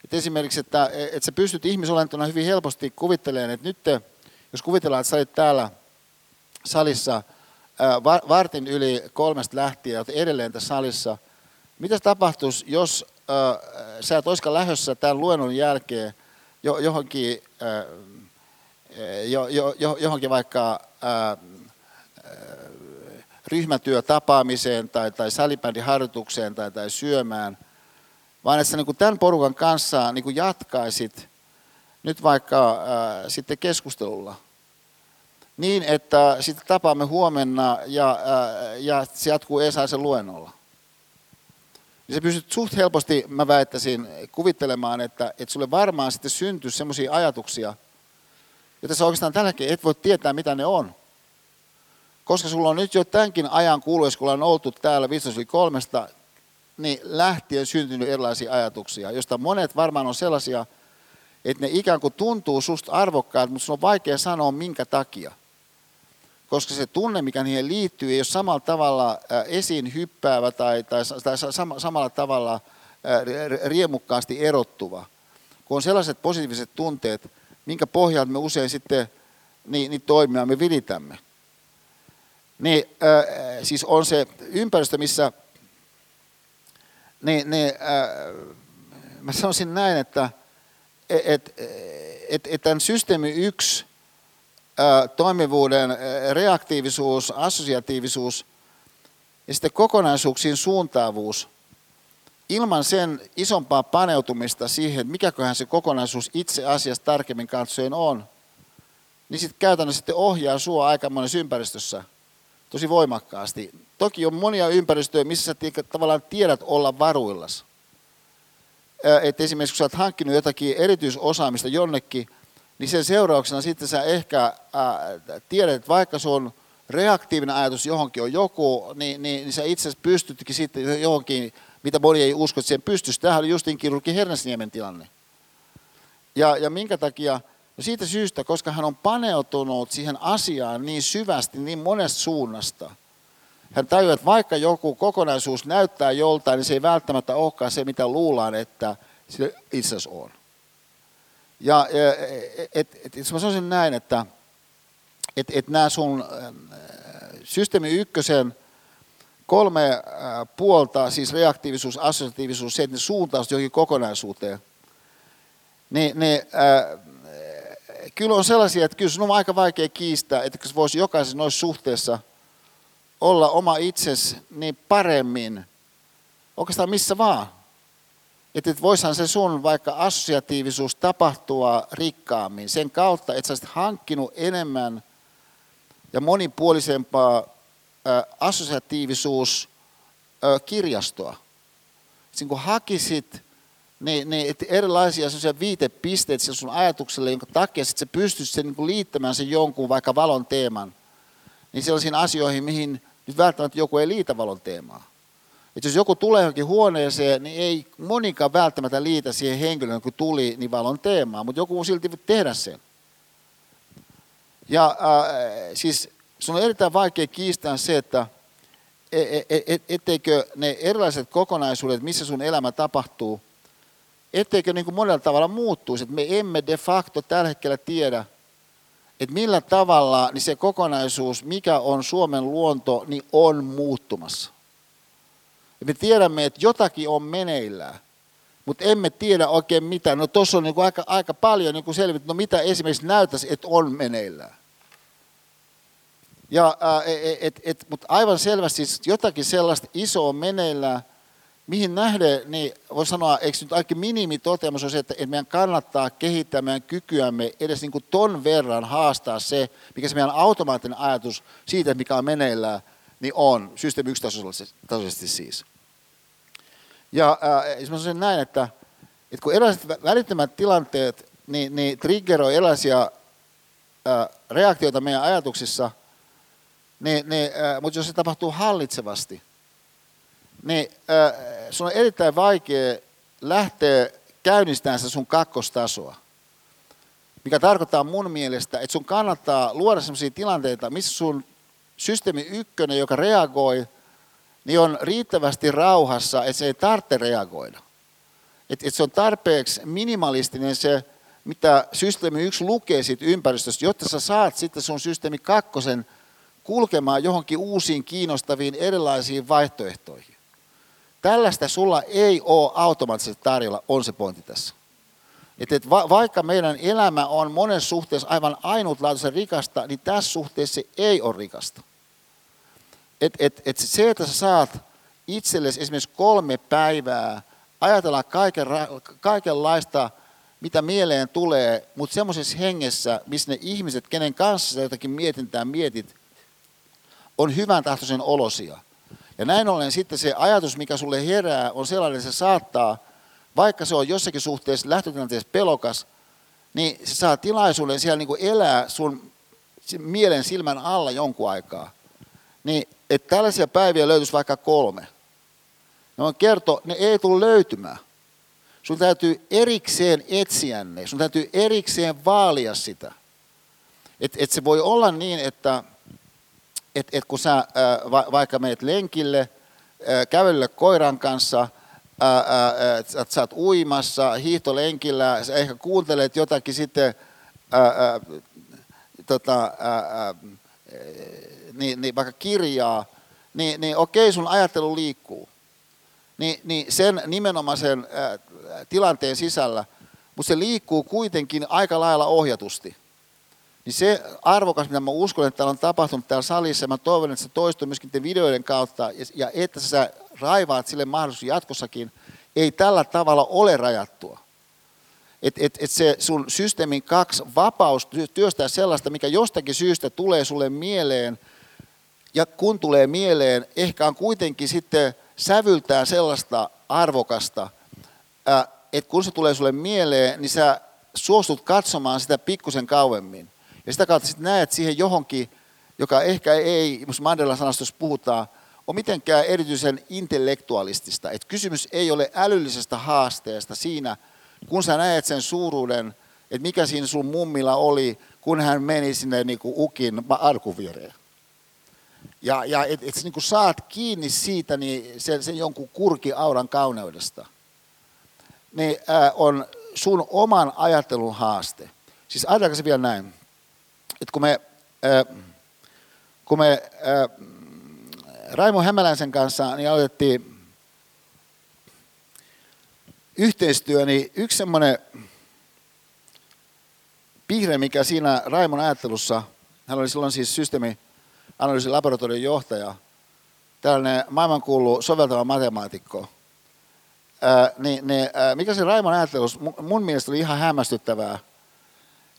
Et esimerkiksi, että, että sä pystyt ihmisolentona hyvin helposti kuvittelemaan, että nyt te, jos kuvitellaan, että sä olit täällä salissa vartin yli kolmesta lähtien ja edelleen tässä salissa, mitä tapahtuisi, jos äh, sä et olisikaan lähdössä tämän luennon jälkeen jo, johonkin, äh, jo, jo, jo, johonkin vaikka äh, ryhmätyötapaamiseen tai, tai salibändiharjoitukseen tai, tai syömään, vaan että sä niin tämän porukan kanssa niin kuin jatkaisit nyt vaikka ää, sitten keskustelulla. Niin, että sitten tapaamme huomenna ja, ää, ja se jatkuu Esaisen luennolla. Niin sä pystyt suht helposti, mä väittäisin, kuvittelemaan, että, että sulle varmaan sitten syntyy semmoisia ajatuksia, joita sä oikeastaan tälläkin et voi tietää, mitä ne on koska sulla on nyt jo tämänkin ajan kuluessa, kun ollaan oltu täällä 15 niin lähtien syntynyt erilaisia ajatuksia, joista monet varmaan on sellaisia, että ne ikään kuin tuntuu susta arvokkaat, mutta sun on vaikea sanoa minkä takia. Koska se tunne, mikä niihin liittyy, ei ole samalla tavalla esiin hyppäävä tai, tai, tai samalla tavalla riemukkaasti erottuva, kun on sellaiset positiiviset tunteet, minkä pohjalta me usein sitten niin, niin toimia me vilitämme. Niin äh, siis on se ympäristö, missä niin, niin, äh, mä sanoisin näin, että et, et, et tämän systeemi yksi äh, toimivuuden reaktiivisuus, assosiatiivisuus ja sitten kokonaisuuksien suuntaavuus ilman sen isompaa paneutumista siihen, mikäköhän se kokonaisuus itse asiassa tarkemmin katsoen on, niin sitten käytännössä sitten ohjaa sua aika monessa ympäristössä tosi voimakkaasti. Toki on monia ympäristöjä, missä sä tavallaan tiedät olla varuillas. Et esimerkiksi kun sä oot hankkinut jotakin erityisosaamista jonnekin, niin sen seurauksena sitten sä ehkä ää, tiedät, että vaikka se on reaktiivinen ajatus johonkin on joku, niin, niin, niin sä itse asiassa pystytkin sitten johonkin, mitä moni ei usko, että siihen pystyisi. Tämähän oli justiin kirurgi Hernesniemen tilanne. Ja, ja minkä takia? No siitä syystä, koska hän on paneutunut siihen asiaan niin syvästi, niin monesta suunnasta. Hän tajuaa, että vaikka joku kokonaisuus näyttää joltain, niin se ei välttämättä olekaan se, mitä luullaan, että se itse asiassa on. Ja et, et, et, et mä sanoisin näin, että et, et nämä sun systeemi ykkösen kolme puolta, siis reaktiivisuus, assosiatiivisuus, se, että ne suuntaus johonkin kokonaisuuteen, niin ne, äh, kyllä on sellaisia, että kyllä on aika vaikea kiistää, että se voisi jokaisessa noissa suhteessa olla oma itsesi niin paremmin, oikeastaan missä vaan. Että et voisihan se sun vaikka assosiatiivisuus tapahtua rikkaammin sen kautta, että sä olisit hankkinut enemmän ja monipuolisempaa assosiatiivisuuskirjastoa. Sitten kun hakisit niin, niin, että erilaisia viitepisteitä sun ajatukselle, jonka takia sit sä pystyisit sen, niin liittämään sen jonkun vaikka valon teeman, niin sellaisiin asioihin, mihin nyt välttämättä joku ei liitä valon teemaa. Että jos joku tulee johonkin huoneeseen, niin ei monikaan välttämättä liitä siihen henkilöön, kun tuli, niin valon teemaa, mutta joku voi silti tehdä sen. Ja äh, siis sun on erittäin vaikea kiistää se, että e, e, e, etteikö ne erilaiset kokonaisuudet, missä sun elämä tapahtuu, etteikö niin kuin monella tavalla muuttuisi. Että me emme de facto tällä hetkellä tiedä, että millä tavalla niin se kokonaisuus, mikä on Suomen luonto, niin on muuttumassa. Ja me tiedämme, että jotakin on meneillään, mutta emme tiedä oikein mitä. No tuossa on niin kuin aika, aika paljon niin selvitä, no mitä esimerkiksi näyttäisi, että on meneillään. Ja, ää, et, et, et, mutta aivan selvästi siis jotakin sellaista isoa meneillään, mihin nähden, niin voi sanoa, eikö nyt aika minimi toteamus on se, että meidän kannattaa kehittää meidän kykyämme edes niin kuin ton verran haastaa se, mikä se meidän automaattinen ajatus siitä, mikä on meneillään, niin on, systeemi yksitasoisesti siis. Ja äh, mä sanoisin näin, että, että kun erilaiset välittömät tilanteet, niin, niin triggeroi erilaisia äh, reaktioita meidän ajatuksissa – niin, niin, äh, mutta jos se tapahtuu hallitsevasti, niin äh, sun on erittäin vaikea lähteä käynnistämään sitä sun kakkostasoa. Mikä tarkoittaa mun mielestä, että sun kannattaa luoda sellaisia tilanteita, missä sun systeemi ykkönen, joka reagoi, niin on riittävästi rauhassa, että se ei tarvitse reagoida. Että et se on tarpeeksi minimalistinen se, mitä systeemi yksi lukee siitä ympäristöstä, jotta sä saat sitten sun systeemi kakkosen kulkemaan johonkin uusiin kiinnostaviin erilaisiin vaihtoehtoihin. Tällaista sulla ei ole automaattisesti tarjolla, on se pointti tässä. Että et va- vaikka meidän elämä on monessa suhteessa aivan ainutlaatuisen rikasta, niin tässä suhteessa se ei ole rikasta. Et, et, et se, että sä saat itsellesi esimerkiksi kolme päivää ajatella kaiken, kaikenlaista, mitä mieleen tulee, mutta semmoisessa hengessä, missä ne ihmiset, kenen kanssa sä jotakin mietintää mietit, on hyvän tahtoisen olosia. Ja näin ollen sitten se ajatus, mikä sulle herää, on sellainen, että se saattaa, vaikka se on jossakin suhteessa lähtötilanteessa pelokas, niin se saa tilaisuuden siellä niin kuin elää sun mielen silmän alla jonkun aikaa. Niin, että tällaisia päiviä löytyisi vaikka kolme. Ne on kerto, ne ei tule löytymään. Sun täytyy erikseen etsiä ne, sun täytyy erikseen vaalia sitä. Että et se voi olla niin, että että et kun sä ää, va, vaikka meet lenkille, ää, kävelylle koiran kanssa, ää, sä oot uimassa, hiihtolenkillä, sä ehkä kuuntelet jotakin sitten, ää, ää, tota, ää, niin, niin vaikka kirjaa, niin, niin okei, sun ajattelu liikkuu. Niin, niin sen nimenomaisen ää, tilanteen sisällä, mutta se liikkuu kuitenkin aika lailla ohjatusti. Niin se arvokas, mitä mä uskon, että täällä on tapahtunut täällä salissa, ja mä toivon, että se toistuu myöskin videoiden kautta, ja että sä raivaat sille mahdollisuus jatkossakin, ei tällä tavalla ole rajattua. Että et, et se sun systeemin kaksi vapaus työstää sellaista, mikä jostakin syystä tulee sulle mieleen, ja kun tulee mieleen, ehkä on kuitenkin sitten sävyltään sellaista arvokasta, että kun se tulee sulle mieleen, niin sä suostut katsomaan sitä pikkusen kauemmin. Ja sitä kautta sitten näet siihen johonkin, joka ehkä ei, jos Mandelan sanastossa puhutaan, ole mitenkään erityisen intellektualistista. Et kysymys ei ole älyllisestä haasteesta siinä, kun sä näet sen suuruuden, että mikä siinä sun mummilla oli, kun hän meni sinne niin kuin ukin arkuviereen. Ja, ja että et, niin saat kiinni siitä niin sen, sen jonkun kurkiauran kauneudesta, niin ää, on sun oman ajattelun haaste. Siis ajatellaanko se vielä näin, että kun me, ää, kun me ää, Raimo Hämäläisen kanssa niin aloitettiin yhteistyö, niin yksi semmoinen piirre, mikä siinä Raimon ajattelussa, hän oli silloin siis systeemianalyysin laboratorion johtaja, tällainen maailmankuulu soveltava matemaatikko, ää, niin, niin ää, mikä se Raimon ajattelus mun mielestä oli ihan hämmästyttävää,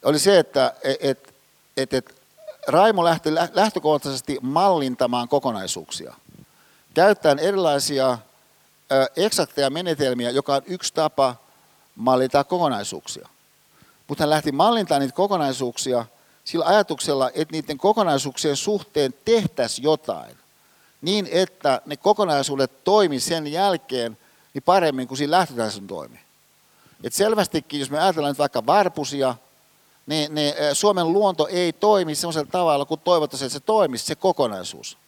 oli se, että et, et, et Raimo lähti lähtökohtaisesti mallintamaan kokonaisuuksia, käyttäen erilaisia eksakteja menetelmiä, joka on yksi tapa mallintaa kokonaisuuksia. Mutta hän lähti mallintamaan niitä kokonaisuuksia sillä ajatuksella, että niiden kokonaisuuksien suhteen tehtäisiin jotain, niin että ne kokonaisuudet toimi sen jälkeen niin paremmin kuin siinä lähtötason toimi. Et selvästikin, jos me ajatellaan nyt vaikka varpusia, niin, niin Suomen luonto ei toimi sellaisella tavalla, kun toivottaisiin, että se toimisi, se kokonaisuus.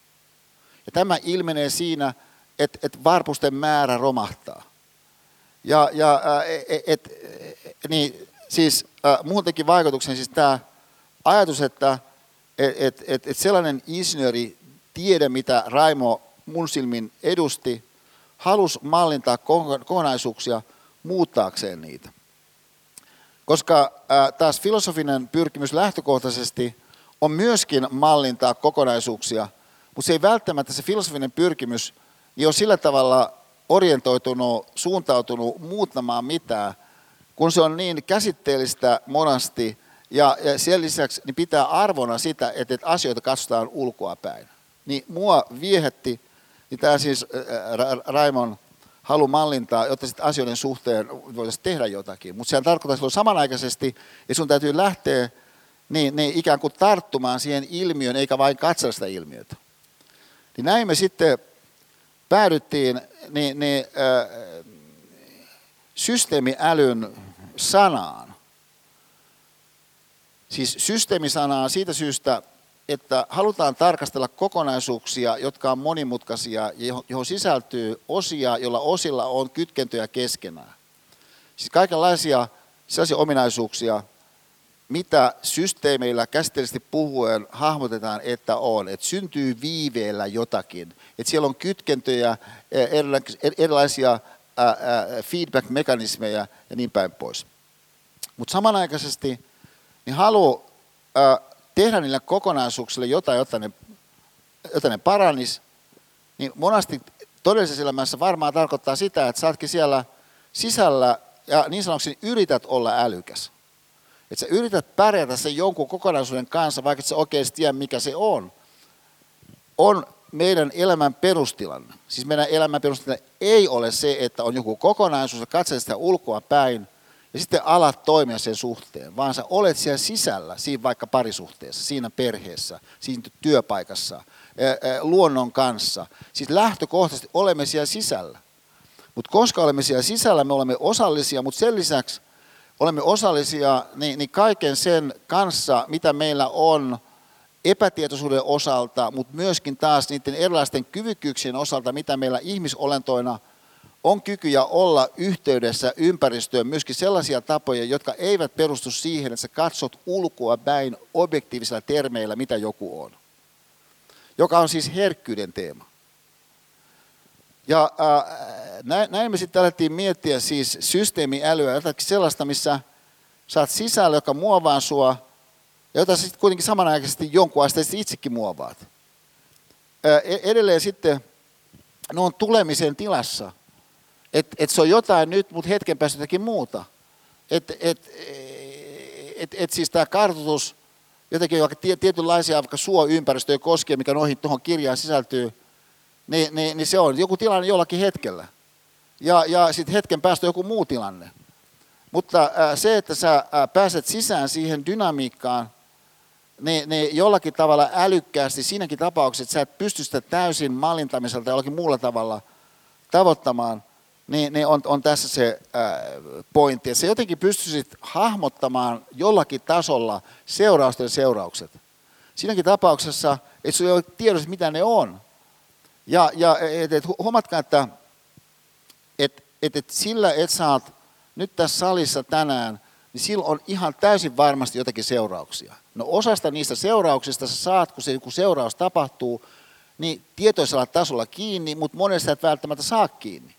Ja tämä ilmenee siinä, että, että varpusten määrä romahtaa. Ja, ja et, et, niin, siis muutenkin vaikutuksen siis tämä ajatus, että et, et, et, et sellainen insinööri tiede, mitä Raimo mun silmin edusti, halusi mallintaa kokonaisuuksia muuttaakseen niitä. Koska taas filosofinen pyrkimys lähtökohtaisesti on myöskin mallintaa kokonaisuuksia, mutta se ei välttämättä se filosofinen pyrkimys ei ole sillä tavalla orientoitunut, suuntautunut muuttamaan mitään, kun se on niin käsitteellistä monasti ja, ja sen lisäksi niin pitää arvona sitä, että, että asioita katsotaan ulkoa päin. Niin mua viehätti, niin tämä siis Raimon halu mallintaa, jotta sitten asioiden suhteen voitaisiin tehdä jotakin. Mutta sehän tarkoittaa silloin samanaikaisesti, että sun täytyy lähteä niin, niin ikään kuin tarttumaan siihen ilmiön, eikä vain katsella sitä ilmiötä. Niin näin me sitten päädyttiin niin, niin, äh, systeemiälyn sanaan. Siis systeemisanaa siitä syystä, että halutaan tarkastella kokonaisuuksia, jotka on monimutkaisia ja johon sisältyy osia, joilla osilla on kytkentöjä keskenään. Siis kaikenlaisia sellaisia ominaisuuksia, mitä systeemeillä käsitteellisesti puhuen hahmotetaan, että on. Että syntyy viiveellä jotakin. Että siellä on kytkentöjä, e, erilaisia feedback-mekanismeja ja niin päin pois. Mutta samanaikaisesti niin halu tehdä niille kokonaisuuksille jotain, jotta ne, jotta ne paranis, niin monasti todellisessa elämässä varmaan tarkoittaa sitä, että saatkin siellä sisällä ja niin sanoksi yrität olla älykäs. Että sä yrität pärjätä sen jonkun kokonaisuuden kanssa, vaikka et sä oikeasti tiedä, mikä se on. On meidän elämän perustilanne. Siis meidän elämän perustilanne ei ole se, että on joku kokonaisuus ja katselet sitä ulkoa päin, ja sitten alat toimia sen suhteen, vaan sä olet siellä sisällä, siinä vaikka parisuhteessa, siinä perheessä, siinä työpaikassa, luonnon kanssa. Siis lähtökohtaisesti olemme siellä sisällä. Mutta koska olemme siellä sisällä, me olemme osallisia, mutta sen lisäksi olemme osallisia niin, niin kaiken sen kanssa, mitä meillä on epätietoisuuden osalta, mutta myöskin taas niiden erilaisten kyvykkyyksien osalta, mitä meillä ihmisolentoina – on kykyjä olla yhteydessä ympäristöön myöskin sellaisia tapoja, jotka eivät perustu siihen, että sä katsot ulkoa päin objektiivisilla termeillä, mitä joku on. Joka on siis herkkyyden teema. Ja äh, näin me sitten alettiin miettiä siis systeemiälyä, jotakin sellaista, missä saat sisällä, joka muovaa sua, ja jota sitten kuitenkin samanaikaisesti jonkun asteisesti itsekin muovaat. Äh, edelleen sitten ne on tulemisen tilassa – Että et se on jotain nyt, mutta hetken päästä jotakin muuta. Että et, et, et siis tämä kartoitus, jotenkin vaikka tietynlaisia vaikka suoympäristöjä koskee, mikä noihin tuohon kirjaan sisältyy, niin, niin, niin se on joku tilanne jollakin hetkellä. Ja, ja sitten hetken päästä joku muu tilanne. Mutta se, että sä pääset sisään siihen dynamiikkaan, niin, niin jollakin tavalla älykkäästi siinäkin tapauksessa, että sä et pysty sitä täysin mallintamiselta jollakin muulla tavalla tavoittamaan, niin, niin on, on tässä se ää, pointti. Että sä jotenkin pystyisit hahmottamaan jollakin tasolla seurausten seuraukset. Siinäkin tapauksessa, että sulla ei ole tiedossa, mitä ne on. Ja, ja et, et, huomatkaa, että et, et, et sillä, että sä oot nyt tässä salissa tänään, niin silloin on ihan täysin varmasti jotakin seurauksia. No osasta niistä seurauksista sä saat, kun se joku seuraus tapahtuu, niin tietoisella tasolla kiinni, mutta monesta et välttämättä saa kiinni.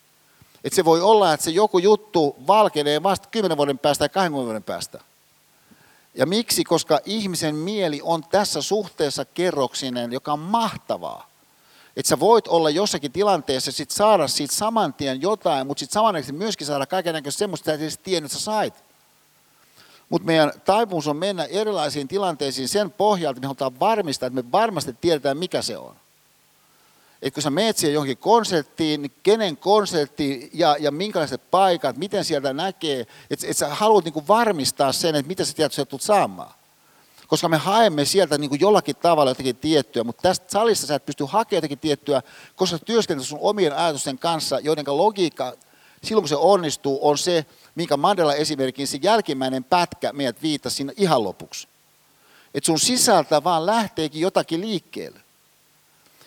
Et se voi olla, että se joku juttu valkenee vasta 10 vuoden päästä tai 20 vuoden päästä. Ja miksi? Koska ihmisen mieli on tässä suhteessa kerroksinen, joka on mahtavaa. Että sä voit olla jossakin tilanteessa sit saada siitä saman tien jotain, mutta sitten samanaikaisesti myöskin saada kaikenlaista semmoista, että sä tiedät, että sä sait. Mutta meidän taipumus on mennä erilaisiin tilanteisiin sen pohjalta, me halutaan varmistaa, että me varmasti tiedetään, mikä se on. Et kun sä meet siihen johonkin konserttiin, niin kenen konsertti ja, ja minkälaiset paikat, miten sieltä näkee, että et sä haluat niinku varmistaa sen, että mitä sä tiedät, että sä saamaan. Koska me haemme sieltä niin kuin jollakin tavalla jotakin tiettyä, mutta tästä salissa sä et pysty hakemaan jotakin tiettyä, koska työskentelet sun omien ajatusten kanssa, joiden logiikka silloin kun se onnistuu, on se, minkä Mandela esimerkiksi se jälkimmäinen pätkä meidät viittasi siinä ihan lopuksi. Että sun sisältä vaan lähteekin jotakin liikkeelle.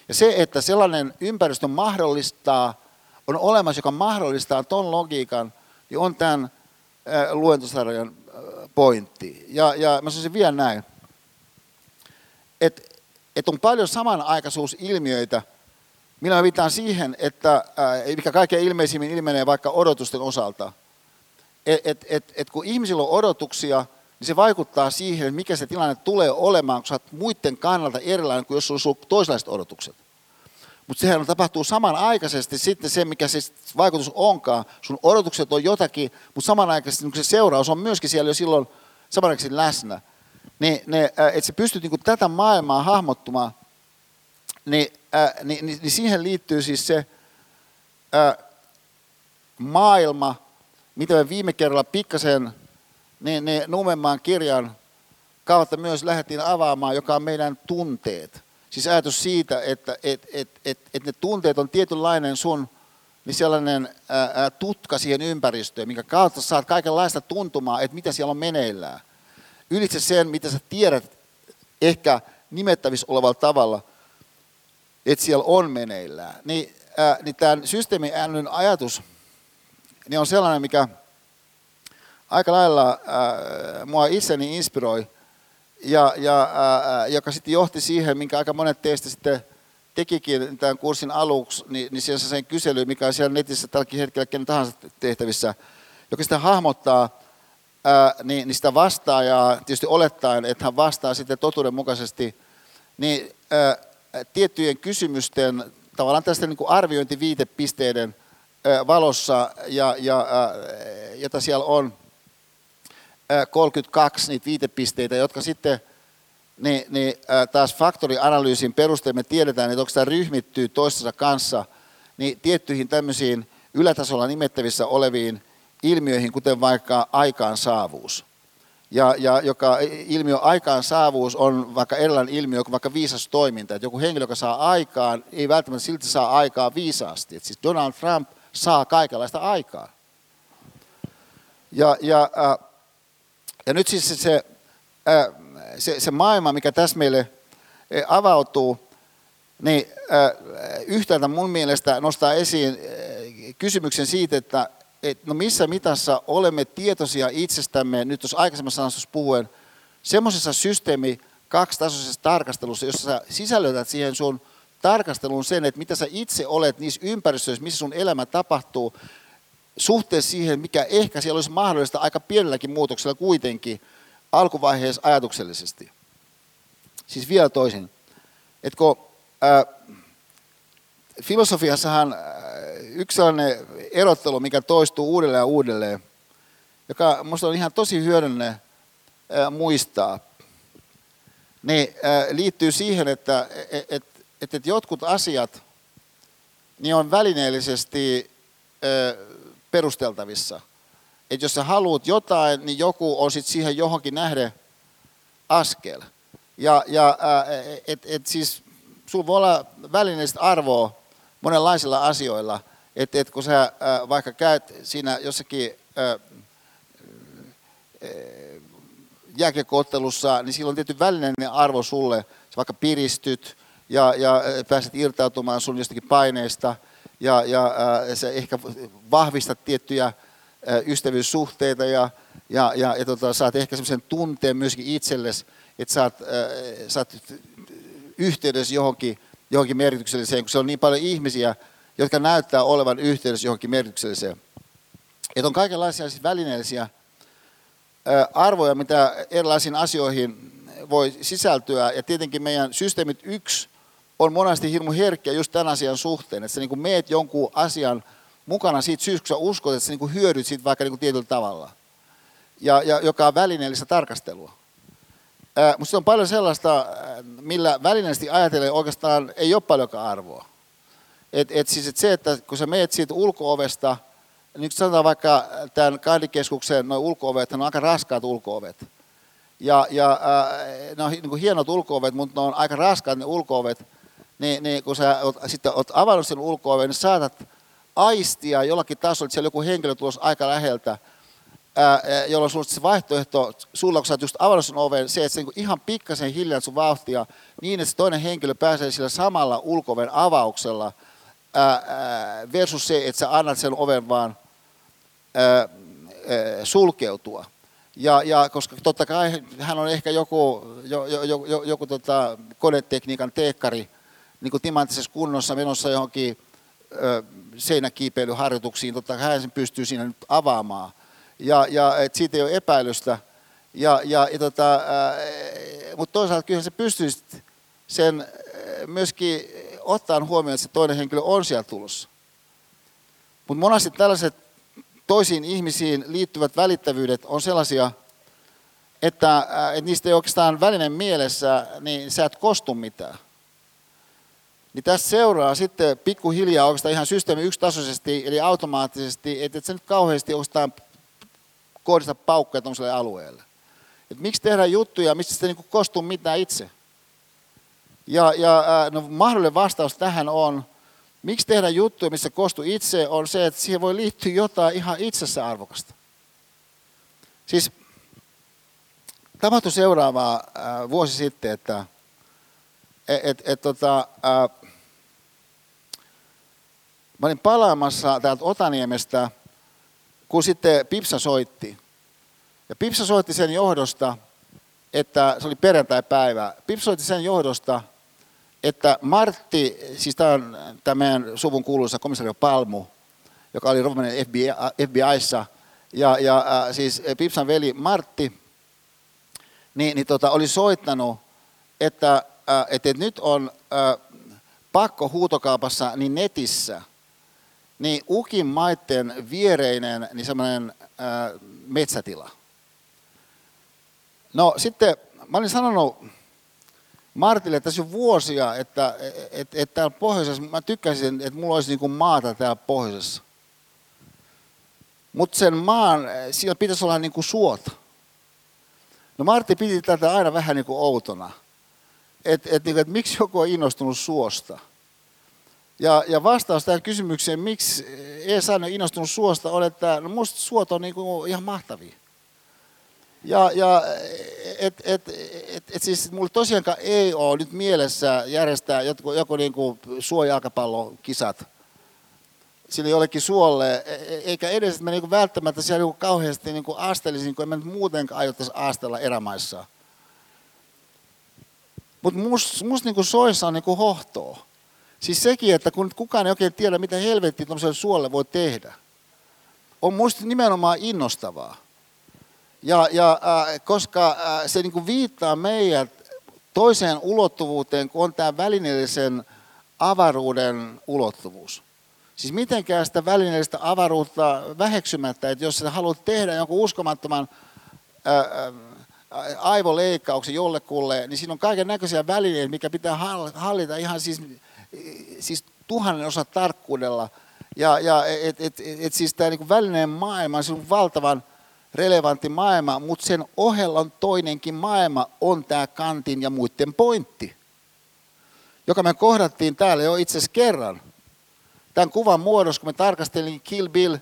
Ja se, että sellainen ympäristö mahdollistaa, on olemassa, joka mahdollistaa ton logiikan, niin on tämän luentosarjan pointti. Ja, ja mä sanoisin vielä näin, että et on paljon samanaikaisuusilmiöitä, minä mä viittaan siihen, että mikä kaikkein ilmeisimmin ilmenee vaikka odotusten osalta. Että et, et, et kun ihmisillä on odotuksia, niin se vaikuttaa siihen, mikä se tilanne tulee olemaan, kun sä oot muiden kannalta erilainen kuin jos on toisenlaiset odotukset. Mutta sehän tapahtuu samanaikaisesti sitten se, mikä se vaikutus onkaan. Sun odotukset on jotakin, mutta samanaikaisesti niin se seuraus on myöskin siellä jo silloin samanaikaisesti läsnä. Niin, ne, että sä pystyt niin tätä maailmaa hahmottumaan, niin, äh, niin, niin, niin siihen liittyy siis se äh, maailma, mitä me viime kerralla pikkasen niin, niin Numenmaan kirjan kautta myös lähdettiin avaamaan, joka on meidän tunteet. Siis ajatus siitä, että et, et, et, et ne tunteet on tietynlainen sun niin sellainen ää, tutka siihen ympäristöön, minkä kautta saat kaikenlaista tuntumaa, että mitä siellä on meneillään. Ylitse sen, mitä sä tiedät ehkä nimettävissä olevalla tavalla, että siellä on meneillään. Niin, ää, niin tämän systeemin äänyn ajatus niin on sellainen, mikä aika lailla ää, mua itseni inspiroi – ja, ja ää, joka sitten johti siihen, minkä aika monet teistä sitten tekikin tämän kurssin aluksi, niin, niin siellä sen kysely, mikä on siellä netissä tälläkin hetkellä kenen tahansa tehtävissä, joka sitä hahmottaa, ää, niin, niin sitä vastaajaa, tietysti olettaen, että hän vastaa sitten totuudenmukaisesti, niin ää, tiettyjen kysymysten, tavallaan tästä niin kuin arviointiviitepisteiden ää, valossa, ja, ja, ää, jota siellä on, 32 niitä viitepisteitä, jotka sitten niin, niin taas faktorianalyysin perusteella me tiedetään, että onko tämä ryhmittyy toistensa kanssa niin tiettyihin tämmöisiin ylätasolla nimettävissä oleviin ilmiöihin, kuten vaikka aikaansaavuus. Ja, ja joka ilmiö aikaansaavuus on vaikka erilainen ilmiö kuin vaikka viisas toiminta. Että joku henkilö, joka saa aikaan, ei välttämättä silti saa aikaa viisaasti. Että siis Donald Trump saa kaikenlaista aikaa. Ja, ja äh, ja nyt siis se, se, se maailma, mikä tässä meille avautuu, niin yhtäältä mun mielestä nostaa esiin kysymyksen siitä, että et no missä mitassa olemme tietoisia itsestämme, nyt jos aikaisemmassa sanotussa puhuen, semmoisessa systeemi kaksitasoisessa tarkastelussa, jossa sä sisällytät siihen sun tarkasteluun sen, että mitä sä itse olet niissä ympäristöissä, missä sun elämä tapahtuu, suhteessa siihen, mikä ehkä siellä olisi mahdollista aika pienelläkin muutoksella kuitenkin alkuvaiheessa ajatuksellisesti. Siis vielä toisin. Kun, ää, filosofiassahan yksi sellainen erottelu, mikä toistuu uudelleen ja uudelleen, joka minusta on ihan tosi hyödyllinen muistaa, niin liittyy siihen, että et, et, et, et jotkut asiat niin on välineellisesti perusteltavissa. Että jos sä haluat jotain, niin joku on sitten siihen johonkin nähden askel. Ja, ja et, et siis sulla voi olla välineellistä arvoa monenlaisilla asioilla. Että et kun sä vaikka käyt siinä jossakin jääkiekkoottelussa, niin silloin on tietty välineellinen arvo sulle. Sä vaikka piristyt ja, ja pääset irtautumaan sun jostakin paineista ja, ja äh, sä ehkä vahvistat tiettyjä äh, ystävyyssuhteita ja, ja, ja, ja tota, saat ehkä semmoisen tunteen myöskin itsellesi, että saat, äh, saat yhteydessä johonkin, johonkin merkitykselliseen, kun se on niin paljon ihmisiä, jotka näyttää olevan yhteydessä johonkin merkitykselliseen. Että on kaikenlaisia siis välineellisiä arvoja, mitä erilaisiin asioihin voi sisältyä. Ja tietenkin meidän systeemit yksi on monesti hirmu herkkä just tämän asian suhteen, että sä niin meet jonkun asian mukana siitä syystä, kun sä uskot, että sä niin hyödyt siitä vaikka niin tietyllä tavalla, ja, ja, joka on välineellistä tarkastelua. Mutta on paljon sellaista, millä välineellisesti ajatellen oikeastaan ei ole paljonkaan arvoa. Et, et siis et se, että kun sä meet siitä ulko-ovesta – niin sanotaan vaikka tämän kahdikeskuksen noin ulko-ovet, on aika raskaat ulko-ovet. Ja, ja äh, ne on niin kuin hienot ulko mutta ne on aika raskaat ne ulko-ovet. Niin, niin kun sä oot, sitten oot avannut sen ulko niin saatat aistia jollakin tasolla, että siellä joku henkilö tulossa aika läheltä, ää, jolloin sulla se vaihtoehto, sulla kun sä oot just avannut sen oven, se, että se niin ihan pikkasen hiljaa sun vauhtia, niin että se toinen henkilö pääsee sillä samalla ulkoven avauksella, ää, versus se, että sä annat sen oven vaan sulkeutua. Ja, ja koska totta kai hän on ehkä joku, jo, jo, jo, joku tota, konetekniikan teekkari niin kuin timanttisessa kunnossa menossa johonkin ö, seinäkiipeilyharjoituksiin, totta kai hän sen pystyy siinä nyt avaamaan. Ja, ja et siitä ei ole epäilystä. Ja, ja, ja tota, mutta toisaalta kyllä se pystyy sen myöskin ottaen huomioon, että se toinen henkilö on siellä tulossa. Mutta monesti tällaiset toisiin ihmisiin liittyvät välittävyydet on sellaisia, että, että niistä ei oikeastaan välinen mielessä, niin sä et kostu mitään. Niin tästä seuraa sitten pikkuhiljaa oikeastaan ihan systeemi yksitasoisesti, eli automaattisesti, että et sä nyt kauheasti oikeastaan kohdista paukkoja tuollaiselle alueelle. Et miksi tehdä juttuja, mistä sitten niin kostu mitään itse? Ja, ja no, mahdollinen vastaus tähän on, Miksi tehdä juttuja, missä kostu itse, on se, että siihen voi liittyä jotain ihan itsessä arvokasta. Siis tapahtui seuraavaa äh, vuosi sitten, että et, et, et, tota, äh, mä olin palaamassa täältä Otaniemestä, kun sitten Pipsa soitti. Ja Pipsa soitti sen johdosta, että se oli perjantai-päivä. Pipsa soitti sen johdosta, että Martti, siis tämä on tämä meidän suvun kuuluisa komisario Palmu, joka oli Romanen FBI, FBIssa, ja, ja äh, siis Pipsan veli Martti, niin, niin tota, oli soittanut, että, äh, että nyt on äh, pakko huutokaupassa niin netissä, niin Ukin maitten viereinen niin semmoinen äh, metsätila. No sitten mä olin sanonut Martille tässä jo vuosia, että, että, että täällä pohjoisessa, mä tykkäsin, että mulla olisi niin kuin maata täällä pohjoisessa. Mutta sen maan, siellä pitäisi olla niin kuin suota. No Martti piti tätä aina vähän niin kuin outona. Että et, niin, et miksi joku on innostunut suosta. Ja, ja vastaus tähän kysymykseen, miksi Esa on innostunut suosta, on, että no musta suot on niin kuin ihan mahtavia. Ja, ja et, et, et, et siis mulla tosiaankaan ei ole nyt mielessä järjestää joku, joku niin kuin suojalkapallokisat sille jollekin suolle, e, e, eikä edes, että mä niin kuin välttämättä siellä niin kuin kauheasti niin kuin astelisin, kun en mä nyt muutenkaan aiottaisi astella erämaissa. Mutta musta must niin soissa on niin kuin hohtoa. Siis sekin, että kun kukaan ei oikein tiedä, mitä helvettiä tuollaiselle suolle voi tehdä, on musta nimenomaan innostavaa. Ja, ja äh, koska äh, se niin viittaa meidät toiseen ulottuvuuteen, kun on tämä välineellisen avaruuden ulottuvuus. Siis mitenkään sitä välineellistä avaruutta väheksymättä, että jos sä haluat tehdä jonkun uskomattoman ää, aivoleikkauksen jollekulle, niin siinä on kaiken näköisiä välineitä, mikä pitää hallita ihan siis, siis tuhannen osa tarkkuudella. Ja, ja et, et, et, et siis tämä niin välineen maailma on valtavan relevantti maailma, mutta sen ohella on toinenkin maailma, on tämä kantin ja muiden pointti, joka me kohdattiin täällä jo itse asiassa kerran. Tämän kuvan muodossa, kun me tarkastelin Kill Bill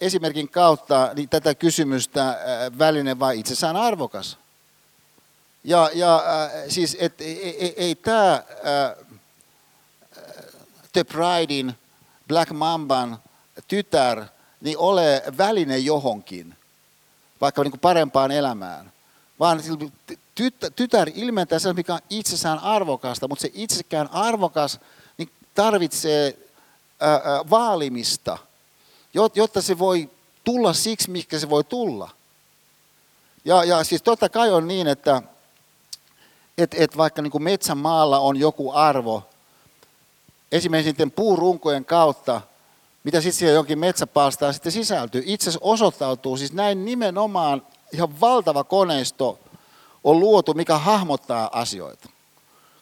esimerkin kautta niin tätä kysymystä väline vai itsessään arvokas. Ja, ja siis et, ei, ei, ei tämä The Pridein, Black Mamban tytär niin ole väline johonkin, vaikka niin kuin parempaan elämään. Vaan tytär ilmentää sen, mikä on itsessään arvokasta, mutta se itsekään arvokas niin tarvitsee ää, ää, vaalimista, jotta se voi tulla siksi, mikä se voi tulla. Ja, ja siis totta kai on niin, että et, et vaikka niin kuin metsämaalla on joku arvo, esimerkiksi niiden puurunkojen kautta, mitä sitten siihen jonkin metsäpalstaan sitten sisältyy. Itse asiassa osoittautuu, siis näin nimenomaan ihan valtava koneisto on luotu, mikä hahmottaa asioita.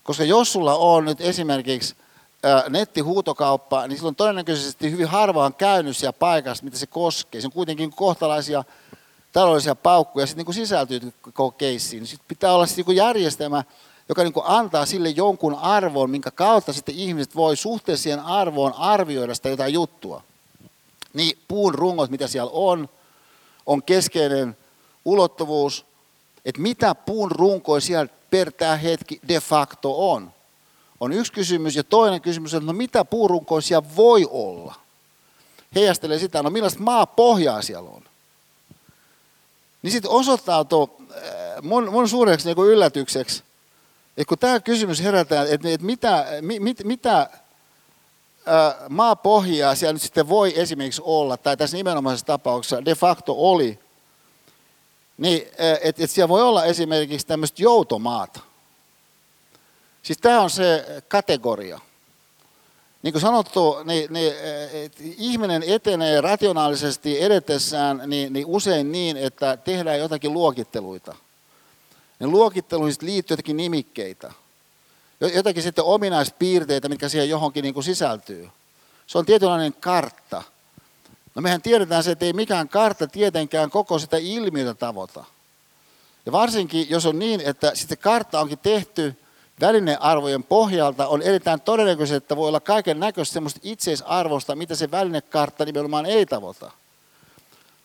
Koska jos sulla on nyt esimerkiksi nettihuutokauppa, niin silloin todennäköisesti hyvin harvaan käynyt siellä paikassa, mitä se koskee. Se on kuitenkin kohtalaisia taloudellisia paukkuja sitten niin sisältyy koko keissiin. Sitten pitää olla sitten niin järjestelmä, joka niin antaa sille jonkun arvon, minkä kautta sitten ihmiset voi suhteessa siihen arvoon arvioida sitä jotain juttua. Niin puun rungot, mitä siellä on, on keskeinen ulottuvuus, että mitä puun runkoja siellä per tämä hetki de facto on. On yksi kysymys ja toinen kysymys, että no mitä puurunkoja siellä voi olla. Heijastelee sitä, no millaista maapohjaa siellä on. Niin sitten osoittautuu äh, mun, mun suureksi niin yllätykseksi, et kun tämä kysymys herätään, että et mitä, mit, mitä ää, maapohjaa siellä nyt sitten voi esimerkiksi olla, tai tässä nimenomaisessa tapauksessa de facto oli, niin että et siellä voi olla esimerkiksi tämmöistä joutomaata. Siis tämä on se kategoria. Niin kuin sanottu, niin, niin, että ihminen etenee rationaalisesti edetessään niin, niin usein niin, että tehdään jotakin luokitteluita – ne luokitteluihin liittyy jotakin nimikkeitä, jotakin sitten ominaispiirteitä, mitkä siihen johonkin niin kuin sisältyy. Se on tietynlainen kartta. No mehän tiedetään se, että ei mikään kartta tietenkään koko sitä ilmiötä tavoita. Ja varsinkin, jos on niin, että sitten kartta onkin tehty välinearvojen pohjalta, on erittäin todennäköistä, että voi olla kaiken näköistä semmoista itseisarvosta, mitä se välinekartta nimenomaan ei tavoita.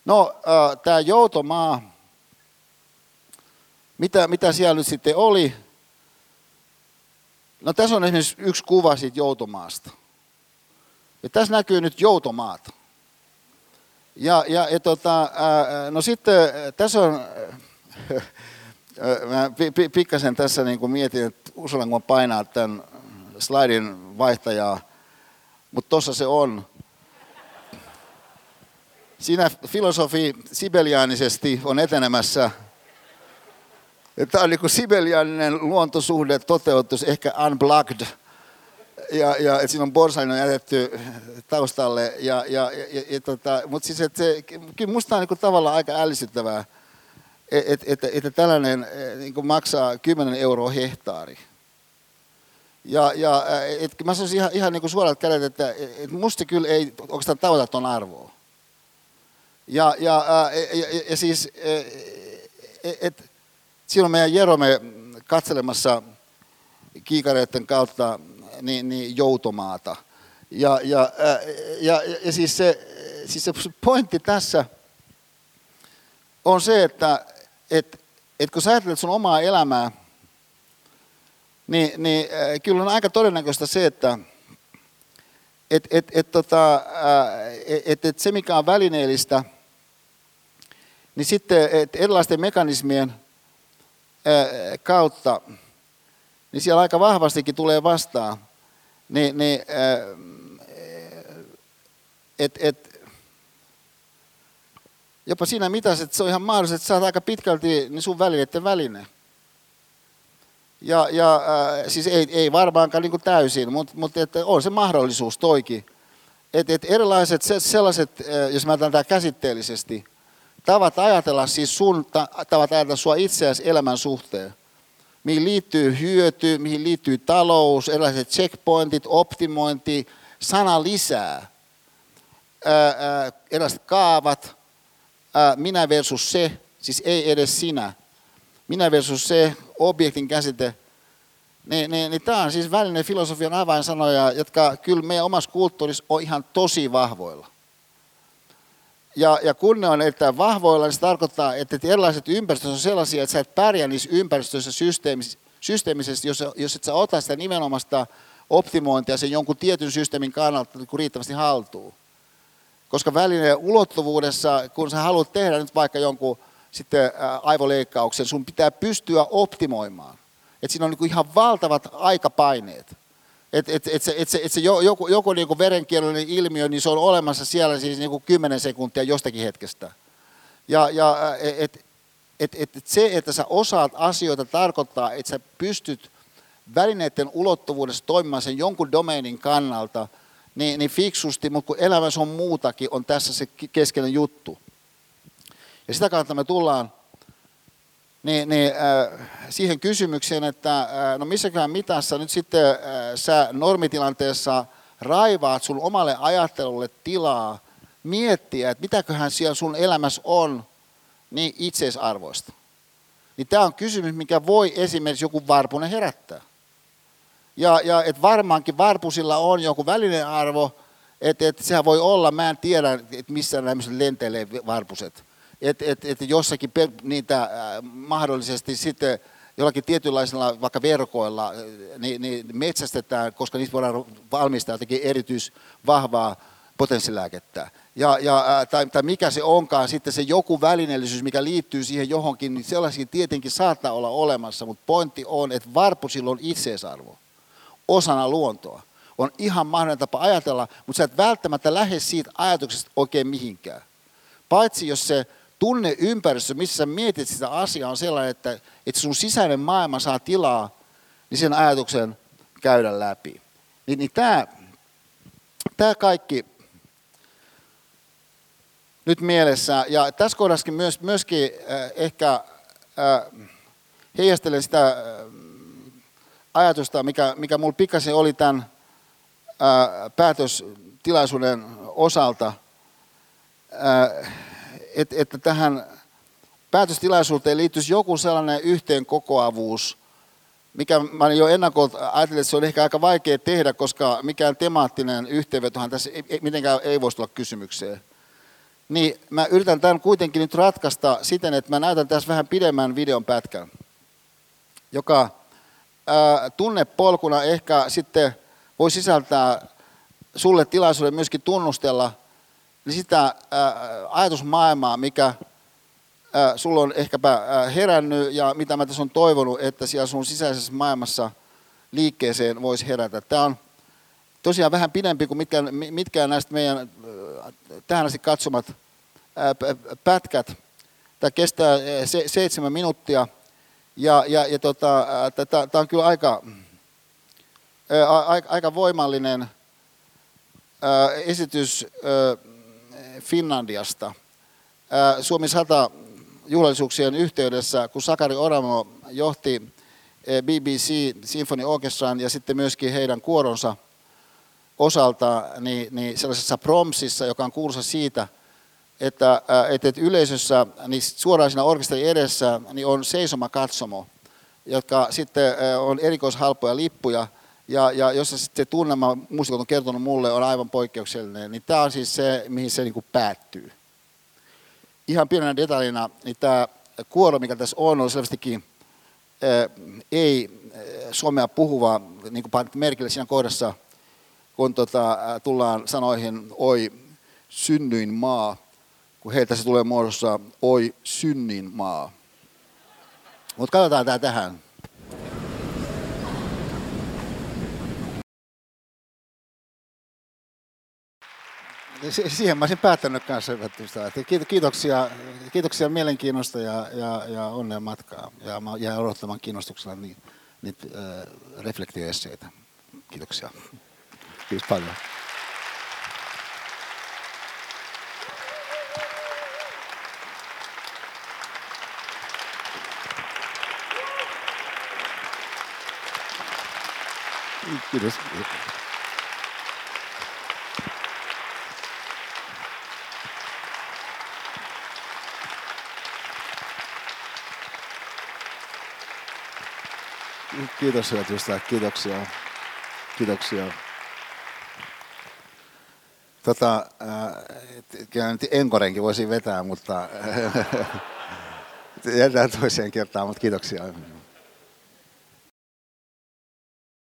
No, äh, tämä joutomaa, mitä, mitä siellä nyt sitten oli? No tässä on esimerkiksi yksi kuva siitä joutomaasta. Ja tässä näkyy nyt joutomaat. Ja, ja, ja tota, ää, no sitten tässä on, mä pikkasen tässä niin kuin mietin, että uskallanko painaa tämän slaidin vaihtajaa, mutta tuossa se on. Siinä filosofi sibeliaanisesti on etenemässä – Tämä on niin sibelianinen luontosuhde toteutus, ehkä unplugged. Ja, ja että siinä on borsainen on jätetty taustalle. Ja, ja, ja, ja, tota, mutta siis että se, kyllä musta on niin tavallaan aika ällistyttävää, että et, et, et, et tällainen niin maksaa 10 euroa hehtaari. Ja, ja et, mä sanoisin ihan, ihan niin suorat kädet, että et musta kyllä ei oikeastaan tavoita tuon arvoa. Ja, ja, ja, ja, ja siis, että silloin meidän Jerome katselemassa kiikareiden kautta niin, niin joutomaata. Ja, ja, ja, ja, ja siis, se, siis se pointti tässä on se, että et, et kun sä ajattelet sun omaa elämää, niin, niin kyllä on aika todennäköistä se, että et, et, et, tota, et, et se mikä on välineellistä, niin sitten et erilaisten mekanismien – kautta, niin siellä aika vahvastikin tulee vastaan, niin, niin et, et, jopa siinä mitassa, että se on ihan mahdollista, että oot aika pitkälti niin sun välineiden väline. Ja, ja äh, siis ei, ei varmaankaan niin täysin, mutta, mutta että on se mahdollisuus toikin. Että et erilaiset sellaiset, äh, jos mä otan tämä käsitteellisesti, tavat ajatella siis sun, tavat ajatella sua itseäsi elämän suhteen, mihin liittyy hyöty, mihin liittyy talous, erilaiset checkpointit, optimointi, sana lisää, ää, ää, erilaiset kaavat, ää, minä versus se, siis ei edes sinä, minä versus se, objektin käsite, niin, niin, niin tämä on siis välinen filosofian avainsanoja, jotka kyllä meidän omassa kulttuurissa on ihan tosi vahvoilla. Ja, ja kun ne on erittäin vahvoilla, niin se tarkoittaa, että erilaiset ympäristöt on sellaisia, että sä et pärjää niissä ympäristöissä systeemis, systeemisesti, jos, jos et sä ota sitä nimenomaista optimointia sen jonkun tietyn systeemin kannalta niin riittävästi haltuun. Koska välineen ulottuvuudessa, kun sä haluat tehdä nyt vaikka jonkun sitten aivoleikkauksen, sun pitää pystyä optimoimaan. Et siinä on niin ihan valtavat aikapaineet. Että et, et se, et se, et se joku, joku niin verenkierrollinen ilmiö, niin se on olemassa siellä siis niin 10 sekuntia jostakin hetkestä. Ja, ja et, et, et, et se, että sä osaat asioita, tarkoittaa, että sä pystyt välineiden ulottuvuudessa toimimaan sen jonkun domeinin kannalta niin, niin fiksusti, mutta kun elämässä on muutakin, on tässä se keskeinen juttu. Ja sitä kautta me tullaan niin, niin, äh, siihen kysymykseen, että äh, no missäkään mitassa nyt sitten äh, sä normitilanteessa raivaat sun omalle ajattelulle tilaa miettiä, että mitäköhän siellä sun elämässä on niin itseisarvoista. Niin tämä on kysymys, mikä voi esimerkiksi joku varpunen herättää. Ja, ja että varmaankin varpusilla on joku välinen arvo, että, että sehän voi olla, mä en tiedä, että missä nämä lentelee varpuset että et, et jossakin niitä äh, mahdollisesti sitten jollakin tietynlaisilla vaikka verkoilla niin, niin metsästetään, koska niistä voidaan valmistaa jotenkin erityisvahvaa potenssilääkettä. Ja, ja, äh, tai, tai mikä se onkaan sitten se joku välineellisyys, mikä liittyy siihen johonkin, niin sellaisia tietenkin saattaa olla olemassa, mutta pointti on, että varpusilla on itseisarvo osana luontoa. On ihan mahdollinen tapa ajatella, mutta sä et välttämättä lähde siitä ajatuksesta oikein mihinkään. Paitsi jos se tunneympäristö, missä sä mietit sitä asiaa, on sellainen, että, että sun sisäinen maailma saa tilaa, niin sen ajatuksen käydä läpi. Niin, niin tämä, tämä kaikki nyt mielessä, ja tässä kohdassakin myös, myöskin äh, ehkä äh, heijastelen sitä äh, ajatusta, mikä, mikä mulla pikkasen oli tämän äh, päätöstilaisuuden osalta. Että, että tähän päätöstilaisuuteen liittyisi joku sellainen yhteenkokoavuus, mikä mä jo ennakkoon ajattelin, että se on ehkä aika vaikea tehdä, koska mikään temaattinen yhteenvetohan tässä ei, mitenkään ei voisi tulla kysymykseen. Niin mä yritän tämän kuitenkin nyt ratkaista siten, että mä näytän tässä vähän pidemmän videon pätkän, joka ää, tunnepolkuna ehkä sitten voi sisältää sulle tilaisuuden myöskin tunnustella – sitä ajatusmaailmaa, mikä sulla on ehkäpä herännyt ja mitä mä tässä on toivonut, että siellä sun sisäisessä maailmassa liikkeeseen voisi herätä. Tämä on tosiaan vähän pidempi kuin mitkään, mitkään näistä meidän tähän asti katsomat pätkät. Tämä kestää se, seitsemän minuuttia ja, ja, ja tota, tämä on kyllä aika, aika voimallinen esitys Finlandiasta. Suomi 100 juhlallisuuksien yhteydessä, kun Sakari Oramo johti BBC Symphony Orchestran ja sitten myöskin heidän kuoronsa osalta niin, niin sellaisessa promsissa, joka on kuuluisa siitä, että, että yleisössä niin suoraan siinä orkesterin edessä niin on seisoma katsomo, jotka sitten on erikoishalpoja lippuja, ja, ja jossa sitten se tunnelma, muusikot on kertonut mulle, on aivan poikkeuksellinen, niin tämä on siis se, mihin se niin päättyy. Ihan pienenä detaljina, niin tämä kuoro, mikä tässä on, on selvästikin ää, ei suomea puhuva, niin kuin merkille siinä kohdassa, kun tota, tullaan sanoihin oi synnyin maa, kun heiltä se tulee muodossa oi synnin maa. Mutta katsotaan tämä tähän. siihen mä olisin päättänyt kanssa, hyvät Kiitoksia, kiitoksia mielenkiinnosta ja, ja, ja onnea matkaa. Ja mä jään odottamaan kiinnostuksella niin niitä reflektioesseitä. Kiitoksia. Kiitos paljon. Kiitos. Kiitos hyvät ystävät, kiitoksia. Kiitoksia. Tota, äh, kyllä nyt enkorenkin voisin vetää, mutta jätetään toiseen kertaan, mutta kiitoksia.